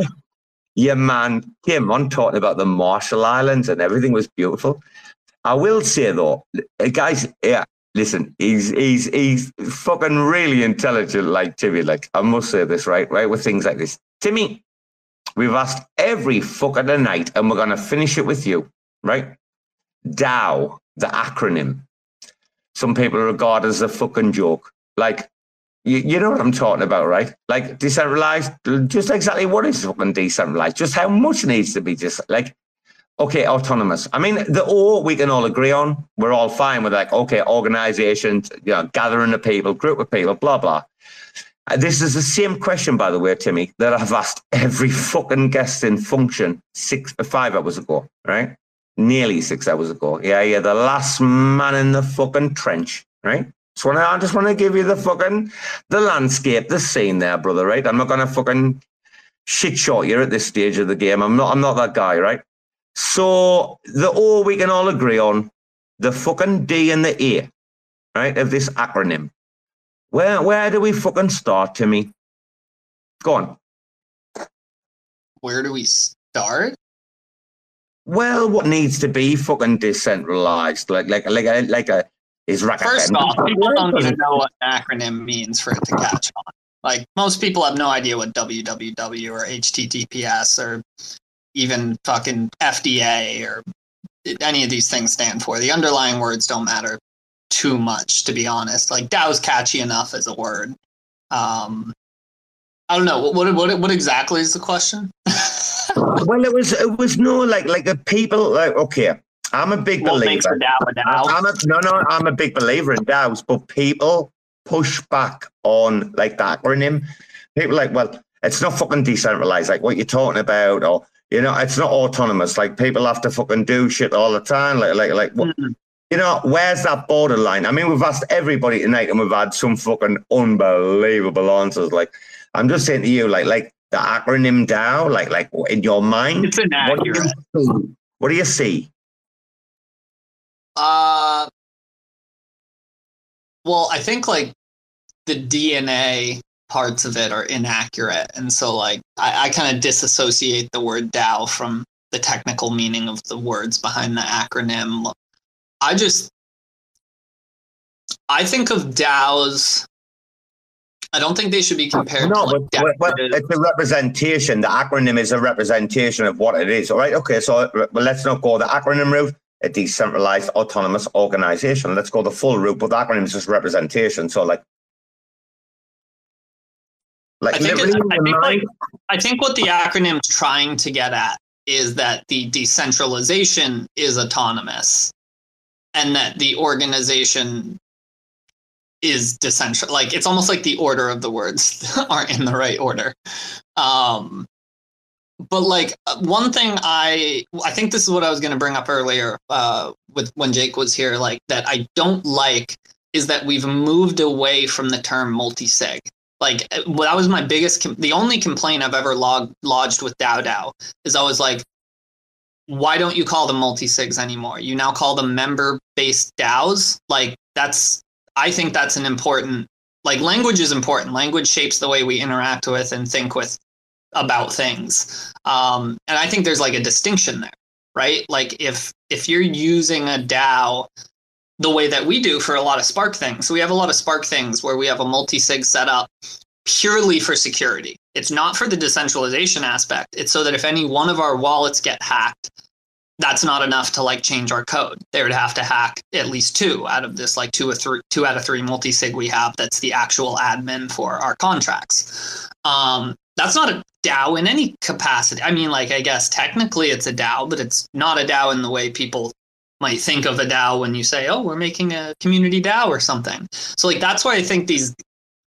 yeah, man, came on talking about the Marshall Islands and everything was beautiful. I will say though, guys, yeah, listen, he's he's he's fucking really intelligent, like Timmy. Like I must say this, right, right, with things like this, Timmy. We've asked every fucker tonight, and we're gonna finish it with you, right? DAO, the acronym. Some people regard as a fucking joke. Like, you, you know what I'm talking about, right? Like decentralized, just exactly what is fucking decentralized, just how much needs to be just like okay, autonomous. I mean, the O we can all agree on. We're all fine with like, okay, organizations, you know, gathering of people, group of people, blah, blah. Uh, this is the same question, by the way, Timmy, that I've asked <laughs> every fucking guest in function six, or five hours ago, right? Nearly six hours ago. Yeah, yeah, the last man in the fucking trench, right? So I just want to give you the fucking the landscape, the scene there, brother. Right? I'm not gonna fucking shit shot you at this stage of the game. I'm not. I'm not that guy. Right? So the O we can all agree on, the fucking D and the A, right, of this acronym. Where where do we fucking start, Timmy? Go on. Where do we start? Well, what needs to be fucking decentralized, like like like a like a is First off, people don't even know what an acronym means for it to catch on. Like most people have no idea what www or HTTPS or even fucking FDA or any of these things stand for. The underlying words don't matter too much, to be honest. Like DAO's catchy enough as a word. Um, I don't know what what what, what exactly is the question. <laughs> well, it was it was no like like a people like okay. I'm a big what believer. I'm a, no, no, I'm a big believer in DAOs, but people push back on like the acronym. People like, well, it's not fucking decentralized, like what you're talking about, or you know, it's not autonomous. Like people have to fucking do shit all the time. Like, like, like, what, mm-hmm. you know, where's that borderline? I mean, we've asked everybody tonight, and we've had some fucking unbelievable answers. Like, I'm just saying to you, like, like the acronym DAO, like, like in your mind, it's inaccurate. What do you see? What do you see? Uh, well, I think like the DNA parts of it are inaccurate. And so, like, I, I kind of disassociate the word DAO from the technical meaning of the words behind the acronym. I just, I think of DAOs. I don't think they should be compared no, like but, but, it's a representation. The acronym is a representation of what it is. All right. Okay. So let's not go the acronym route a decentralized autonomous organization. Let's go the full route, but the acronym is just representation. So like like, I think, I think, like, I think what the acronym's trying to get at is that the decentralization is autonomous and that the organization is decentral like it's almost like the order of the words <laughs> aren't in the right order um but like one thing i i think this is what i was going to bring up earlier uh with when jake was here like that i don't like is that we've moved away from the term multi-sig like uh, that was my biggest. Com- the only complaint I've ever log- lodged with DAO DAO is I was like, why don't you call them multi sigs anymore? You now call them member based DAOs. Like that's. I think that's an important. Like language is important. Language shapes the way we interact with and think with about things. Um, and I think there's like a distinction there, right? Like if if you're using a DAO the way that we do for a lot of Spark things. So we have a lot of Spark things where we have a multi-sig setup purely for security. It's not for the decentralization aspect. It's so that if any one of our wallets get hacked, that's not enough to like change our code. They would have to hack at least two out of this like two or three two out of three multi-sig we have that's the actual admin for our contracts. Um, that's not a DAO in any capacity. I mean, like I guess technically it's a DAO, but it's not a DAO in the way people might think of a DAO when you say, "Oh, we're making a community DAO or something." So like that's why I think these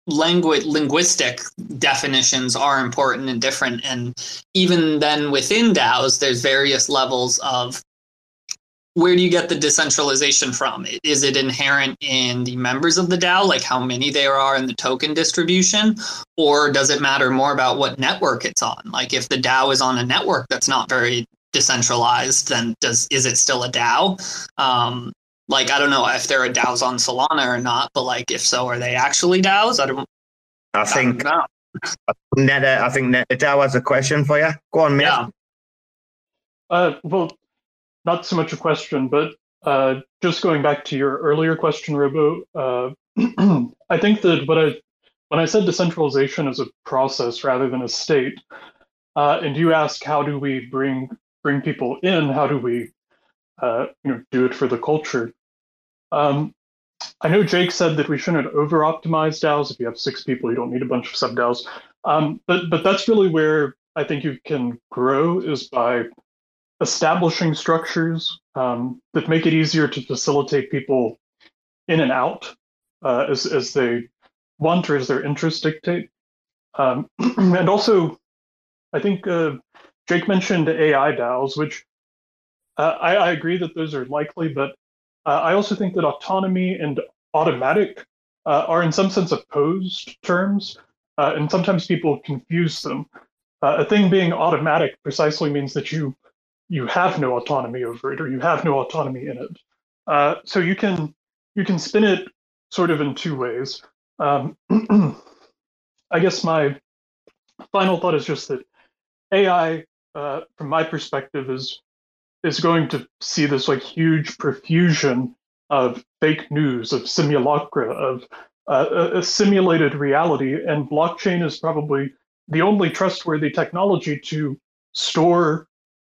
language linguistic definitions are important and different and even then within DAOs there's various levels of where do you get the decentralization from? Is it inherent in the members of the DAO, like how many there are in the token distribution? Or does it matter more about what network it's on? Like if the DAO is on a network that's not very decentralized, then does is it still a DAO? Um, like I don't know if there are DAOs on Solana or not, but like if so, are they actually DAOs? I don't. I think. I Neta, I think Neta DAO has a question for you. Go on, mate. Yeah. Uh, well, not so much a question, but uh, just going back to your earlier question, Robo, uh, <clears throat> I think that what I when I said decentralization is a process rather than a state, uh, and you ask how do we bring bring people in, how do we uh, you know do it for the culture? Um, I know Jake said that we shouldn't over optimize DAOs. If you have six people, you don't need a bunch of sub DAOs. Um, but but that's really where I think you can grow is by establishing structures um, that make it easier to facilitate people in and out uh, as, as they want or as their interests dictate. Um, <clears throat> and also, I think uh, Jake mentioned AI DAOs, which uh, I, I, agree that those are likely, but uh, I also think that autonomy and automatic uh, are in some sense opposed terms, uh, and sometimes people confuse them. a thing being automatic precisely means that you you have no autonomy over it or you have no autonomy in it. Uh, so you can you can spin it sort of in two ways. Um, <clears throat> I guess my final thought is just that AI, uh, from my perspective, is is going to see this like huge profusion of fake news, of simulacra, of uh, a, a simulated reality, and blockchain is probably the only trustworthy technology to store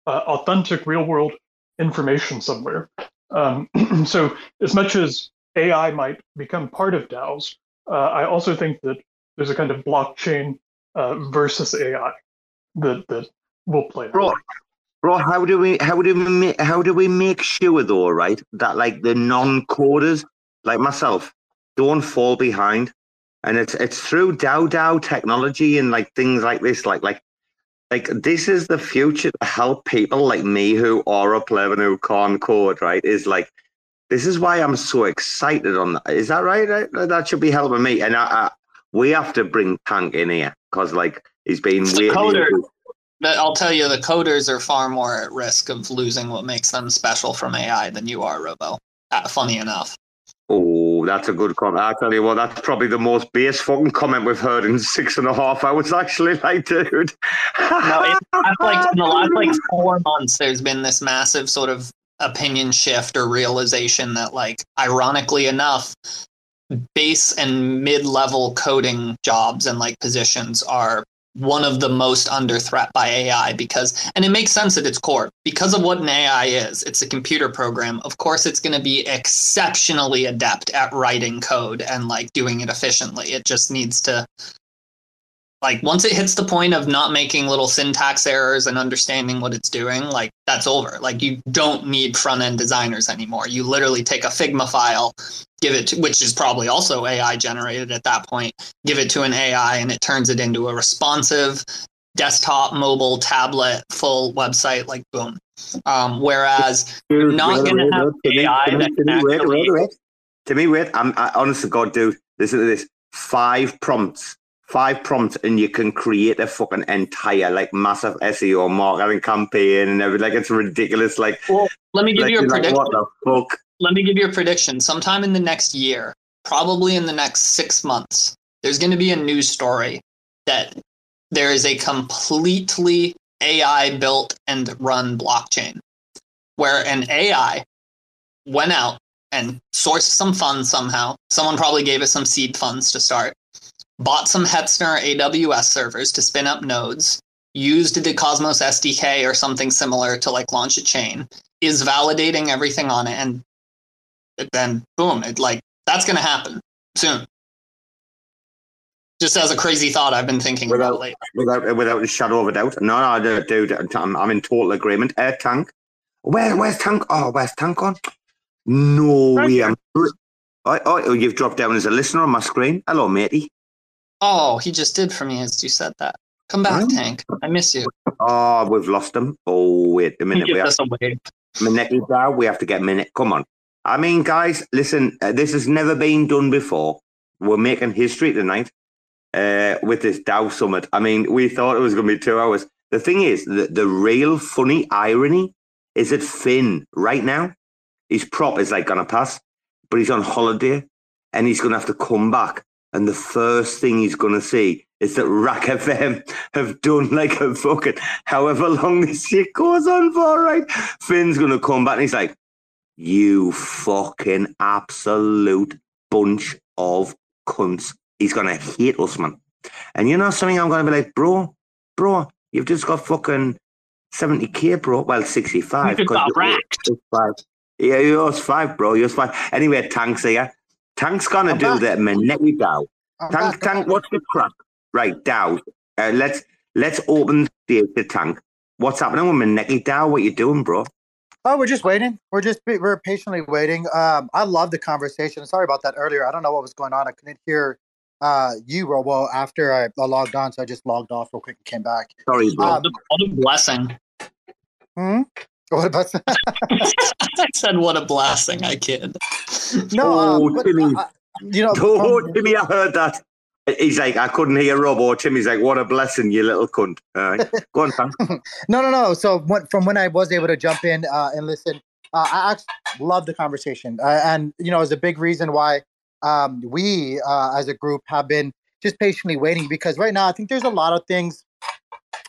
uh, authentic real world information somewhere. Um, <clears throat> so, as much as AI might become part of DAOs, uh, I also think that there's a kind of blockchain uh, versus AI that that will play. Bro, bro, how do we how do we make, how do we make sure though, right, that like the non-coders like myself don't fall behind? And it's it's through DAO DAO technology and like things like this, like like like this is the future to help people like me who are a and who can't code, right? Is like this is why I'm so excited on that. Is that right? That should be helping me. And I, I, we have to bring Tank in here because like he's been waiting. But I'll tell you, the coders are far more at risk of losing what makes them special from AI than you are, Robo. Uh, funny enough. Oh, that's a good comment. I tell you what, that's probably the most base fucking comment we've heard in six and a half hours. <laughs> Actually, like, dude. no, it's <laughs> like in the last like four months, there's been this massive sort of opinion shift or realization that, like, ironically enough, base and mid-level coding jobs and like positions are one of the most under threat by AI because, and it makes sense at its core, because of what an AI is. It's a computer program. Of course, it's going to be exceptionally adept at writing code and like doing it efficiently. It just needs to like once it hits the point of not making little syntax errors and understanding what it's doing like that's over. Like you don't need front end designers anymore. You literally take a figma file give it to, which is probably also ai generated at that point give it to an ai and it turns it into a responsive desktop mobile tablet full website like boom. Um, whereas you're not going to have ai that can actually... to me wait i'm I, honest to god dude listen to this. Five prompts five prompts and you can create a fucking entire like massive SEO marketing campaign and everything. Like it's ridiculous. Like, well, let me give like, you a prediction. Like, what the fuck? Let me give you a prediction. Sometime in the next year, probably in the next six months, there's going to be a news story that there is a completely AI built and run blockchain where an AI went out and sourced some funds somehow. Someone probably gave it some seed funds to start bought some Hetzner AWS servers to spin up nodes, used the Cosmos SDK or something similar to like launch a chain, is validating everything on it, and then boom, it like that's gonna happen soon. Just as a crazy thought I've been thinking without, about lately. without without a shadow of a doubt. No, no, dude, I'm, I'm in total agreement. Air tank. Where, where's tank? Oh, where's tank on? No Right way. oh, oh, you've dropped down as a listener on my screen. Hello, matey. Oh, he just did for me as you said that. Come back, Oh. Tank. I miss you. Oh, we've lost him. Oh, wait a minute. We have, us a wave. Minute down. We have to get minute. Come on. I mean, guys, listen. Uh, this has never been done before. We're making history tonight uh, with this DAO Summit. I mean, we thought it was going to be two hours. The thing is, the, the real funny irony is that Finn, right now, his prop is like going to pass, but he's on holiday and he's going to have to come back. And the first thing he's going to see is that RAC FM have done like a fucking however long this shit goes on for, right? Finn's going to come back and he's like, you fucking absolute bunch of cunts. He's going to hate us, man. And you know something? I'm going to be like, bro, bro, you've just got fucking 70k, bro. Well, 65. You got racked. Yeah, yours five, bro. Yours five. Anyway, Tank's here. Tank's going to I'm do back. the Maneki DAO. I'm Tank, back. Tank, what's the crack? Right, Dow. Uh, let's let's open the, the tank. What's happening with Maneki DAO? What you doing, bro? Oh, we're just waiting. We're just we're patiently waiting. Um, I love the conversation. Sorry about that earlier. I don't know what was going on. I couldn't hear uh you, Robo, after I, I logged on, so I just logged off real quick and came back. Sorry, bro. Um, What a blessing. hmm? What about that? <laughs> I said, what a blessing. I kid. no? oh, Um, but, Timmy. uh, you know, oh, from- Timmy, I heard that. He's like, I couldn't hear Robo. Timmy's like, what a blessing, you little cunt. All right. Go on, Tank. <laughs> no, no, no. So what, from when I was able to jump in uh, and listen, uh, I actually love the conversation, uh, and you know, it's a big reason why um, we uh, as a group have been just patiently waiting because right now I think there's a lot of things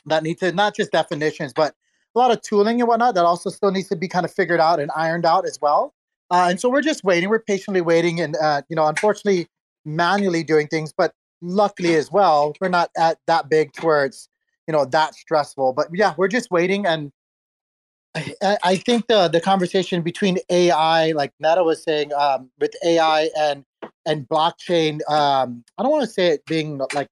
that need to not just definitions, but a lot of tooling and whatnot that also still needs to be kind of figured out and ironed out as well. Uh, and so we're just waiting. We're patiently waiting, and uh, you know, unfortunately, manually doing things, but luckily as well, we're not at that big to where it's you know that stressful. But yeah, we're just waiting, and I, I- think the the conversation between AI, like Neta was saying, um, with AI and and blockchain, um, I don't want to say it being like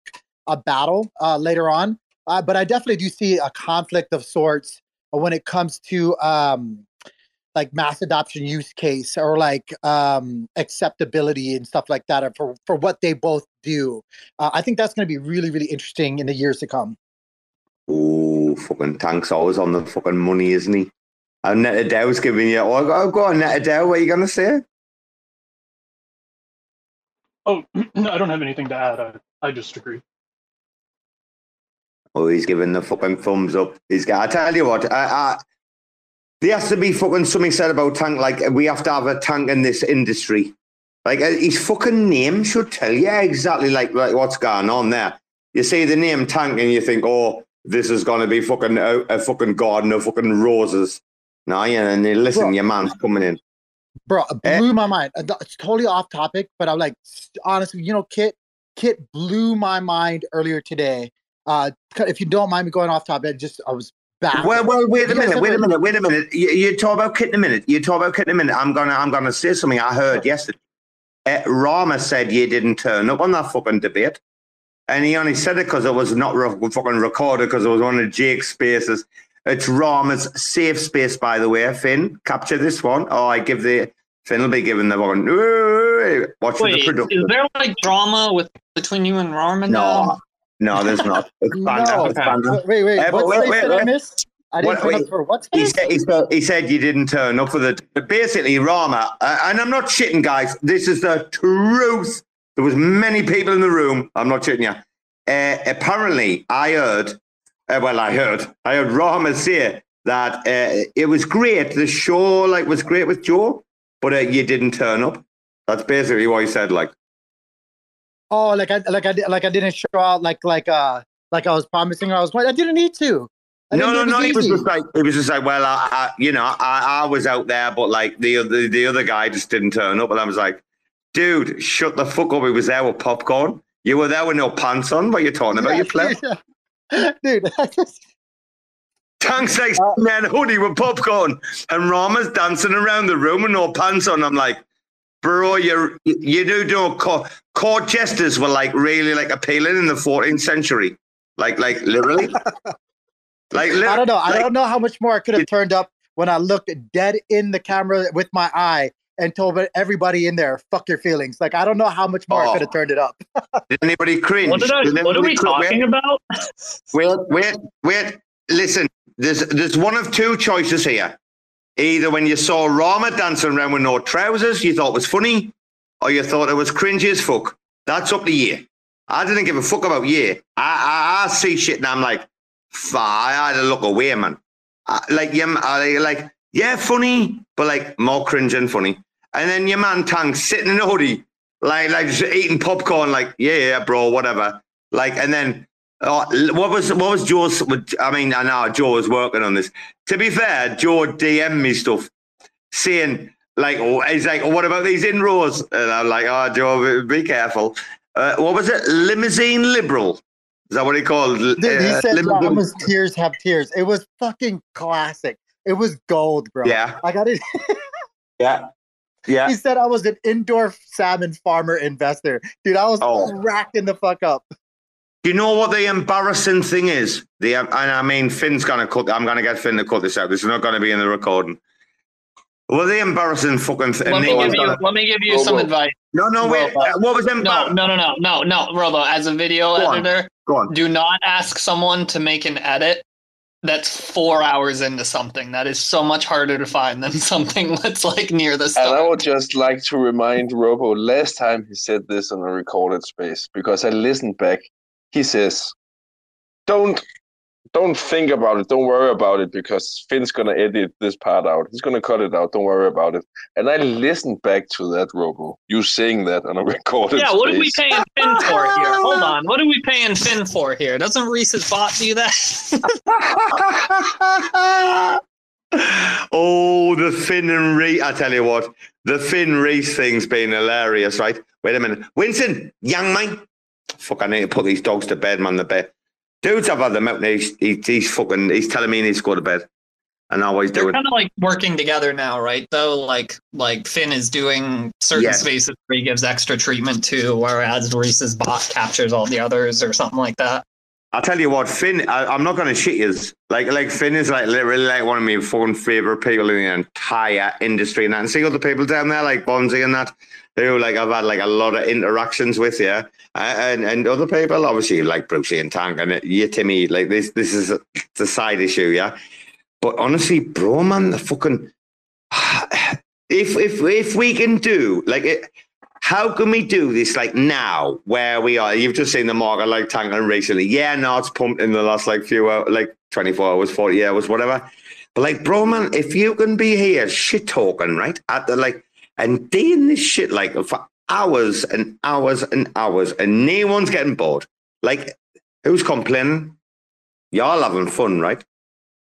a battle uh, later on, uh, but I definitely do see a conflict of sorts when it comes to um, like mass adoption use case or like um, acceptability and stuff like that for for what they both do. Uh, I think that's going to be really really interesting in the years to come. Oh, fucking Tank's always on the fucking money, isn't he? And Neta DAO's giving you, oh, go, go on, Neta DAO, what are you going to say? Oh, <clears throat> I don't have anything to add. I, I just agree. Oh, he's giving the fucking thumbs up. He's got. I tell you what, I, I, there has to be fucking something said about tank. Like we have to have a tank in this industry. Like uh, his fucking name should tell you exactly like, like what's going on there. You see the name tank and you think, oh, this is going to be fucking a, a fucking garden of fucking roses. No, yeah, and then listen, Bro. your man's coming in. bro it Eh? blew my mind Uh, it's totally off topic but i'm like honestly you know kit kit blew my mind earlier today uh if you don't mind me going off topic I just i was back Well, well, wait a minute, have wait a a- minute, wait a minute. You, you talk about kit in a minute. You talk about kit in a minute. I'm gonna, I'm gonna say something I heard yesterday. Uh, Rama said you didn't turn up on that fucking debate, and he only said it because it was not re- fucking recorded because it was one of Jake's spaces. It's Rama's safe space, by the way. Finn, capture this one. Oh, I give the Finn will be giving the one. Watching Wait, the is there like drama with between you and Rama now? No, there's not. <laughs> Banter. no banter. wait wait what wait, wait, did i wait. miss i didn't What- turn wait. up for what He said, he, said, he said you didn't turn up for the. Basically, Rama, uh, and I'm not shitting, guys. This is the truth. There was many people in the room. I'm not shitting you. Uh, apparently, I heard. Uh, well, I heard. I heard Rama say that uh, it was great. The show like was great with Joe, but uh, you didn't turn up. That's basically what he said. Like, oh like i like i like i didn't show out like like uh like i was promising i was going i didn't need to I no, no, no. He was just like, he was just like, well, I, I you know, I, I was out there, but like the other, the other guy just didn't turn up, and I was like, dude, shut the fuck up. He was there with popcorn. You were there with no pants on. What are you talking about? You <laughs> pleb. dude <laughs> I just- Tank's like Uh, man hoodie with popcorn, and Rama's dancing around the room with no pants on. I'm like, bro, you you do do co- court jesters were like really like appealing in the 14th century. Like, like literally. <laughs> like, li- I don't know. I don't know how much more I could have turned up when I looked dead in the camera with my eye and told everybody in there, "Fuck your feelings." Like I don't know how much more I Oh. could have turned it up. <laughs> Did anybody cringe? What, did I, Did what are we cr- talking wait, about? Wait, wait, wait. Listen, there's there's one of two choices here. Either when you saw Rama dancing around with no trousers, you thought it was funny, or you thought it was cringy as fuck. That's up to you. I didn't give a fuck about you. I I, I see shit and I'm like, "Fuck, I had to look away, man. I, like yeah, I, like yeah, funny, but like more cringe than funny. And then your man Tank sitting in a hoodie, like like just eating popcorn, like yeah, yeah, bro, whatever. Like and then Oh, what was what was Joe's? I mean, I know Joe was working on this. To be fair, Joe DM me stuff saying like, he's like, what about these inroads? And I'm like, oh, Joe, be careful. Uh, what was it? Limousine liberal. Is that what he called? Dude, he Uh, said tears have tears. It was fucking classic. It was gold, bro. Yeah. I got it. <laughs> yeah, yeah. he said I was an indoor salmon farmer investor. Dude, I was Oh. racking the fuck up. Do you know what the embarrassing thing is? The and I mean, Finn's gonna cut. I'm gonna get Finn to cut this out. This is not gonna be in the recording. Well, they embarrassing fucking thing. Let me give you. Let me give you some advice. No, no, wait. Robo. uh, What was No, embarrassing? no, no, no, no, no, Robo. As a video Go on. editor, Go on. do not ask someone to make an edit that's four hours into something. That is so much harder to find than <laughs> something that's like near the start. And. I would just like to remind Robo last time he said this on a recorded space because I listened back. He says, "Don't, don't think about it. Don't worry about it because Finn's gonna edit this part out. He's gonna cut it out. Don't worry about it." And I listened back to that, Robo. You saying that on a <laughs> recorded Yeah, what are we paying Finn for here? Hold on, what are we paying Finn for here? Doesn't Reese's bot do that? <laughs> oh, the Finn and Reese. I tell you what, the Finn Reese thing's been hilarious, right? Wait a minute. Winston, young man. Fuck, I need to put these dogs to bed, man. The bed. Dudes, I've had them out. He's, he, he's fucking, he's telling me he needs to go to bed. And I always do They're it. kind of like working together now, right? Though, like like Finn is doing certain Yes. spaces where he gives extra treatment to, whereas Reese's bot captures all the others, or something like that. I'll tell you what, Finn. I, I'm not going to shit you. Like, like Finn is like literally like one of my fucking favorite people in the entire industry, and that. And see other people down there like Bonzi and that, who like I've had like a lot of interactions with, yeah, Uh, and and other people, obviously like Brucey and Tank, and you, Timmy, like this. This is a, it's a side issue, yeah. But honestly, bro, man, the fucking <sighs> if if if we can do like it. How can we do this like now where we are? You've just seen the market like tanking recently. Yeah, no, it's pumped in the last like few hours, like 24 hours, 40 hours, whatever. But like, bro, man, if you can be here shit talking, right? At the like, and doing this shit like for hours and hours and hours, and no one's getting bored. Like, who's complaining? Y'all having fun, right?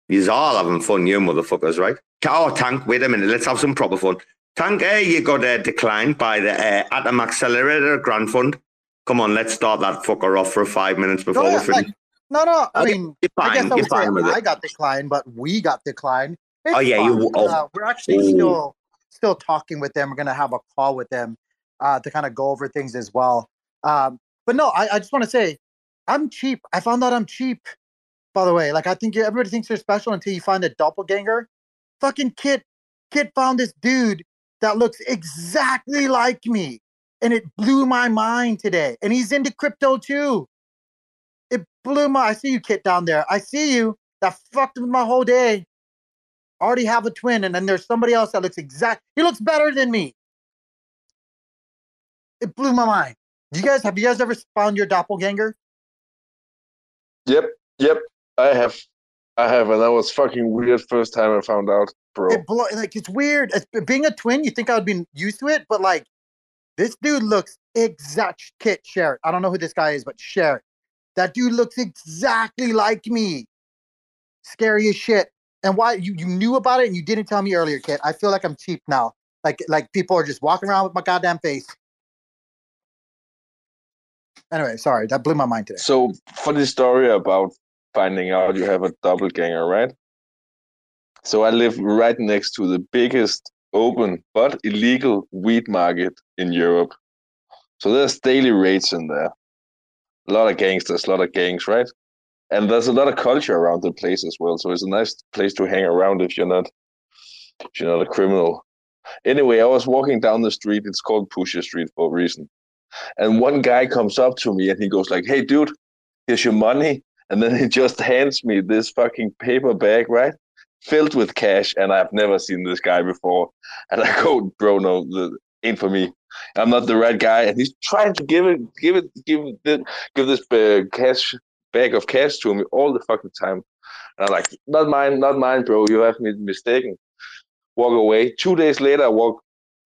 You're all having fun, you motherfuckers, right? Oh, Tank, wait a minute. Let's have some proper fun. Tank, eh, you got uh, declined by the uh, Atom Accelerator Grant Fund. Come on, let's start that fucker off for five minutes before No, we finish. like, no, no. I Okay, mean, you're I guess fine, I you're would fine with say it. I got declined, but we got declined. It's Oh, yeah, you- oh. Uh, we're actually still still talking with them. We're gonna have a call with them uh, to kind of go over things as well. Um, but no, I, I just want to say I'm cheap. I found out I'm cheap. By the way, like I think everybody thinks they're special until you find a doppelganger. Fucking Kit, Kit found this dude that looks exactly like me, and it blew my mind today. And he's into crypto too. It blew my. I see you, Kit, down there. I see you. That fucked with my whole day. Already have a twin, and then there's somebody else that looks exact. He looks better than me. It blew my mind. You guys, have you guys ever found your doppelganger? Yep, yep. I have, I have, and that was fucking weird. First time I found out, bro. It blow, like it's weird. It's, being a twin, you think I would be used to it, but like this dude looks exact. Kit, share it. I don't know who this guy is, but share it. That dude looks exactly like me. Scary as shit. And why you, you knew about it and you didn't tell me earlier, kid. I feel like I'm cheap now. Like like people are just walking around with my goddamn face. Anyway, sorry, that blew my mind today. So, funny story about finding out you have a doppelganger, right? So, I live right next to the biggest open but illegal weed market in Europe. So there's daily raids in there. A lot of gangsters, a lot of gangs, right? And there's a lot of culture around the place as well. So it's a nice place to hang around if you're not if you're not a criminal. Anyway, I was walking down the street. It's called Pusher Street for a reason. And one guy comes up to me and he goes like, "Hey, dude, here's your money." And then he <laughs> just hands me this fucking paper bag, right, filled with cash. And I've never seen this guy before. And I go, "Bro, no, the, ain't for me. I'm not the right guy." And he's trying to give it, give it, give it, give this uh, cash bag of cash to me all the fucking time. And I'm like, "Not mine, not mine, bro. You have me mistaken." Walk away. Two days later, I walk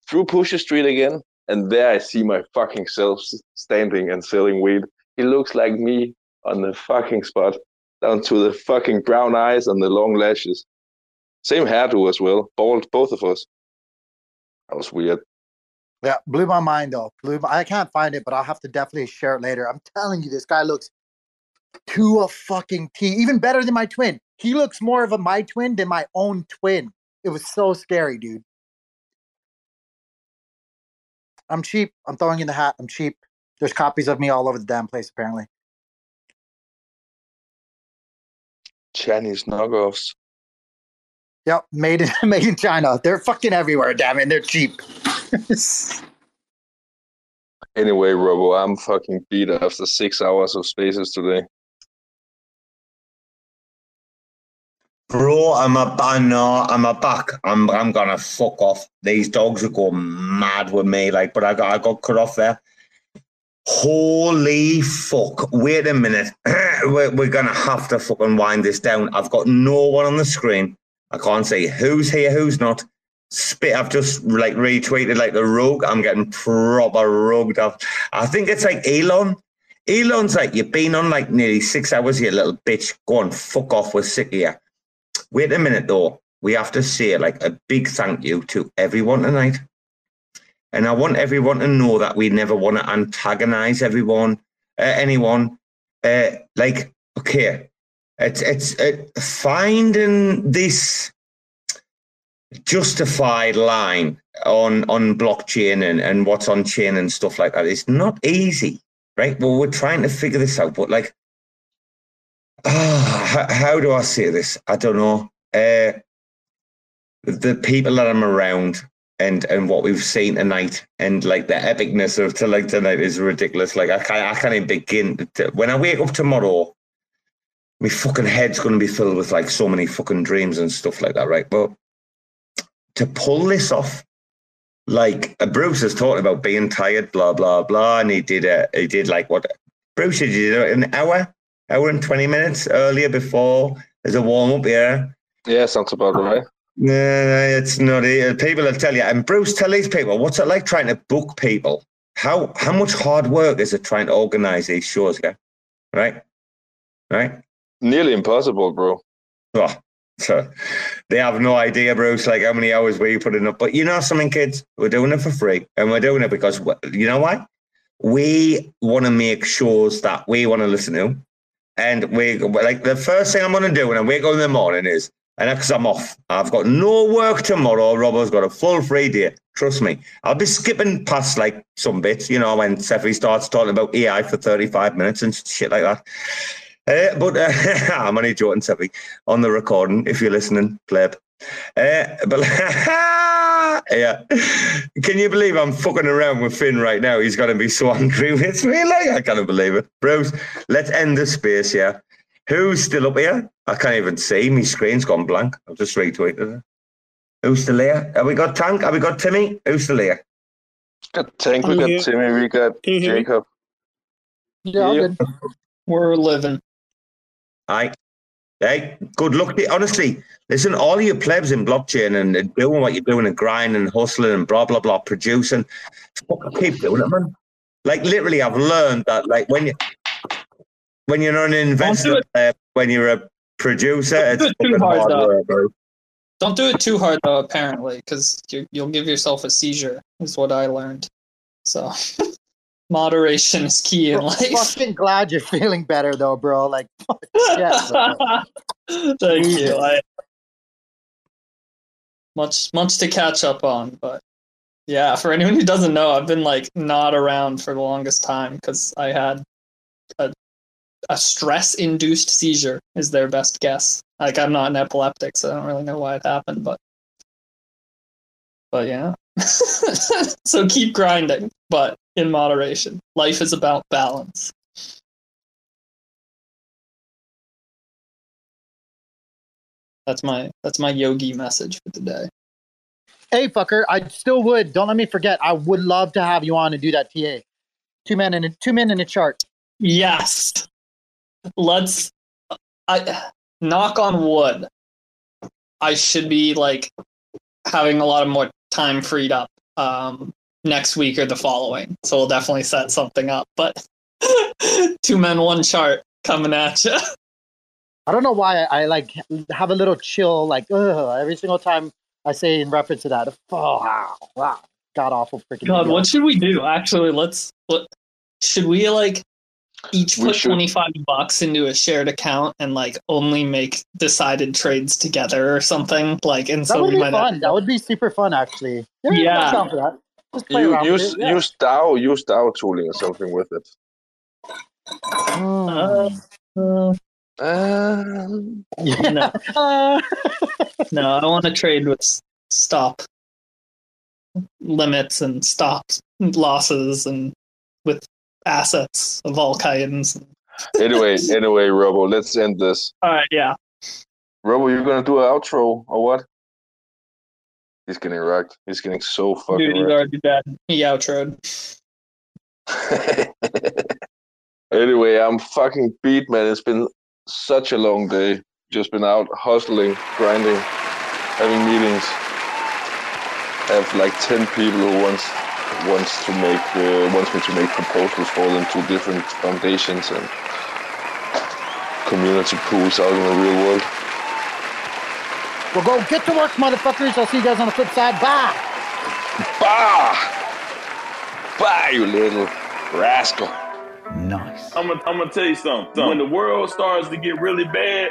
through Pusher Street again, and there I see my fucking self standing and selling weed. He looks like me on the fucking spot, down to the fucking brown eyes and the long lashes. Same hairdo as well, bald, both of us. That was weird. Yeah, blew my mind though. Blew my, I can't find it, but I'll have to definitely share it later. I'm telling you, this guy looks to a fucking T. Even better than my twin. He looks more of a my twin than my own twin. It was so scary, dude. I'm cheap. I'm throwing in the hat. I'm cheap. There's copies of me all over the damn place, apparently. Chinese knockoffs. Yep, made in <laughs> made in China. They're fucking everywhere. Damn it, they're cheap. <laughs> Anyway, Robo, I'm fucking beat after six hours of spaces today. Bro, I'm a know I'm a back. I'm I'm gonna fuck off. These dogs are going mad with me. Like, but I got I got cut off there. Holy fuck! Wait a minute. <clears throat> we're, we're gonna have to fucking wind this down. I've got no one on the screen. I can't see who's here, who's not. Spit. I've just like retweeted like the rogue. I'm getting proper rugged off. I think it's like Elon. Elon's like, you've been on like nearly six hours, you little bitch. Go on, fuck off. We're sick of you. Wait a minute though. We have to say like a big thank you to everyone tonight. And I want everyone to know that we never want to antagonize everyone, uh, anyone. Uh, like, okay, it's it's uh, finding this justified line on on blockchain and, and what's on chain and stuff like that. It's not easy, right? Well, we're trying to figure this out, but like, ah, how, do I say this? I don't know. Uh, the people that I'm around and and what we've seen tonight and like the epicness of to like tonight is ridiculous. Like I can't I can't even begin. To, when I wake up tomorrow, my fucking head's going to be filled with like so many fucking dreams and stuff like that, right? But to pull this off, like uh, Bruce has talked about being tired, blah blah blah, and he did a he did like what Bruce did do an hour, hour and twenty minutes earlier before as a warm up, yeah. Yeah, sounds about right. No, it's not. uh, People will tell you, and Bruce, tell these people what's it like trying to book people. How how much hard work is it trying to organize these shows? Yeah, right, right. Nearly impossible, bro. Oh, <laughs> so they have no idea, Bruce, like how many hours we put in up. But you know something, kids, we're doing it for free, and we're doing it because you know why? We want to make shows that we want to listen to, and we like the first thing I'm going to do when I wake up in the morning is and because I'm off, I've got no work tomorrow. Robo's got a full free day. Trust me. I'll be skipping past like some bits, you know, when Cephii starts talking about AI for 35 minutes and shit like that. Uh, but uh, <laughs> I'm only joking, Cephii, on the recording, if you're listening, pleb. Uh, but <laughs> <laughs> yeah, can you believe I'm fucking around with Finn right now? He's going to be so <laughs> angry with me. Like, I can't believe it. Bros, let's end the space, yeah. Who's still up here? I can't even see. My screen's gone blank. I've just retweeted it. Who's still here? Have we got Tank? Have we got Timmy? Who's still here? Got Tank, we I'm got. Timmy, we got Can you? Jacob. Yeah, Yeah. We're living. Aye. Hey, good luck. to you. Honestly, listen, all your plebs in blockchain and and doing what you're doing and grinding and hustling and blah, blah, blah, producing, keep doing it, man. Like, literally, I've learned that, like, when you when you're an investor, uh, when you're a producer, Don't it's do it fucking hard, hard though. work. Don't do it too hard though, apparently, because you, you'll give yourself a seizure. Is what I learned. So <laughs> moderation is key in life. fucking <laughs> glad you're feeling better though, bro. Like, <laughs> fuck, yeah, bro. Thank you. I, much much to catch up on, but Yeah, for anyone who doesn't know, I've been like not around for the longest time because I had a a stress induced seizure is their best guess. Like I'm not an epileptic, so I don't really know why it happened, but but yeah. <laughs> so keep grinding, but in moderation. Life is about balance. That's my that's my yogi message for today. Hey, fucker, I still would. Don't let me forget. I would love to have you on and do that TA. Two men in a two men in a chart. Yes. Let's I knock on wood. I should be like having a lot of more time freed up um next week or the following. So we'll definitely set something up. But <laughs> two men, one chart coming at you. <laughs> I don't know why I, I like have a little chill, like ugh, every single time I say in reference to that. Oh wow, wow, god awful freaking. God, deal. what should we do? Actually, let's. What should we like? Each put twenty five bucks into a shared account and like only make decided trades together or something. Like, and that so would we be might fun. That would be super fun, actually. Yeah, Yeah. I'm down for that. Just play You, around use with it. Yeah. use DAO use DAO tooling or something with it. Mm. Uh, Um, <laughs> <laughs> no, Uh, no, I want to trade with stop limits and stop losses and with assets of all kinds. anyway, <laughs> anyway, Robo, let's end this. All right, yeah. Robo, you're gonna do an outro or what? He's getting wrecked. He's getting so fucking Dude, he's wrecked. already dead. He outroed. <laughs> anyway, I'm fucking beat, man. It's been such a long day. Just been out hustling, grinding, having meetings. I have like ten people who wants wants to make uh, wants me to make proposals for them to different foundations and community pools out in the real world. Well, go get to work, motherfuckers. I'll see you guys on the flip side. Bye. Bye. Bah, you little rascal. Nice. I'm gonna I'm gonna tell you something. When the world starts to get really bad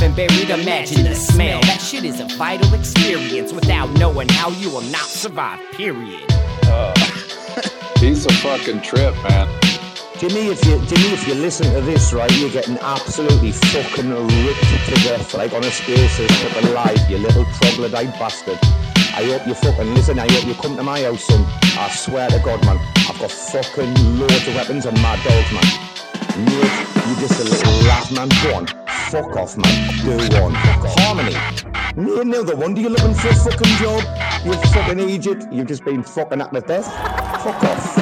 and buried. Imagine the smell. That shit is a vital experience. Without knowing how, you will not survive. Period. <laughs> He's a fucking trip, man. Jimmy, if you Jimmy, if you listen to this, right, you're getting absolutely fucking ripped to death, like on a spaces fucking live, you little troglodyte bastard. I hope you fucking listen. I hope you come to my house, son. I swear to God, man, I've got fucking loads of weapons and mad dogs, man. Mate, you just a little rat, man. Go on, fuck off, man. Do one. Harmony. Me another one. Do you looking for a fucking job? You fucking idiot. You've just been fucking at the death. Fuck off.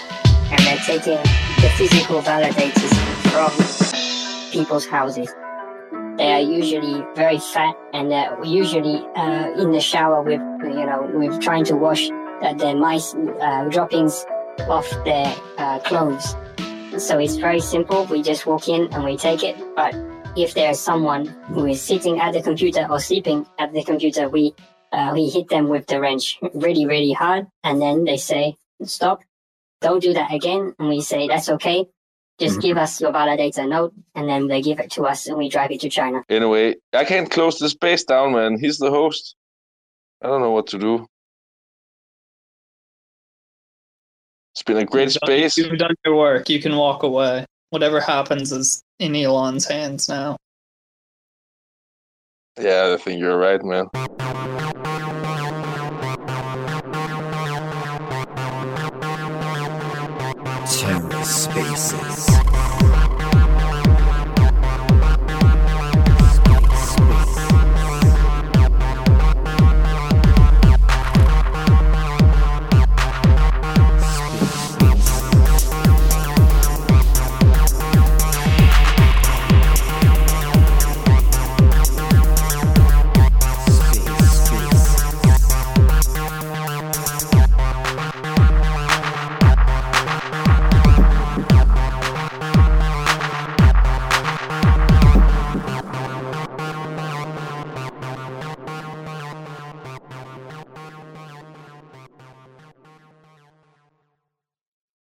and they're taking the physical validators from people's houses. They are usually very fat, and they're usually uh, in the shower with, you know, with trying to wash their mice uh, droppings off their uh, clothes. So it's very simple. We just walk in and we take it. But if there's someone who is sitting at the computer or sleeping at the computer, we uh, we hit them with the wrench <laughs> really, really hard, and then they say, "Stop! Don't do that again." And we say, "That's okay. Just mm-hmm. give us your validator note, and then they give it to us, and we drive it to China. Anyway, I can't close the space down, man. He's the host. I don't know what to do. It's been a great You've done- space. You've done your work. You can walk away. Whatever happens is in Elon's hands now. Yeah, I think you're right, man. spaces.